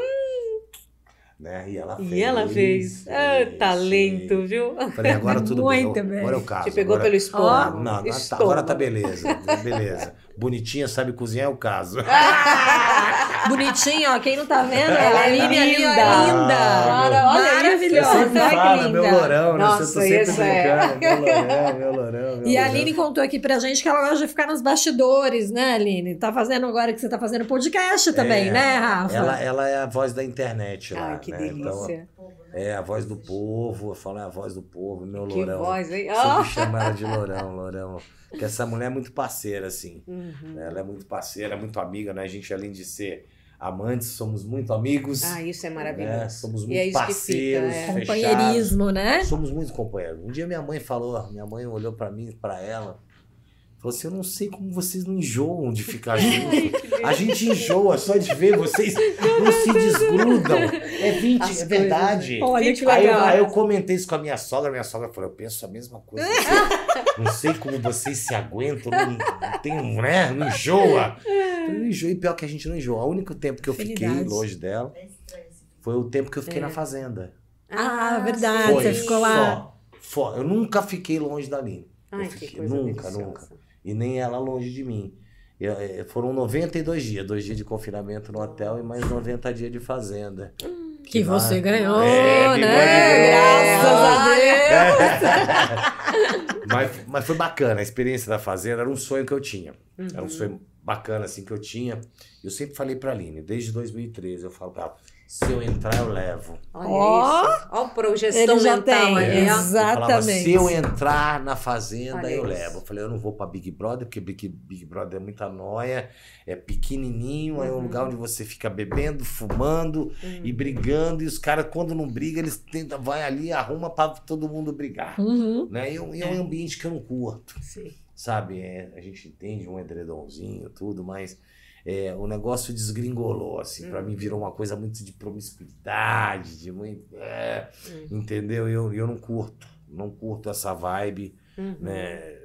C: Né? E ela fez.
A: E ela fez. Ah,
C: fez,
A: talento,
C: fez.
A: viu?
C: Falei, agora [LAUGHS] tudo
B: Muito
C: bem.
B: bem.
C: Agora eu caso.
A: Te pegou
C: agora...
A: pelo
C: Ah, não, não, tá- agora tá beleza. Beleza. Bonitinha, sabe cozinhar é o caso. [LAUGHS]
B: Bonitinho, ó. Quem não tá vendo,
A: Ela
B: a
A: é
B: Aline ali, ó,
A: linda.
B: é linda.
A: Olha isso.
B: Maravilhosa.
C: Eu sempre
B: Olha que
C: falo, meu lourão, né?
A: Nossa,
C: sempre
A: isso é.
C: brincando. Meu lourão, meu lourão, meu
B: E a. Aline contou aqui pra gente que ela gosta de ficar nos bastidores, né, Aline? Tá fazendo agora que você tá fazendo podcast também,
C: É,
B: né, Rafa?
C: Ela, ela é a voz da internet lá,
A: Ai, que
C: né?
A: delícia.
C: Então, é a voz do povo, eu falo é a voz do povo, meu
A: que
C: lourão.
A: voz, hein?
C: Sempre [LAUGHS]
A: Ah.
C: chama ela de lourão, lourão. Porque essa mulher é muito parceira, assim.
A: Uhum.
C: né? Ela é muito parceira, é muito amiga, né? A gente, além de ser amantes, somos muito amigos.
A: Ah, isso é
C: né?
A: maravilhoso.
C: Somos
A: E
C: muito
A: é que
C: parceiros,
A: fica, é.
C: fechados.
B: Companheirismo, né?
C: Somos muito companheiros. Um dia minha mãe falou, minha mãe olhou pra mim, pra ela, falou assim: Eu não sei como vocês não enjoam de ficar [LAUGHS] juntos. A gente enjoa só de ver, vocês não se desgrudam. É 20,
A: As
C: é
A: coisas,
C: verdade.
B: Olha que
C: Aí eu,
B: legal.
C: aí eu comentei isso com a minha sogra, minha sogra falou: Eu penso a mesma coisa. [LAUGHS] não sei como vocês se aguentam, não, não tem, um, né? Não enjoa. Eu não enjoei, pior que a gente não enjoa. O único tempo que eu fiquei longe dela
D: É
C: foi o tempo que eu fiquei
A: É.
C: na fazenda.
B: Ah, verdade.
C: Foi
B: você ficou lá.
C: Só, só. Eu nunca fiquei longe da Aline. Eu
A: Ai, que
C: fiquei-
A: coisa
C: nunca,
A: deliciosa.
C: nunca. E nem ela longe de mim. Eu, eh, foram 92 dias, dois dias de confinamento no hotel e mais 90 dias de fazenda.
B: Que
C: lá-
B: você ganhou,
C: É, que
B: né? Graças a Deus. [LAUGHS]
C: mas, mas foi bacana, a experiência da fazenda era um sonho que eu tinha. Era
A: Uhum.
C: um sonho bacana assim que eu tinha. Eu sempre falei pra Aline, desde 2013, eu falo pra ela, se eu entrar eu levo.
A: Olha
B: Ó,
A: isso. Olha a projeção
B: Ele já
A: mental
B: tem.
A: ali, ó.
C: Eu falava,
B: Exatamente.
C: se eu entrar na fazenda,
A: Olha
C: eu
A: isso.
C: levo. Eu falei, eu não vou pra Big Brother, porque Big, Big Brother é muita noia, é pequenininho, é um
A: Uhum.
C: lugar onde você fica bebendo, fumando
A: Uhum.
C: e brigando, e os caras, quando não brigam, eles tentam, vai ali, arruma pra todo mundo brigar.
B: Uhum.
C: Né? E é um- e é um ambiente que eu não curto,
A: Sim.
C: sabe? É, a gente entende um edredomzinho, tudo, mas é, o negócio desgringolou, assim, pra
A: Uhum.
C: mim virou uma coisa muito de promiscuidade, de muito. é,
A: Uhum.
C: Entendeu? Eu, eu não curto. Não curto essa vibe,
A: Uhum.
C: né?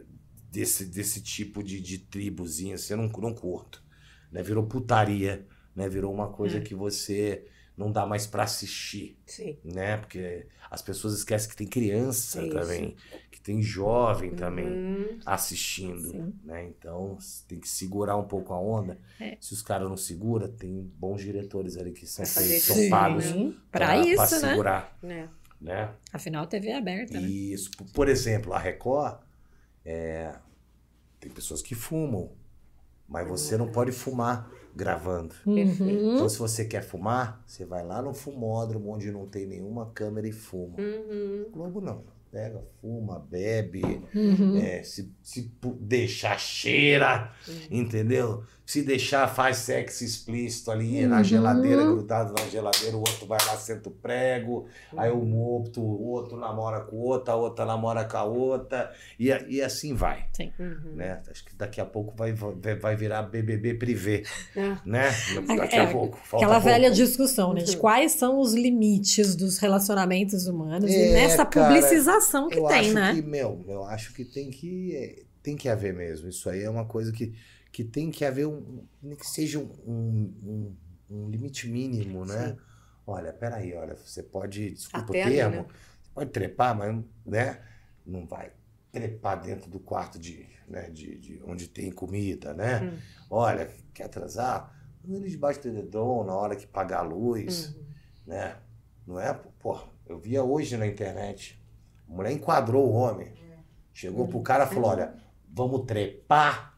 C: Desse, desse tipo de, de tribuzinha, assim, eu não, não curto. Né? Virou putaria, né? Virou uma coisa
A: É.
C: que você não dá mais pra assistir,
A: Sim.
C: né? Porque as pessoas esquecem que tem criança também, que tem jovem também
A: Uhum.
C: assistindo,
B: Sim.
C: né? Então tem que segurar um pouco a onda.
B: É.
C: Se os caras não seguram, tem bons diretores ali que são,
A: fazer
C: são
A: isso,
C: pagos
B: Sim, pra
C: pra
B: isso, né?
C: segurar,
A: É.
C: né?
B: Afinal, TV é aberta, né?
C: Isso. Por- Por exemplo, a Record, é, tem pessoas que fumam, mas você não pode fumar gravando.
B: Uhum.
C: Então, se você quer fumar, você vai lá no fumódromo onde não tem nenhuma câmera e fuma.
A: Uhum.
C: Globo não. Pega, fuma, bebe,
B: Uhum.
C: é, se, se deixar cheira, entendeu? Se deixar, faz sexo explícito ali na
B: Uhum.
C: geladeira, grudado na geladeira, o outro vai lá, senta o prego, aí
B: Uhum.
C: o outro, o outro namora com o outro, a outra namora com a outra, e, e assim vai,
A: Uhum.
C: né? Acho que daqui a pouco vai, vai, vai virar BBB privê,
A: Ah. [LAUGHS]
C: né? Daqui
B: É,
C: a pouco. falta
B: Aquela
C: pouco.
B: velha discussão, né? De
A: Uhum.
B: quais são os limites dos relacionamentos humanos e
C: É,
B: nessa
C: cara,
B: publicização que
C: eu
B: tem,
C: acho
B: né?
C: que, meu, eu acho que tem que é, tem que haver mesmo. Isso aí é uma coisa que, que tem que haver um, que seja um, um, um limite mínimo, né?
A: Sim.
C: Olha, peraí, olha, você pode, desculpa
A: Até
C: o
A: ali,
C: termo,
A: né?
C: você pode trepar, mas né, não vai trepar dentro do quarto de, né, de, de onde tem comida, né?
A: Hum.
C: Olha, quer atrasar? Ali debaixo do dedão na hora que pagar a luz
A: Uhum.
C: né? Não é? Pô, eu via hoje na internet. A mulher enquadrou o homem. Chegou pro cara e falou: olha, vamos trepar.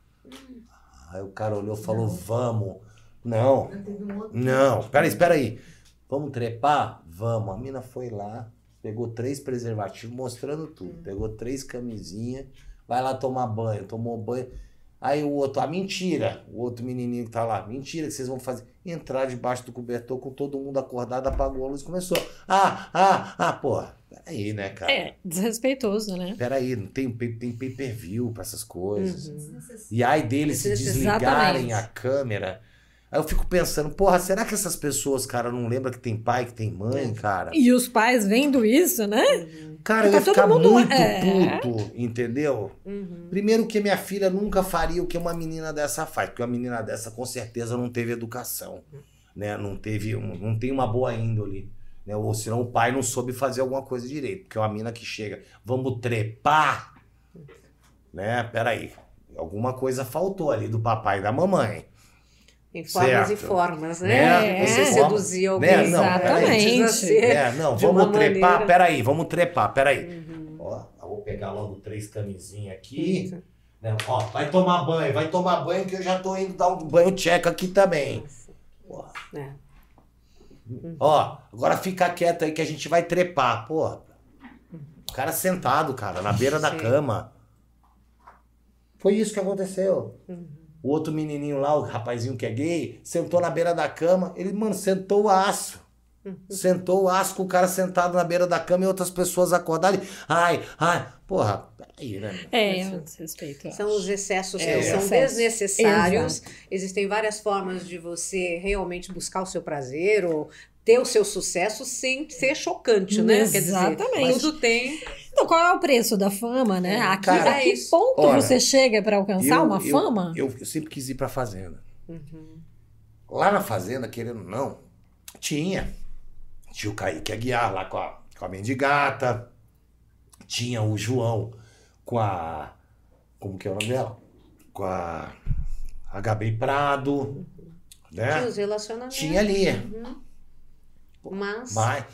C: Aí o cara olhou e falou: vamos. Não,
D: Não
C: peraí, espera aí. Vamos trepar? Vamos. A mina foi lá, pegou três preservativos, mostrando tudo. Pegou três camisinhas, vai lá tomar banho, tomou banho. Aí o outro, ah, mentira, o outro menininho que tá lá, mentira que vocês vão fazer. Entrar debaixo do cobertor com todo mundo acordado, apagou a luz, começou. Ah, ah, ah, pô, peraí, né, cara?
B: É, desrespeitoso, né?
C: Peraí, não tem, tem pay per view pra essas coisas.
A: Uhum.
D: Desnecessário.
C: E aí deles se desligarem
B: Exatamente.
C: a câmera. Aí eu fico pensando, porra, será que essas pessoas, cara, não lembram que tem pai, que tem mãe, cara?
B: E os pais vendo isso, né?
C: Cara, eu
B: Tá
C: ia
B: todo
C: ficar
B: mundo-
C: muito
B: é.
C: puto, entendeu?
A: Uhum.
C: Primeiro que minha filha nunca faria o que uma menina dessa faz, porque uma menina dessa com certeza não teve educação, né? Não teve, um- não tem uma boa índole, né? Ou senão o pai não soube fazer alguma coisa direito, porque é uma mina que chega, vamos trepar, né? Peraí, alguma coisa faltou ali do papai e da mamãe.
A: Em formas e
C: Certo.
A: formas, né?
C: Né?
A: Você
B: É.
A: seduzir alguém
C: Né? Não,
B: Exatamente.
C: É, não, vamos trepar,
A: maneira- Uhum.
C: peraí, vamos trepar, peraí. Ó, eu vou pegar logo três camisinhas aqui.
A: Isso.
C: né? Ó, vai tomar banho, vai tomar banho que eu já tô indo dar um banho check aqui também. Porra.
A: É.
C: Ó, agora fica quieto aí que a gente vai trepar. Porra. O cara sentado, cara, na beira da
A: Sim.
C: cama. Foi isso que aconteceu.
A: Uhum.
C: O outro menininho lá, o rapazinho que é gay, sentou na beira da cama. Ele, mano, sentou o aço.
A: Uhum.
C: Sentou o aço com o cara sentado na beira da cama e outras pessoas acordaram. e, Ai, ai, porra, peraí, né?
B: É,
A: Isso.
B: é um desrespeito.
A: São os excessos
C: É,
A: que são
B: excesso.
A: desnecessários. Existem várias formas de você realmente buscar o seu prazer ou ter o seu sucesso sem ser chocante, né? Quer dizer,
B: Exatamente.
A: tudo tem.
B: Então, qual é o preço da fama, né?
A: É,
B: a que,
C: cara,
B: a que
A: é
B: ponto
C: Olha,
B: você chega pra alcançar
C: Eu-
B: uma
C: eu-
B: fama?
C: Eu, eu sempre quis ir pra fazenda.
A: Uhum.
C: Lá na fazenda, querendo ou não, tinha. Tinha o Kaique Aguiar lá com a, com a Mendigata. Tinha o João com a. Como que é o nome dela? Com a. A Gabi Prado.
A: Tinha
C: Né?
A: os relacionamentos.
C: Tinha ali.
A: Mas.
C: Vai.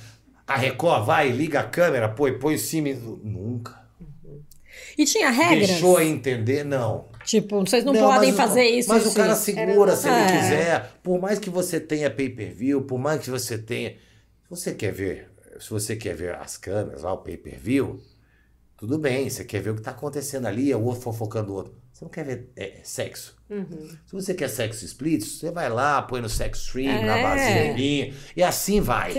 C: A Record vai, liga a câmera, põe, põe em cima. Nunca.
B: E tinha regras?
C: Deixou entender? Não.
B: Tipo, vocês não,
C: Não,
B: podem
C: mas o-
B: fazer isso.
C: Mas o cara
B: isso.
C: segura se ele
B: É.
C: quiser. Por mais que você tenha pay-per-view, por mais que você tenha. Você quer ver, se você quer ver as câmeras lá, o pay-per-view, tudo bem. Você quer ver o que tá acontecendo ali, é o outro fofocando o outro. Você não quer ver é, sexo.
A: Uhum.
C: Se você quer sexo explícito, você vai lá, põe no sex stream,
B: É.
C: na vaselinha, e assim vai.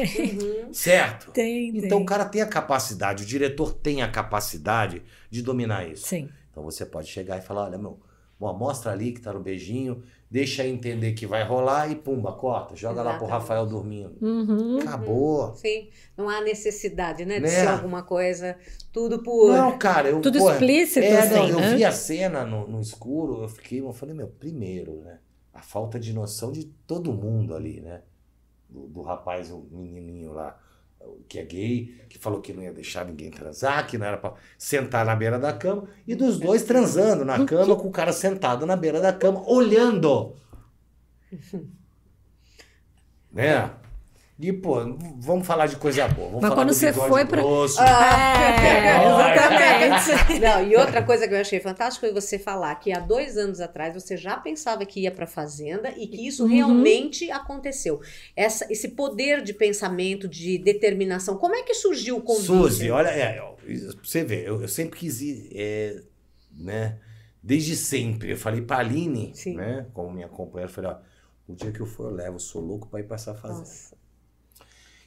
C: Certo?
B: Tem,
C: Então
B: tem.
C: o cara tem a capacidade, o diretor tem a capacidade de dominar isso.
B: Sim.
C: Então você pode chegar e falar, olha, meu, mostra ali que tá no beijinho, deixa entender que vai rolar e pumba, corta, joga lá pro
A: Exatamente.
C: Rafael dormindo.
B: Uhum.
C: Acabou.
A: Sim. Não há necessidade, né? De
C: Né?
A: ser alguma coisa. Tudo por.
C: Não, cara, eu.
B: Tudo
C: pô,
B: explícito,
C: É, não,
B: assim,
C: eu
B: né?
C: vi a cena no, no escuro, eu fiquei, eu falei, meu, primeiro, né? A falta de noção de todo mundo ali, né? Do, do rapaz, o menininho lá, que é gay, que falou que não ia deixar ninguém transar, que não era pra sentar na beira da cama, e dos dois transando na cama com o cara sentado na beira da cama, olhando. [LAUGHS] né? E, pô, vamos falar de coisa boa. Vamos
B: Mas
C: falar
B: quando
C: do
B: você foi pra-
C: grosso. [LAUGHS]
B: É, exatamente.
A: Não, e outra coisa que eu achei fantástico foi você falar que há dois anos atrás você já pensava que ia para fazenda e que isso
B: Uhum.
A: realmente aconteceu. Essa, esse poder de pensamento, de determinação, como é que surgiu o convite?
C: Suzy, olha, é, você ver, eu, eu sempre quis ir, é, né? Desde sempre. Eu falei pra Aline,
A: Sim.
C: né? Como minha companheira, eu falei, ó, o dia que eu for, eu levo, eu sou louco pra ir pra essa fazenda.
A: Nossa,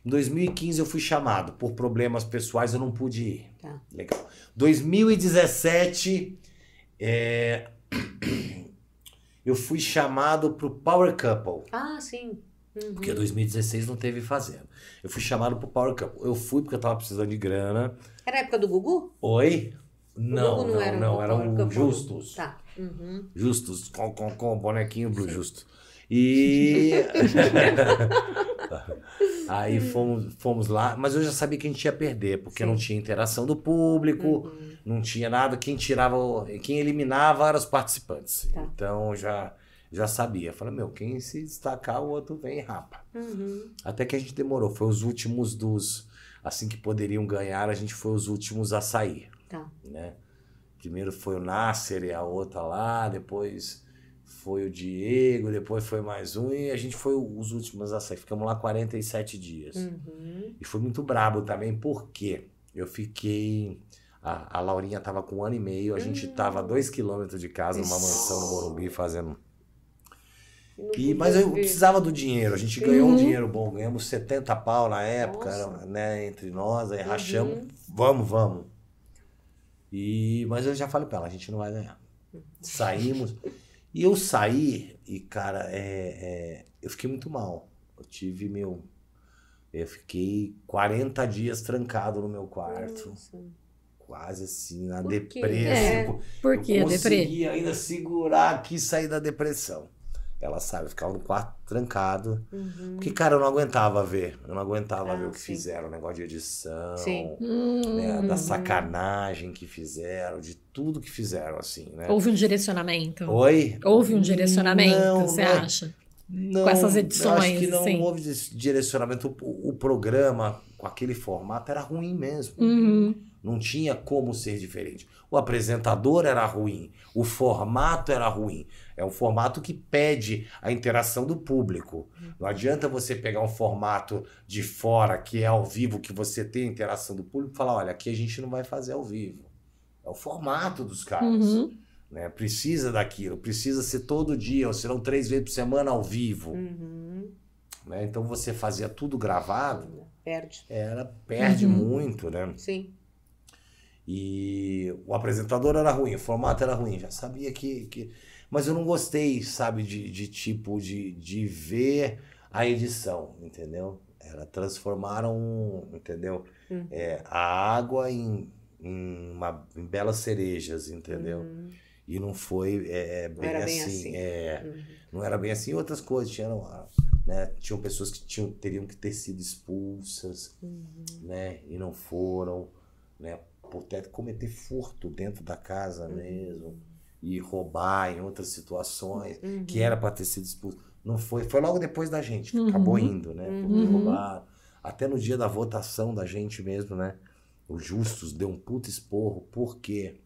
C: Em 2015 eu fui chamado. Por problemas pessoais eu não pude ir.
A: Tá.
C: Legal. 2017, é, [CLEARS THROAT] eu fui chamado pro Power Couple.
A: Ah, sim. Uhum.
C: Porque 2016 não teve fazenda. Eu fui chamado pro Power Couple. Eu fui porque eu tava precisando de grana.
A: Era a época do Gugu?
C: Oi?
A: O
C: Não,
A: Gugu
C: não,
A: era
C: não,
A: o
C: era o. Justus.
A: Tá. Uhum.
C: Justus, com, com, com bonequinho Blue Justo. E. [LAUGHS] Aí fomos, fomos lá, mas eu já sabia que a gente ia perder, porque
A: Sim.
C: não tinha interação do público,
A: Uhum.
C: não tinha nada. Quem tirava, quem eliminava eram os participantes.
A: Tá.
C: Então já, já sabia. Falei, meu, quem se destacar, o outro vem e rapa.
A: Uhum.
C: Até que a gente demorou, foi os últimos dos. Assim que poderiam ganhar, a gente foi os últimos a sair
A: Tá.
C: né? Primeiro foi o Nasser e a outra lá, depois foi o Diego, depois foi mais um e a gente foi os últimos a sair. Ficamos lá 47 dias.
A: Uhum.
C: E foi muito brabo também, porque eu fiquei. A, a Laurinha tava com um ano e meio, a gente tava a dois quilômetros de casa, numa mansão no Morumbi, fazendo. E, mas eu precisava do dinheiro, a gente ganhou um
B: Uhum.
C: dinheiro bom, ganhamos 70 pau na época, era, né, entre nós, aí
A: Uhum.
C: rachamos, vamos, vamos. E, mas eu já falei pra ela, a gente não vai ganhar. Saímos, [LAUGHS] e eu saí, e cara, é, é, eu fiquei muito mal. Eu tive meu. Eu fiquei 40 dias trancado no meu quarto.
A: Nossa.
C: Quase assim, na depressa.
A: É.
C: Eu-
B: Por quê,
C: eu
B: Deprê?
C: consegui ainda segurar aqui e sair da depressão. Ela sabe, eu ficava no quarto trancado. Porque, cara, eu não aguentava ver. Eu não aguentava
A: Uhum. Ah,
C: ver o que
A: sim.
C: fizeram, o negócio de edição.
A: Sim.
C: né,
B: Hum.
C: da sacanagem que fizeram, de tudo que fizeram, assim, né?
B: Houve um direcionamento.
C: Oi?
B: Houve um direcionamento,
C: Não,
B: você
C: não
B: acha?
C: Não,
B: Com essas edições,
C: acho que não
B: sim.
C: houve esse direcionamento. O, o programa, aquele formato, era ruim mesmo.
B: Uhum.
C: Não tinha como ser diferente. O apresentador era ruim, o formato era ruim. É um formato que pede a interação do público. Não adianta você pegar um formato de fora, que é ao vivo, que você tem a interação do público, e falar: olha, aqui a gente não vai fazer ao vivo. É o formato dos caras.
B: Uhum.
C: Né? Precisa daquilo, precisa ser todo dia, ou serão três vezes por semana ao vivo.
A: Uhum.
C: Né? Então você fazia tudo gravado,
A: Perde.
C: era perde
B: Uhum.
C: muito, né?
A: Sim.
C: E o apresentador era ruim, o formato era ruim, já sabia que. que... Mas eu não gostei, sabe, de, de tipo, de, de ver a edição, entendeu? Ela transformaram, entendeu?
A: Hum.
C: É, a água em, em, uma- em belas cerejas, entendeu?
A: Uhum.
C: E não foi é, bem,
A: era bem
C: assim.
A: assim.
C: É,
A: Uhum.
C: não era bem assim. Outras coisas, tinham, né, tinham pessoas que tinham, teriam que ter sido expulsas,
A: Uhum.
C: né? E não foram, né? Por ter cometer furto dentro da casa
A: Uhum.
C: mesmo. E roubar em outras situações,
A: Uhum.
C: que era para ter sido expulso. Não foi, foi logo depois da gente, que
B: Uhum.
C: acabou indo, né? Por ter
B: Uhum.
C: roubado. Até no dia da votação da gente mesmo, né? O Justus deu um puta esporro, porque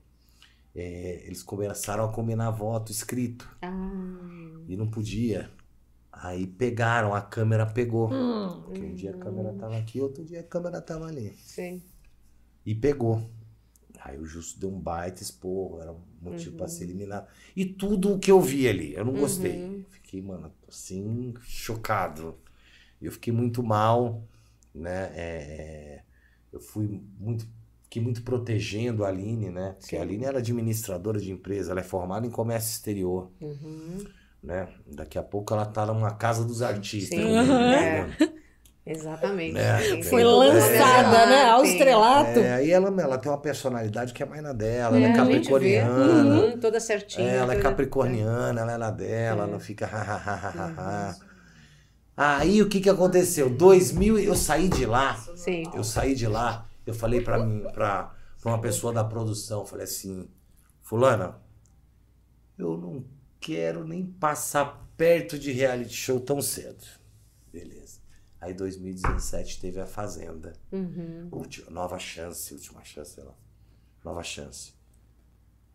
C: é, eles começaram a combinar voto escrito.
A: Ah.
C: E não podia. Aí pegaram, a câmera pegou.
B: Hum.
C: Porque um dia a câmera tava aqui, outro dia a câmera tava ali.
A: Sim.
C: E pegou. Aí o Justo deu um baita esporro, era um motivo
A: Uhum.
C: pra ser eliminado. E tudo o que eu vi ali, eu não
A: Uhum.
C: gostei. Fiquei, mano, assim, chocado. Eu fiquei muito mal, né? É, é, eu fui muito. Fiquei muito protegendo a Aline, né? Porque a
A: Sim.
C: Aline era administradora de empresa, ela é formada em comércio exterior,
A: Uhum.
C: Né? Daqui a pouco ela tá numa casa dos artistas.
A: Sim.
C: comigo,
A: É.
C: né?
A: Exatamente.
C: É,
A: Tem-
B: Foi lançada,
A: nome,
B: né? Ao estrelato.
C: É, aí ela, ela tem uma personalidade que é mais na dela, ela é
A: a gente vê.
C: capricorniana.
A: Uhum, toda certinha.
C: É, ela é capricorniana, ela é na dela,
A: É.
C: não fica. Aí o que que aconteceu? 2000, eu saí de lá,
A: Sim.
C: eu saí de lá, eu falei pra mim, pra, pra uma pessoa da produção, falei assim, fulana, eu não quero nem passar perto de reality show tão cedo. Beleza. Aí 2017 teve a Fazenda.
A: Uhum.
C: Última, nova chance, última chance, sei lá. Nova chance.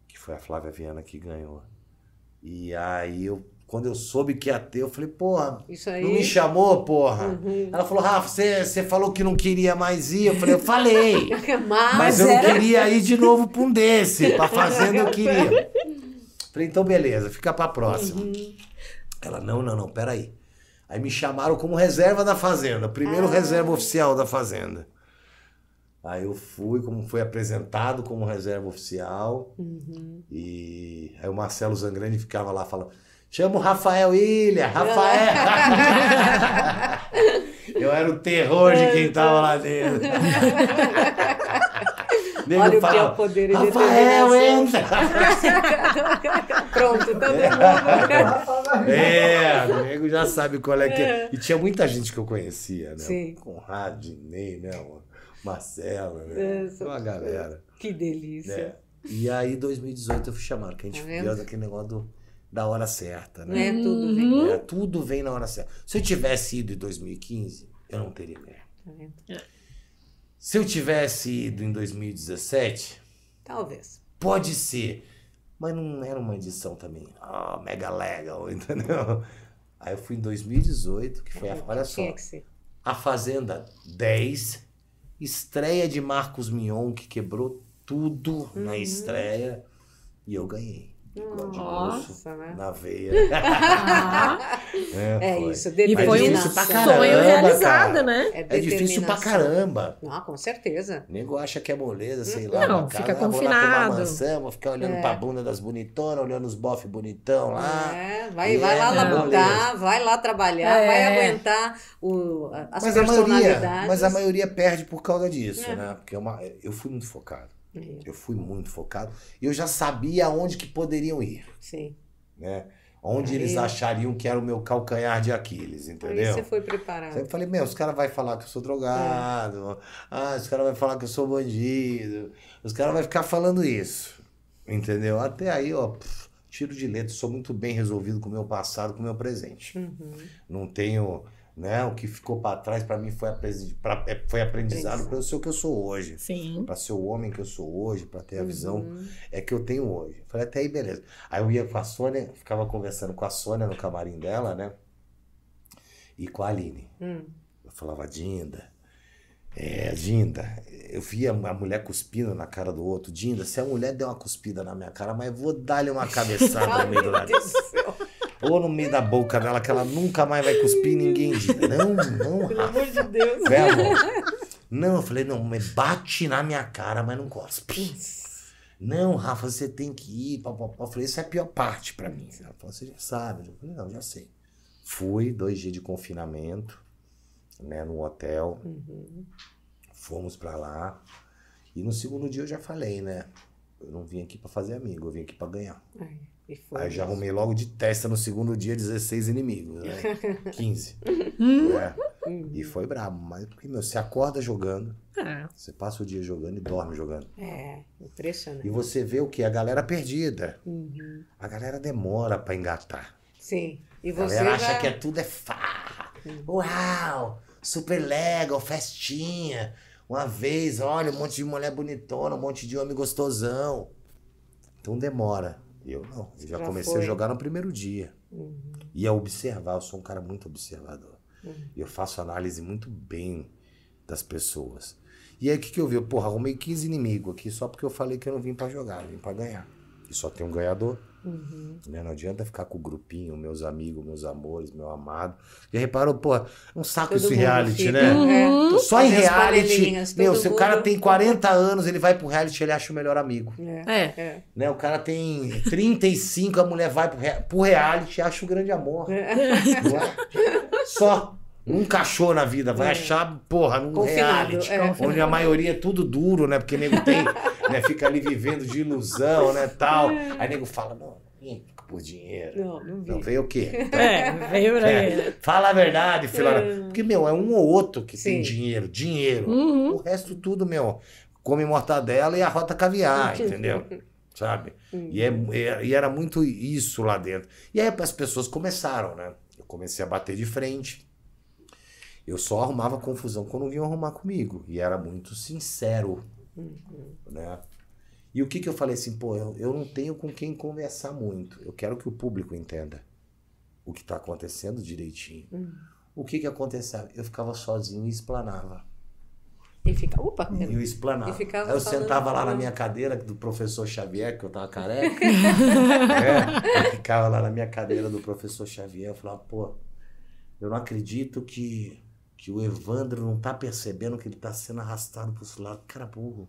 C: Que foi a Flávia Viana que ganhou. E aí eu, quando eu soube que ia ter, eu falei, porra,
A: Isso aí.
C: não me chamou, porra.
A: Uhum.
C: Ela falou, Rafa, você, você falou que não queria mais ir. Eu falei, eu falei. [LAUGHS]
A: Mas,
C: Mas eu
B: era-
C: não queria ir de novo pra um desse. Pra [LAUGHS] fazenda eu queria. Falei, então beleza, fica pra próxima.
A: Uhum.
C: Ela, não, não, não, peraí. Aí me chamaram como reserva da Fazenda, primeiro
A: Ah.
C: reserva oficial da Fazenda. Aí eu fui, como foi apresentado como reserva oficial.
A: Uhum.
C: E aí o Marcelo Zangrani ficava lá falando: chama o Rafael Ilha, Rafael! [LAUGHS] eu era o terror de quem tava lá dentro. [LAUGHS] Nego
A: Olha o que é o poder de
C: Rafael, entra! [LAUGHS]
A: Pronto, todo mundo. [LAUGHS]
C: É, o nego já sabe qual é que é. E tinha muita gente que eu conhecia, né?
A: Sim.
C: Conrado, Dinei, né? Marcelo, né?
A: É,
C: Uma galera.
A: Que delícia.
C: né? E aí, 2018, eu fui chamado, que a gente
A: Tá
C: viu daquele negócio do- da hora certa, né?
A: é tudo, vem.
C: É, tudo vem na hora certa. Se eu tivesse ido em 2015, eu não teria ganho.
A: Tá vendo?
C: Se eu tivesse ido em 2017,
A: Talvez.
C: pode ser. Mas não era uma edição também, ah, mega legal, [LAUGHS] entendeu? Aí eu fui em 2018, que foi a, olha só. A Fazenda 10, estreia de Marcos Mion, que quebrou tudo
A: Uhum.
C: na estreia, e eu ganhei. Grosso,
A: Nossa, né?
C: na veia. [LAUGHS]
B: Ah,
A: É
C: foi.
A: isso,
B: e foi um sonho
C: caramba,
B: realizado, né?
C: É difícil pra caramba.
A: Ah, com certeza.
C: O nego acha que é moleza, sei lá.
B: Não, fica
C: ah, vou lá tomar
B: confinado.
C: maçã, vou ficar olhando
A: É.
C: pra bunda das bonitonas, olhando os bofes bonitão lá.
A: É, vai, vai
C: é
A: lá labutar, vai lá trabalhar,
B: É.
A: vai aguentar o, a- as
C: Mas a, maioria,
A: personalidades.
C: mas a maioria perde por causa disso,
A: É.
C: né? Porque é uma- eu fui muito focado.
A: É,
C: Eu fui muito focado. E eu já sabia aonde que poderiam ir.
A: Sim.
C: né? Onde eles achariam que era o meu calcanhar de Aquiles,
A: Aí
C: entendeu?
A: você foi preparado.
C: Sempre falei, meu, os caras vão falar que eu sou drogado, ah, os caras vão falar que eu sou bandido, os caras vão ficar falando isso, entendeu? Até aí, ó, pff, tiro de letra, sou muito bem resolvido com o meu passado, com o meu presente.
A: Uhum.
C: Não tenho, né, o que ficou pra trás pra mim foi, pra- é, foi aprendizado pra eu ser o que eu sou hoje.
B: Sim.
C: Pra ser o homem que eu sou hoje, pra ter a
A: Uhum.
C: visão é que eu tenho hoje. Falei, até aí, beleza. Aí eu ia com a Sônia, ficava conversando com a Sônia no camarim dela, né? E com a Aline.
A: Hum.
C: Eu falava, Dinda, é, Dinda, eu via a mulher cuspindo na cara do outro. Dinda, se a mulher der uma cuspida na minha cara, mas eu vou dar-lhe uma [LAUGHS] cabeçada no meio do nariz. Ou no meio da boca dela, que ela nunca mais vai cuspir ninguém, Dinda. Não, não,
A: Pelo
C: Rafa.
A: amor de Deus.
C: Amor. Não, eu falei, não, mas bate na minha cara, mas não cospe. Não, Rafa, você tem que ir. Pá, pá, pá. Eu falei, isso é a pior parte pra mim. Ela falou, você já sabe. Eu falei, não, já sei. Fui, dois dias de confinamento, né, no hotel. Fomos pra lá. E no segundo dia eu já falei, né? Eu não vim aqui pra fazer amigo, eu vim aqui pra ganhar.
A: Ai,
C: Aí já arrumei logo de testa no segundo dia 16 inimigos, né? [LAUGHS] 15. É. E foi brabo, mas porque, meu, você acorda jogando,
B: Ah,
C: você passa o dia jogando e dorme jogando.
A: É, impressionante.
C: E você vê o que? A galera perdida.
A: Uhum.
C: A galera demora pra engatar.
A: Sim. E
C: A
A: você
C: galera
A: já...
C: acha que é tudo é farra. Uau! Super legal, festinha. Uma vez, olha, um monte de mulher bonitona, um monte de homem gostosão. Então demora. Eu não. Eu já,
A: Já
C: comecei
A: foi.
C: a jogar no primeiro dia.
A: Uhum.
C: E a observar. Eu sou um cara muito observador. E eu faço análise muito bem das pessoas. E aí o que, que eu vi? Eu, Porra, arrumei 15 inimigos aqui só porque eu falei que eu não vim pra jogar, eu vim pra ganhar. E só tem um ganhador. Né? Não adianta ficar com o grupinho, meus amigos, meus amores, meu amado. Já reparou, pô, um saco
A: Todo
C: esse reality,
A: fica,
C: né?
A: é.
C: Só em reality. Meu, se o cara tem 40 anos, ele vai pro reality, ele acha o melhor amigo.
A: É.
B: é.
A: É.
C: Né? O cara tem 35, a mulher vai pro, rea- pro reality e acha o grande amor. Não é? [LAUGHS] Só. Nunca achou na vida, vai achar, porra, num
A: Confinado,
C: reality.
A: é.
C: Onde a maioria é tudo duro, né? Porque nego tem, né? Fica ali vivendo de ilusão, né? Tal. Aí nego fala, não, vim por dinheiro.
A: Não, não vi.
C: Não veio o quê?
B: É, veio pra
C: É,
B: ele.
C: fala a verdade, filha. Porque, meu, é um ou outro que tem
A: Sim.
C: dinheiro. Dinheiro.
B: Uhum.
C: O resto tudo, meu, come mortadela e a rota caviar, entendeu? Sabe? E, é, é- e era muito isso lá dentro. E aí as pessoas começaram, né? Eu comecei a bater de frente. Eu só arrumava confusão quando vinham arrumar comigo. E era muito sincero, né? E o que que eu falei assim, pô, eu, eu não tenho com quem conversar muito. Eu quero que o público entenda o que está acontecendo direitinho. O que que aconteceu? Eu ficava sozinho e explanava.
A: E fica, opa,
C: E eu explanava.
A: E ficava
C: Aí eu sentava lá na minha cadeira do professor Xavier, que eu tava careca. [LAUGHS] é, eu ficava lá na minha cadeira do professor Xavier. Eu falava, pô, eu não acredito que, que o Evandro não tá percebendo que ele tá sendo arrastado pro esse lado. Cara burro.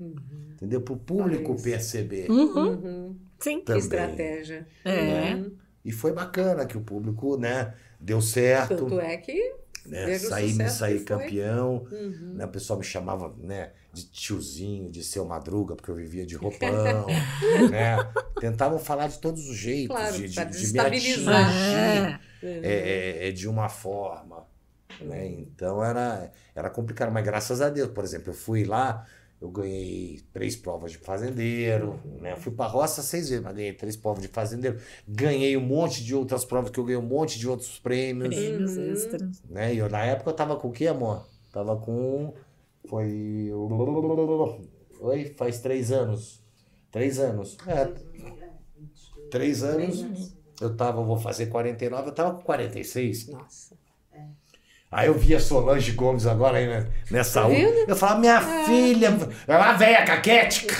C: Entendeu? Pro público
A: Olha isso.
C: perceber.
B: Uhum.
A: Uhum.
B: Sim.
A: Que
C: Também.
A: estratégia.
B: É.
A: Uhum.
C: E foi bacana que o público, né, deu certo.
A: Tanto é que
C: né,
A: o
C: saí, me saí campeão.
A: Uhum.
C: né, o pessoal me chamava né, de tiozinho, de seu madruga, porque eu vivia de [LAUGHS] roupão. né? Tentavam falar de todos os jeitos,
A: Claro,
C: de, de, de me atingir
B: É.
A: Uhum.
C: é, é, é de uma forma. Né? Então era, era complicado, mas graças a Deus, por exemplo, eu fui lá, eu ganhei três provas de fazendeiro, né? Eu fui pra roça seis vezes, mas ganhei três provas de fazendeiro. Ganhei um monte de outras provas que eu ganhei um monte de outros prêmios.
B: Prêmios
A: Uhum.
B: extras.
C: Né? E eu, na época eu tava com o quê, amor? Tava com. Foi. Oi? Faz três anos. Três anos. É, três anos. Eu tava, eu vou fazer 49, eu tava com 46.
A: Nossa.
C: Aí eu via Solange Gomes agora aí né, nessa U.
A: vendo?
C: Eu falava, minha filha, é uma velha caquética.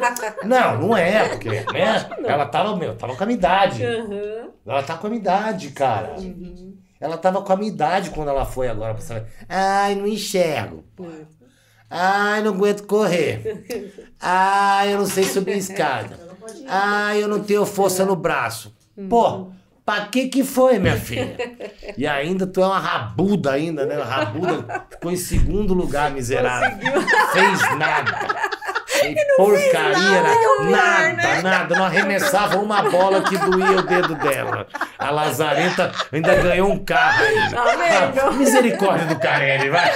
C: [LAUGHS] não, não é, porque, né? Ela tava, meu, tava com a minha idade.
A: Uhum.
C: Ela tá com a minha idade, cara. Ela tava com a minha idade quando ela foi agora pra saber. Ai, não enxergo. Ai, não aguento correr. [LAUGHS] Ai, eu não sei subir escada. Ai, eu não tenho força no braço. Pô, pra que que foi, minha filha? E ainda tu é uma rabuda ainda, né? Rabuda ficou em segundo lugar, miserável. Fez nada. E porcaria,
B: nada,
C: nada, nada, nada. Não arremessava uma bola que doía o dedo dela. A Lazarenta ainda ganhou um carro ainda.
A: Tá vendo?
C: Misericórdia do Carelli, vai.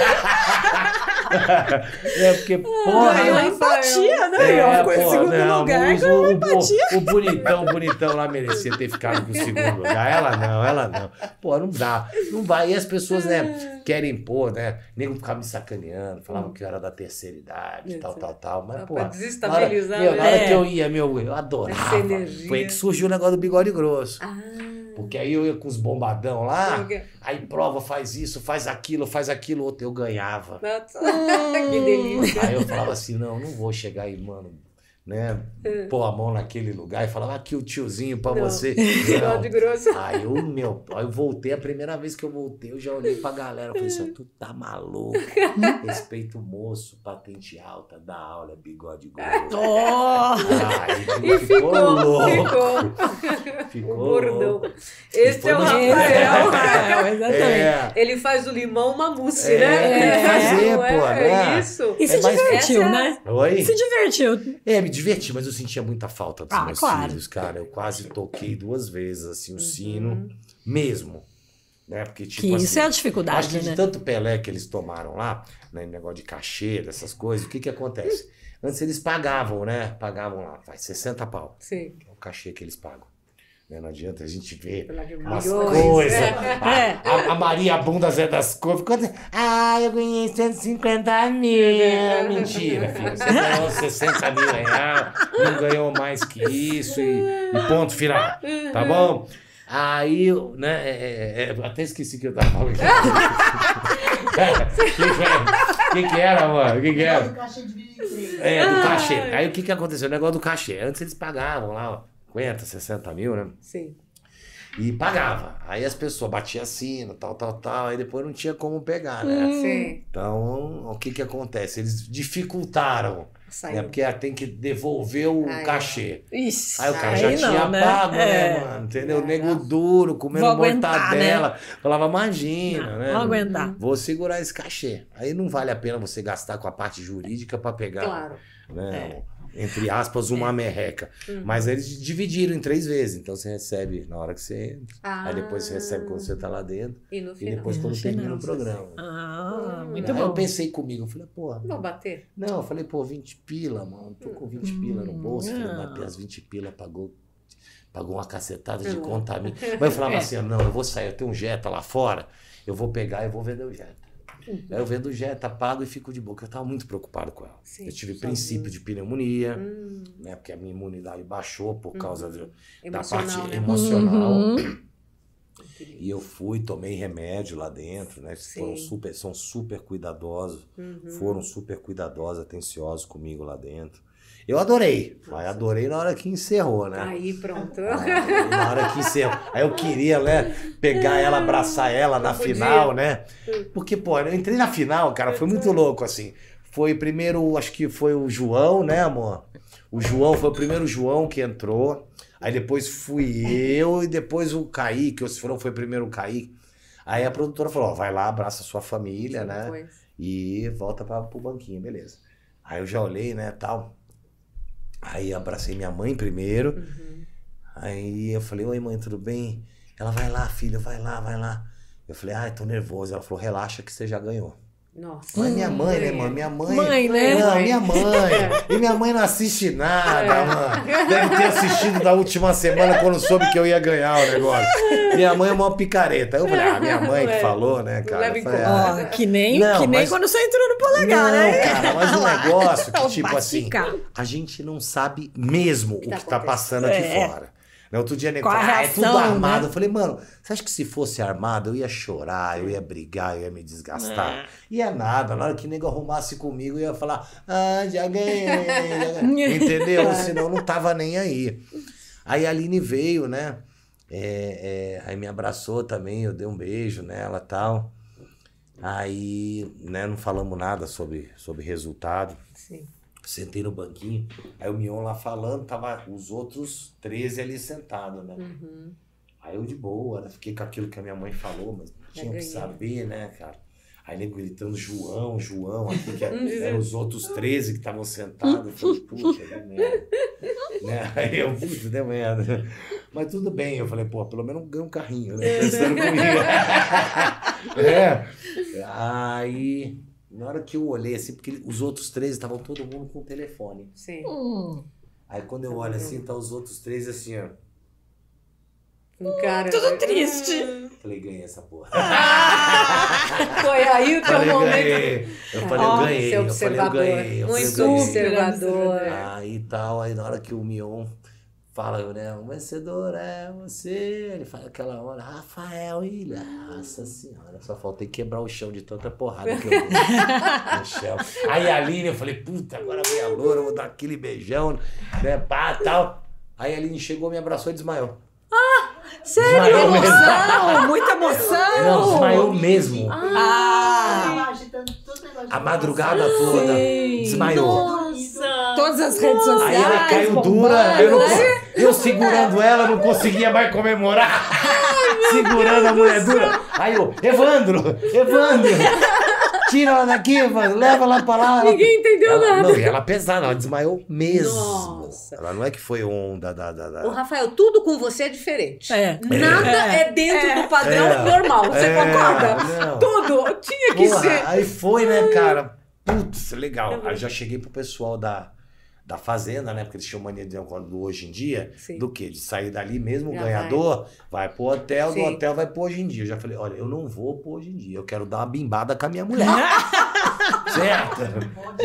C: [LAUGHS] É porque, porra.
B: Ganhou
C: né?
B: empatia, né?
C: É,
B: Ela ficou em
C: pô,
B: segundo
C: não,
B: lugar,
C: o,
B: ganhou empatia.
C: o, o bonitão, o bonitão lá merecia ter ficado com o segundo lugar. Ela não, ela não. Pô, não dá. Não vai. E as pessoas, né, querem pôr, né? Nego ficava me sacaneando, falavam que eu era da terceira idade, tal, tal, tal. Mas, pô.
A: Pra
C: na hora, meu,
A: né?
C: na hora
B: É.
C: que eu ia, meu, eu adorava. Foi aí que surgiu o negócio do bigode grosso.
A: Ah,
C: Porque aí eu ia com os bombadão lá, aí prova, faz isso, faz aquilo, faz aquilo, outro, eu ganhava.
A: nossa, [LAUGHS] que delícia.
C: Aí eu falava assim, não, não vou chegar aí, mano, né, pôr a mão naquele lugar e falar, aqui o tiozinho pra
A: Não.
C: você. [LAUGHS]
A: Bigode
C: Não.
A: grosso.
C: Aí eu, meu, aí eu voltei, a primeira vez que eu voltei, eu já olhei pra galera, eu falei assim, tu tá maluco, [LAUGHS] respeito o moço, patente alta, da aula, bigode grosso.
B: Oh,
C: Aí
A: E ficou,
C: louco.
A: ficou.
C: Ficou
A: O
C: louco.
A: Esse é o
B: é o
A: Rafael.
B: Rafael, [LAUGHS] exatamente.
C: É,
A: Ele faz do limão uma mousse,
C: É,
A: né?
B: tem que
C: fazer,
A: é?
C: pô,
A: É
C: né?
A: isso.
B: E se
C: É
B: divertiu,
A: é
B: né?
C: oi?
B: Se divertiu.
C: É, me diverti, mas eu sentia muita falta dos
B: Ah,
C: meus
B: claro.
C: filhos, cara. Eu quase toquei duas vezes, assim, o
A: Uhum.
C: sino, mesmo. Né? Porque, tipo
B: Que
C: assim,
B: isso é a
C: acho que
B: dificuldade,
C: de
B: né?
C: tanto Pelé que eles tomaram lá, né, negócio de cachê, dessas coisas, o que que acontece? Antes eles pagavam, né? Pagavam lá, faz 60 pau,
A: Sim.
C: é o cachê que eles pagam. Né? Não adianta a gente ver umas coisas.
A: É.
C: A, a- Maria Bunda Zé das. Quanto... Ah, eu ganhei 150 mil.
A: É. [LAUGHS]
C: Mentira, filho. Você ganhou 60 mil reais, não ganhou mais que isso e, e ponto final. Tá bom? Aí, né, é, é, é, até esqueci que eu tava falando. O [LAUGHS] que, que, que, era, mano? O que, que era?
D: Do cachê de 23.
C: É, do cachê. Aí o que, que aconteceu? O negócio do cachê. Antes eles pagavam lá, ó, 50, 60 mil, né?
A: Sim.
C: E pagava. Aí as pessoas batiam assino, tal, tal, tal. Aí depois não tinha como pegar, né?
A: Sim.
C: Então, o que que acontece? Eles dificultaram, né? Porque tem que devolver o
A: é.
C: cachê.
B: Ixi,
C: Aí o cara
B: aí
C: já
B: não,
C: tinha
B: né?
C: pago, né,
B: É.
C: mano? Entendeu?
A: É.
C: Nego duro, comendo
B: Vou aguentar,
C: mortadela. Falava, imagina,
B: Não,
C: né?
B: vou aguentar.
C: Vou segurar esse cachê. Aí não vale a pena você gastar com a parte jurídica para pegar,
A: Claro.
C: né? Entre aspas, uma merreca.
A: Uhum.
C: Mas eles dividiram em três vezes. Então você recebe na hora que você entra.
A: Ah.
C: Aí depois você recebe quando você tá lá dentro.
A: E no
C: E
A: final.
C: depois
B: No
C: quando
B: final,
C: termina o programa.
B: Ah,
A: Hum,
B: muito
C: Aí
B: bom.
C: eu pensei comigo, eu falei, porra.
A: Vou bater?
C: Não, eu falei, pô, 20 pila, mano. Tô com 20 pila no bolso. Falei,
B: ah.
C: bater as 20 pila, pagou, pagou uma cacetada de
A: Hum.
C: conta a mim. [LAUGHS] Mas eu falava assim, não, eu vou sair, eu tenho um Jetta lá fora, eu vou pegar e vou vender o Jetta. Aí eu vendo o Jetta, pago e fico de boca. Eu tava muito preocupado com ela.
A: Sim,
C: eu tive princípio de pneumonia,
A: Hum,
C: né? Porque a minha imunidade baixou por causa do- da
A: emocional,
C: parte
A: né?
C: emocional.
B: Uhum.
C: E eu fui, tomei remédio lá dentro, né?
A: Sim.
C: Foram super, são super cuidadosos.
A: Uhum.
C: Foram super cuidadosos, atenciosos comigo lá dentro. Eu adorei, mas adorei na hora que encerrou, né?
A: Aí, pronto.
C: Ah, na hora que encerrou. Aí eu queria, né, pegar ela, abraçar ela na final, né? Porque, pô, eu entrei na final, cara, foi muito louco, assim. Foi primeiro, acho que foi o João, né, amor? O João, foi o primeiro João que entrou. Aí depois fui eu e depois o Kaique, ou se foram, foi primeiro o Kaique. Aí a produtora falou, ó, vai lá, abraça a sua família, né?
A: Depois.
C: E volta para pro banquinho, beleza. Aí eu já olhei, né, tal. Aí abracei minha mãe primeiro.
A: Uhum.
C: Aí eu falei, oi mãe, tudo bem? Ela, vai lá, filha, vai lá, vai lá. Eu falei, ai, tô nervoso. Ela falou, relaxa que você já ganhou.
A: Nossa.
C: Mas minha mãe, né,
A: Mãe.
C: mano? Minha mãe.
B: Mãe, né?
C: Não,
A: Mãe.
C: minha mãe. [LAUGHS] E minha mãe não assiste nada,
A: É.
C: mano. Deve ter assistido da última semana quando soube que eu ia ganhar o negócio. Minha mãe é uma picareta. Eu falei, ah, minha mãe que
A: É.
C: falou, né, cara? falei, ah,
B: que nem,
C: Não,
B: que nem
C: mas-
B: quando você entrou no polegar,
C: não,
B: né?
C: cara, mas o [LAUGHS] negócio que, tipo assim, a gente não sabe mesmo o
A: que
C: que,
A: tá
C: tá passando aqui
B: É.
C: fora. Né, Outro dia, nego
B: a
C: falou, ah, é tudo
B: reação,
C: armado.
B: né?
C: Eu falei, mano, você acha que se fosse armado eu ia chorar, eu ia brigar, eu ia me desgastar? Ia nada. Na hora que o nego arrumasse comigo, eu ia falar, ah, já ganhei. já ganhei." [LAUGHS] Entendeu? Senão não tava nem aí. Aí a Aline veio, né? É, é, aí me abraçou também, eu dei um beijo nela e tal. Aí, né, não falamos nada sobre, sobre resultado.
A: Sim.
C: Sentei no banquinho, aí o Mion lá falando, tava os outros 13 ali sentados, né?
A: Uhum.
C: Aí eu de boa, né? Fiquei com aquilo que a minha mãe falou, mas tinha que saber, né, cara? Aí nego gritando João, João, aqui que [LAUGHS] eram os outros 13 que estavam sentados. Eu falei, puta, deu merda. Né? [LAUGHS] Aí eu, puta, deu merda. Mas tudo bem, eu falei, pô, pelo menos ganhei um carrinho, né? Pensando [LAUGHS] comigo. é. Aí, na hora que eu olhei assim, porque os outros 13 estavam todo mundo com o telefone.
A: Sim.
B: Hum.
C: Aí quando eu olho assim, tá os outros 13 assim, ó.
A: Um cara.
B: Tudo triste.
C: Falei, ganhei essa porra. [LAUGHS]
A: Foi aí o teu
C: Falei,
A: momento.
C: ganhei. Eu falei, eu ganhei.
A: seu
C: Eu falei, eu ganhei. Eu falei, eu
A: Muito
C: ganhei.
A: observador.
C: Aí tal, aí na hora que o Mion fala, né, o vencedor é você, ele fala aquela hora, Rafael Ilha, nossa senhora, só faltei quebrar o chão de tanta porrada que eu [LAUGHS] dei no chão. Aí a Aline, eu falei, puta, agora vem a loura, vou dar aquele beijão, né, pá, tal. Aí a Aline chegou, me abraçou e desmaiou. Sério? mesmo.
B: Emoção, muita emoção.
C: Não, desmaiou mesmo.
B: Ah,
D: de
C: A madrugada toda,
B: Sim.
C: desmaiou.
A: Nossa!
B: Todas as redes sociais.
C: Aí ela caiu
B: bombando,
C: dura, eu, não-
B: né?
C: eu segurando ela, não conseguia mais comemorar. segurando a mulher dura. Aí eu, Evandro, Evandro, tira ela daqui, Evandro, leva ela pra lá. Ela-
A: Ninguém entendeu
C: ela,
A: nada.
C: Não, e ela pesada, ela desmaiou mesmo.
A: Nossa.
C: Ela não é que foi onda da. da, da-
A: Ô, Rafael, tudo com você é diferente.
B: É.
A: Nada é, dentro do padrão
C: É.
A: normal. Você
C: É,
A: concorda?
C: não.
A: Tudo. Tinha que
C: Porra,
A: ser.
C: aí foi, né, cara? Putz, legal. Aí já cheguei pro pessoal da, da Fazenda, né? Porque eles tinham mania de do hoje em dia.
A: Sim.
C: Do quê? De sair dali mesmo, o
A: Já
C: ganhador, vai. pro hotel,
A: Sim.
C: do hotel vai pro hoje em dia. Eu já falei, olha, eu não vou pro hoje em dia. Eu quero dar uma bimbada com a minha mulher. [LAUGHS] certo?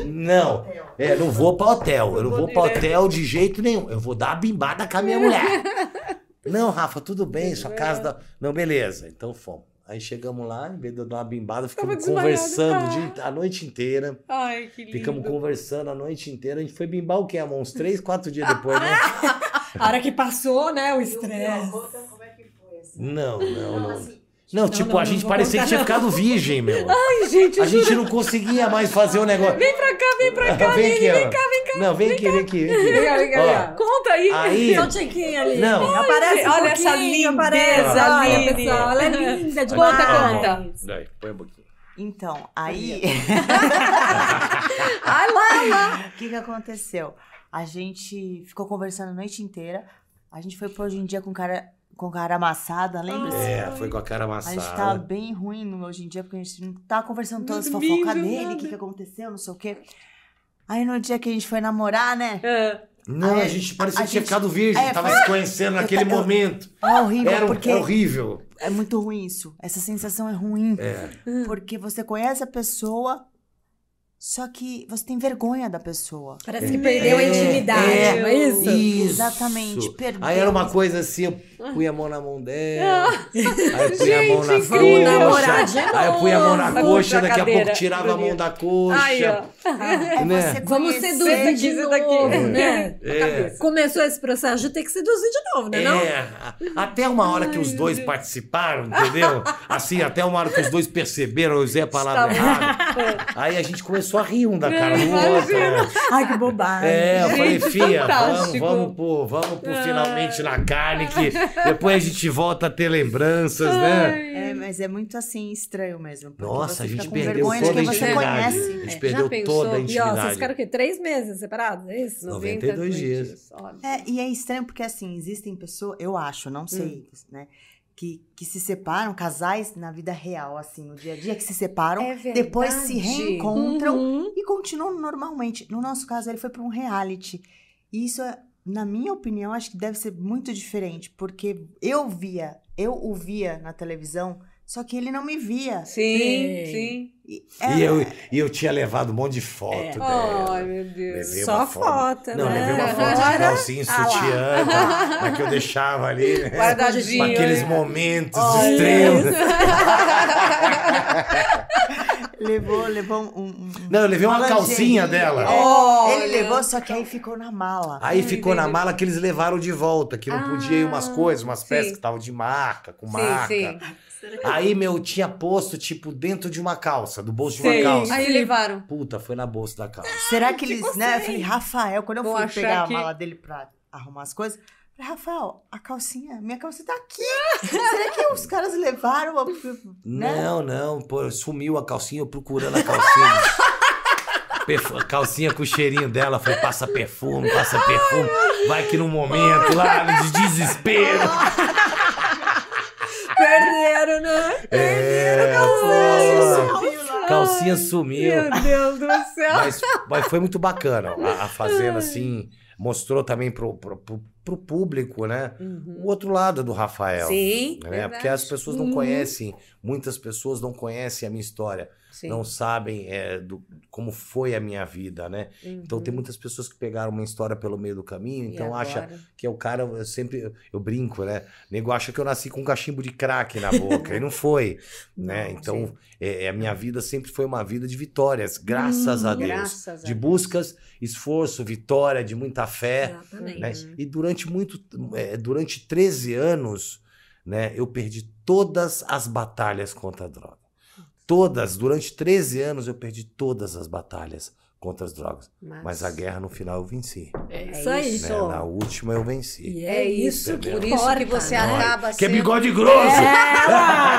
C: Não. É, não vou pra hotel. Eu não vou pra hotel de jeito nenhum. Eu vou dar uma bimbada com a minha mulher. [LAUGHS] Não, Rafa, tudo bem, sua casa dá. Não, beleza. Então fomos. Aí chegamos lá, em vez de eu dar uma bimbada, ficamos conversando
A: Ah.
C: dia- a noite inteira.
A: Ai, que lindo.
C: Ficamos conversando a noite inteira. A gente foi bimbar o quê, amor? Uns três, quatro dias depois, né? [LAUGHS]
B: A hora que passou, né, o estresse.
D: Como é que foi assim?
C: Não, não, não.
D: assim,
C: Não, tipo,
B: não,
C: a
B: não
C: gente parecia que tinha
B: não.
C: ficado virgem, meu.
A: Ai, gente,
C: A gente não conseguia mais fazer o negócio.
A: Vem pra cá, vem pra cá.
C: Vem aqui,
A: vem cá, vem cá.
C: Não, vem aqui, vem aqui, vem aqui.
B: Vem cá, vem cá, vem cá.
A: Conta aí.
C: Aí.
B: Só um tiquinho ali.
C: Não.
B: Aparece um
A: Olha essa lindeza,
B: aparece. Olha, pessoal, ela é linda
A: Conta,
B: demais.
A: conta.
C: Daí, põe um pouquinho.
E: Então, aí. [LAUGHS]
A: Ai, lá, lá.
E: O que, que aconteceu? A gente ficou conversando a noite inteira. A gente foi pro hoje em dia com cara, com cara amassada, lembra?
C: É, foi com a cara
E: A gente tava
C: amassada.
E: bem ruim no hoje em dia, porque a gente não tava conversando todas as fofocas dele, o que, que aconteceu, não sei o quê. Aí no dia que a gente foi namorar, né?
A: Ah,
C: Não,
E: Aí,
C: a gente parecia
E: a
C: que tinha ficado virgem,
E: É,
C: tava
E: foi-
C: se conhecendo naquele
E: eu-
C: momento.
E: É horrível,
C: Era um-
E: porque
C: é horrível.
E: é muito ruim isso. Essa sensação é ruim.
C: É.
E: Porque você conhece a pessoa, só que você tem vergonha da pessoa.
B: Parece que perdeu a intimidade,
C: é,
B: não é isso?
C: Isso.
E: Exatamente, perdeu.
C: Aí era uma coisa assim, pui a mão na mão dela, aí eu pui a mão na coxa, aí eu pui a mão na
A: novo.
C: coxa, daqui a pouco tirava a mão da coxa.
A: Aí, ó.
E: É
C: né?
B: Vamos seduzir de
A: Isso daqui.
B: novo, né?
C: É.
B: Começou esse processo de ter que seduzir de novo, né? Não?
C: É, até uma hora que os dois participaram, entendeu? Assim, até uma hora que os dois perceberam, eu usei a palavra errada. Aí a gente começou a rir um da cara do outro. Né?
E: Ai, que bobagem.
C: É, eu falei, fia, vamos,
A: fantástico.
C: vamos pro, vamos pro finalmente na carne, que depois a gente volta a ter lembranças, né?
E: É, mas é muito assim estranho mesmo. porque
C: Nossa, a gente
E: fica com
C: perdeu
E: vergonha de
C: toda a
E: quem você
C: intimidade.
E: conhece.
C: A gente
A: É.
C: perdeu
A: Já pensou?
C: toda a
B: E ó, vocês
C: intimidade.
B: ficaram o quê? Três meses separados? É isso?
C: 92 dias.
A: Olha.
E: É, e é estranho porque assim, existem pessoas, eu acho, não sei, né? Que, que se separam, casais na vida real, assim, no dia a dia, que se separam,
A: É
E: depois se reencontram
B: Uhum.
E: e continuam normalmente. No nosso caso, ele foi para um reality. E isso, é, na minha opinião, acho que deve ser muito diferente, porque eu via, eu o via na televisão, só que ele não me via.
A: Sim,
B: Sim.
A: sim.
E: E, é,
C: E eu, e eu tinha levado um monte de foto dela.
A: Ai, meu Deus.
C: Levei
B: Só
C: uma
B: foto,
C: Não,
B: né?
C: levei uma foto de calcinha,
B: Ah
C: sutiã, tá? [LAUGHS] mas que eu deixava ali, né?
A: Guardadinho.
C: Aqueles
A: né?
C: momentos
B: Olha
C: extremos. [LAUGHS]
E: levou, levou um. um-
C: Não, eu levei uma
E: lingerie.
C: calcinha dela.
E: É,
A: Olha.
E: ele levou, só que aí ficou na mala.
C: Aí
A: Ai,
C: ficou na mala que eles levaram de volta, que não
A: Ah,
C: podia ir umas coisas, umas peças
A: sim.
C: que estavam de marca, com
A: Sim,
C: marca.
A: sim. [LAUGHS]
C: Aí, meu, tinha posto, tipo, dentro de uma calça, do bolso de uma calça.
A: Aí levaram.
C: Puta, foi na bolsa da calça.
E: Será que eles, né? Eu falei, Rafael, quando eu
A: Vou
E: fui pegar
A: que-
E: a mala dele pra arrumar as coisas, Falei, Rafael, a calcinha, minha calcinha tá aqui. Será que os caras levaram? A... Né?
C: Não, não, pô, sumiu a calcinha, eu procurando a calcinha. [LAUGHS] Perfu- calcinha com o cheirinho dela, falei, passa perfume, passa perfume. Vai que no momento lá, de desespero. [LAUGHS]
B: Né?
C: É, pô. Calcinha sumiu.
B: Meu Deus do céu.
C: Mas, mas foi muito bacana. A, a Fazenda, assim, mostrou também pro, pro, pro, pro público, né? O outro lado do Rafael.
A: Sim,
C: Né?
A: verdade.
C: Porque as pessoas não
B: Uhum.
C: conhecem, muitas pessoas não conhecem a minha história,
A: Sim.
C: não sabem é, do, como foi a minha vida, né? Então tem muitas pessoas que pegaram uma história pelo meio do caminho,
A: Uhum.
C: Então acha que é o cara, eu sempre, eu brinco, né? O nego acha que eu nasci com um cachimbo de crack na boca, e não foi, [LAUGHS] né?
B: Não,
C: Então é, é, a minha vida sempre foi uma vida de vitórias, graças a Deus.
A: Hum, Graças a
C: de
A: Deus.
C: Esforço, vitória, de muita fé,
B: Exatamente.
C: né? E durante muito, é, durante 13 anos, né, eu perdi todas as batalhas contra a droga. Todas, durante 13 anos eu perdi todas as batalhas contra as drogas. Mas a guerra no final eu venci.
B: É
A: É
B: isso aí.
A: isso.
C: né? Na última eu venci.
B: E
A: É isso,
B: que
A: por
B: importa,
A: isso que você
B: né?
A: acaba
C: Que é
A: sendo...
C: bigode grosso!
B: Ela!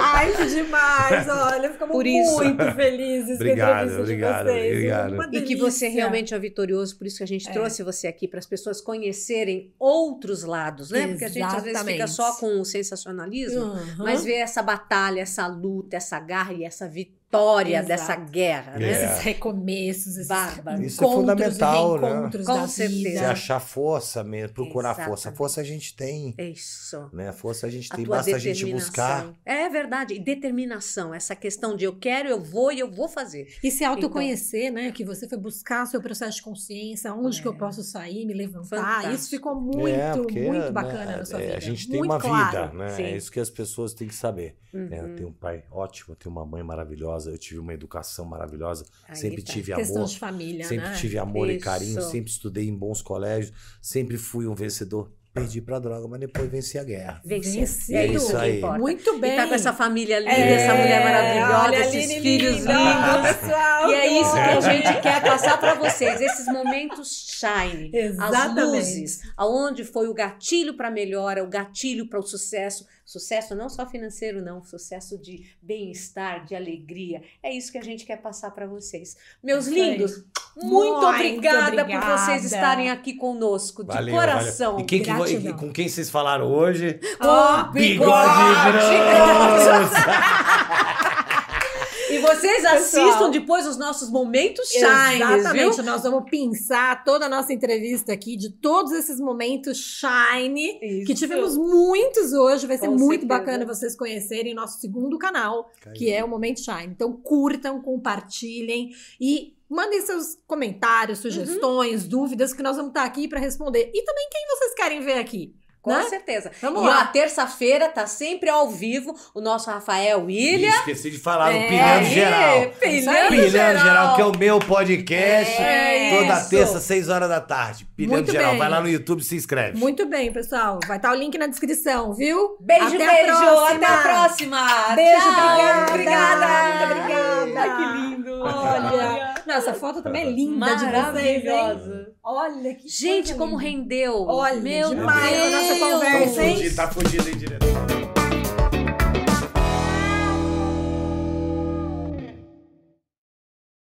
B: [LAUGHS] Ai, que demais! Olha, ficamos
A: Por isso.
B: muito felizes
C: Obrigado,
B: com
C: obrigado,
B: de vocês.
C: obrigado.
A: E que você realmente é vitorioso, por isso que a gente
B: É.
A: trouxe você aqui, para as pessoas conhecerem outros lados, né? Porque a gente às vezes fica
B: Exatamente.
A: só com o sensacionalismo,
B: Uhum.
A: mas ver essa batalha, essa luta, essa garra e essa vitória
B: Exato.
A: dessa guerra, né?
C: É.
B: Esses recomeços, esses
A: Bárbaro.
C: Isso é
B: encontros
C: fundamental,
B: e
C: né?
B: reencontros
A: Com certeza.
C: Você achar força mesmo, procurar força.
A: Exatamente.
C: Força a gente tem,
A: É isso.
C: né? Força a gente
A: A
C: tem,
A: tua
C: basta a gente buscar.
A: É verdade. E determinação. Essa questão de eu quero, eu vou e eu vou fazer.
B: E se autoconhecer, né? Que você foi buscar seu processo de consciência, onde que eu posso sair, me levantar.
A: Fantástico.
B: Isso ficou muito,
C: É, porque,
B: muito
C: né,
B: bacana na sua
C: é,
B: vida.
C: A gente tem
B: Muito
C: uma
B: claro.
C: vida, né?
A: Sim.
C: É isso que as pessoas têm que saber. né?
A: Uhum.
C: Eu tenho um pai ótimo, eu tenho uma mãe maravilhosa, eu tive uma educação maravilhosa,
A: Aí
C: sempre
A: tá.
C: tive
B: Questão
C: amor.
B: de família,
C: Sempre
B: né?
C: tive amor e
A: Isso.
C: carinho, sempre estudei em bons colégios, sempre fui um vencedor. Perdi pra droga, mas depois venci a guerra.
B: Vencido.
A: É
C: É
A: isso
C: aí.
A: importa.
B: Muito bem.
A: E tá com essa família linda,
B: É,
A: essa mulher maravilhosa,
B: olha
A: esses
B: Aline
A: filhos
B: linda,
A: lindos.
B: pessoal.
A: E é isso que a gente quer passar para vocês, esses momentos shine, as
B: Exatamente.
A: luzes, aonde foi o gatilho para melhora, o gatilho para o sucesso, sucesso não só financeiro não, sucesso de bem-estar, de alegria. É isso que a gente quer passar para vocês. Meus
B: aí.
A: lindos, muito,
B: Muito
A: obrigada, por
B: obrigada.
A: vocês estarem aqui conosco, de
C: Valeu,
A: coração.
C: valeu. E, quem que e com quem vocês falaram hoje?
A: Oh,
C: Bigode grosso! [LAUGHS]
A: E vocês
B: Pessoal.
A: assistam depois os nossos momentos shines,
B: Exatamente,
A: viu?
B: nós vamos pensar toda a nossa entrevista aqui de todos esses momentos shine que
A: Isso.
B: tivemos muitos hoje. Vai ser
A: Com
B: muito
A: certeza.
B: bacana vocês conhecerem nosso segundo canal, que é o Momento Shine. Então curtam, compartilhem e mandem seus comentários, sugestões, dúvidas que nós vamos estar aqui para responder. E também quem vocês querem ver aqui.
A: Com
B: né?
A: certeza.
B: Vamos
A: e
B: lá.
A: terça-feira tá sempre ao vivo o nosso Rafael William.
C: Ih, Esqueci de falar
B: É,
C: Pilhando
B: aí,
C: Geral.
A: Pilhando
C: Pilhando
A: geral.
C: Geral, que é o meu podcast.
A: É
C: toda
A: isso.
C: terça, 6 horas da tarde. Pilhando
B: Muito
C: Geral.
B: bem.
C: Vai lá no YouTube e se inscreve.
B: Muito bem, pessoal. Vai estar o link na descrição, viu?
A: Beijo,
B: Até
A: beijo.
B: A.
A: Até a próxima.
B: Beijo,
A: Tchau.
B: obrigada.
A: Obrigada.
B: Muito obrigada.
A: Ai, que lindo.
B: Olha, nossa, a foto também é linda de vocês, hein? Olha que
A: Gente, como
B: linda.
A: rendeu.
B: Olha,
A: Meu
B: demais a nossa
A: Deus.
B: conversa, hein?
C: Tá fudido, hein, diretor?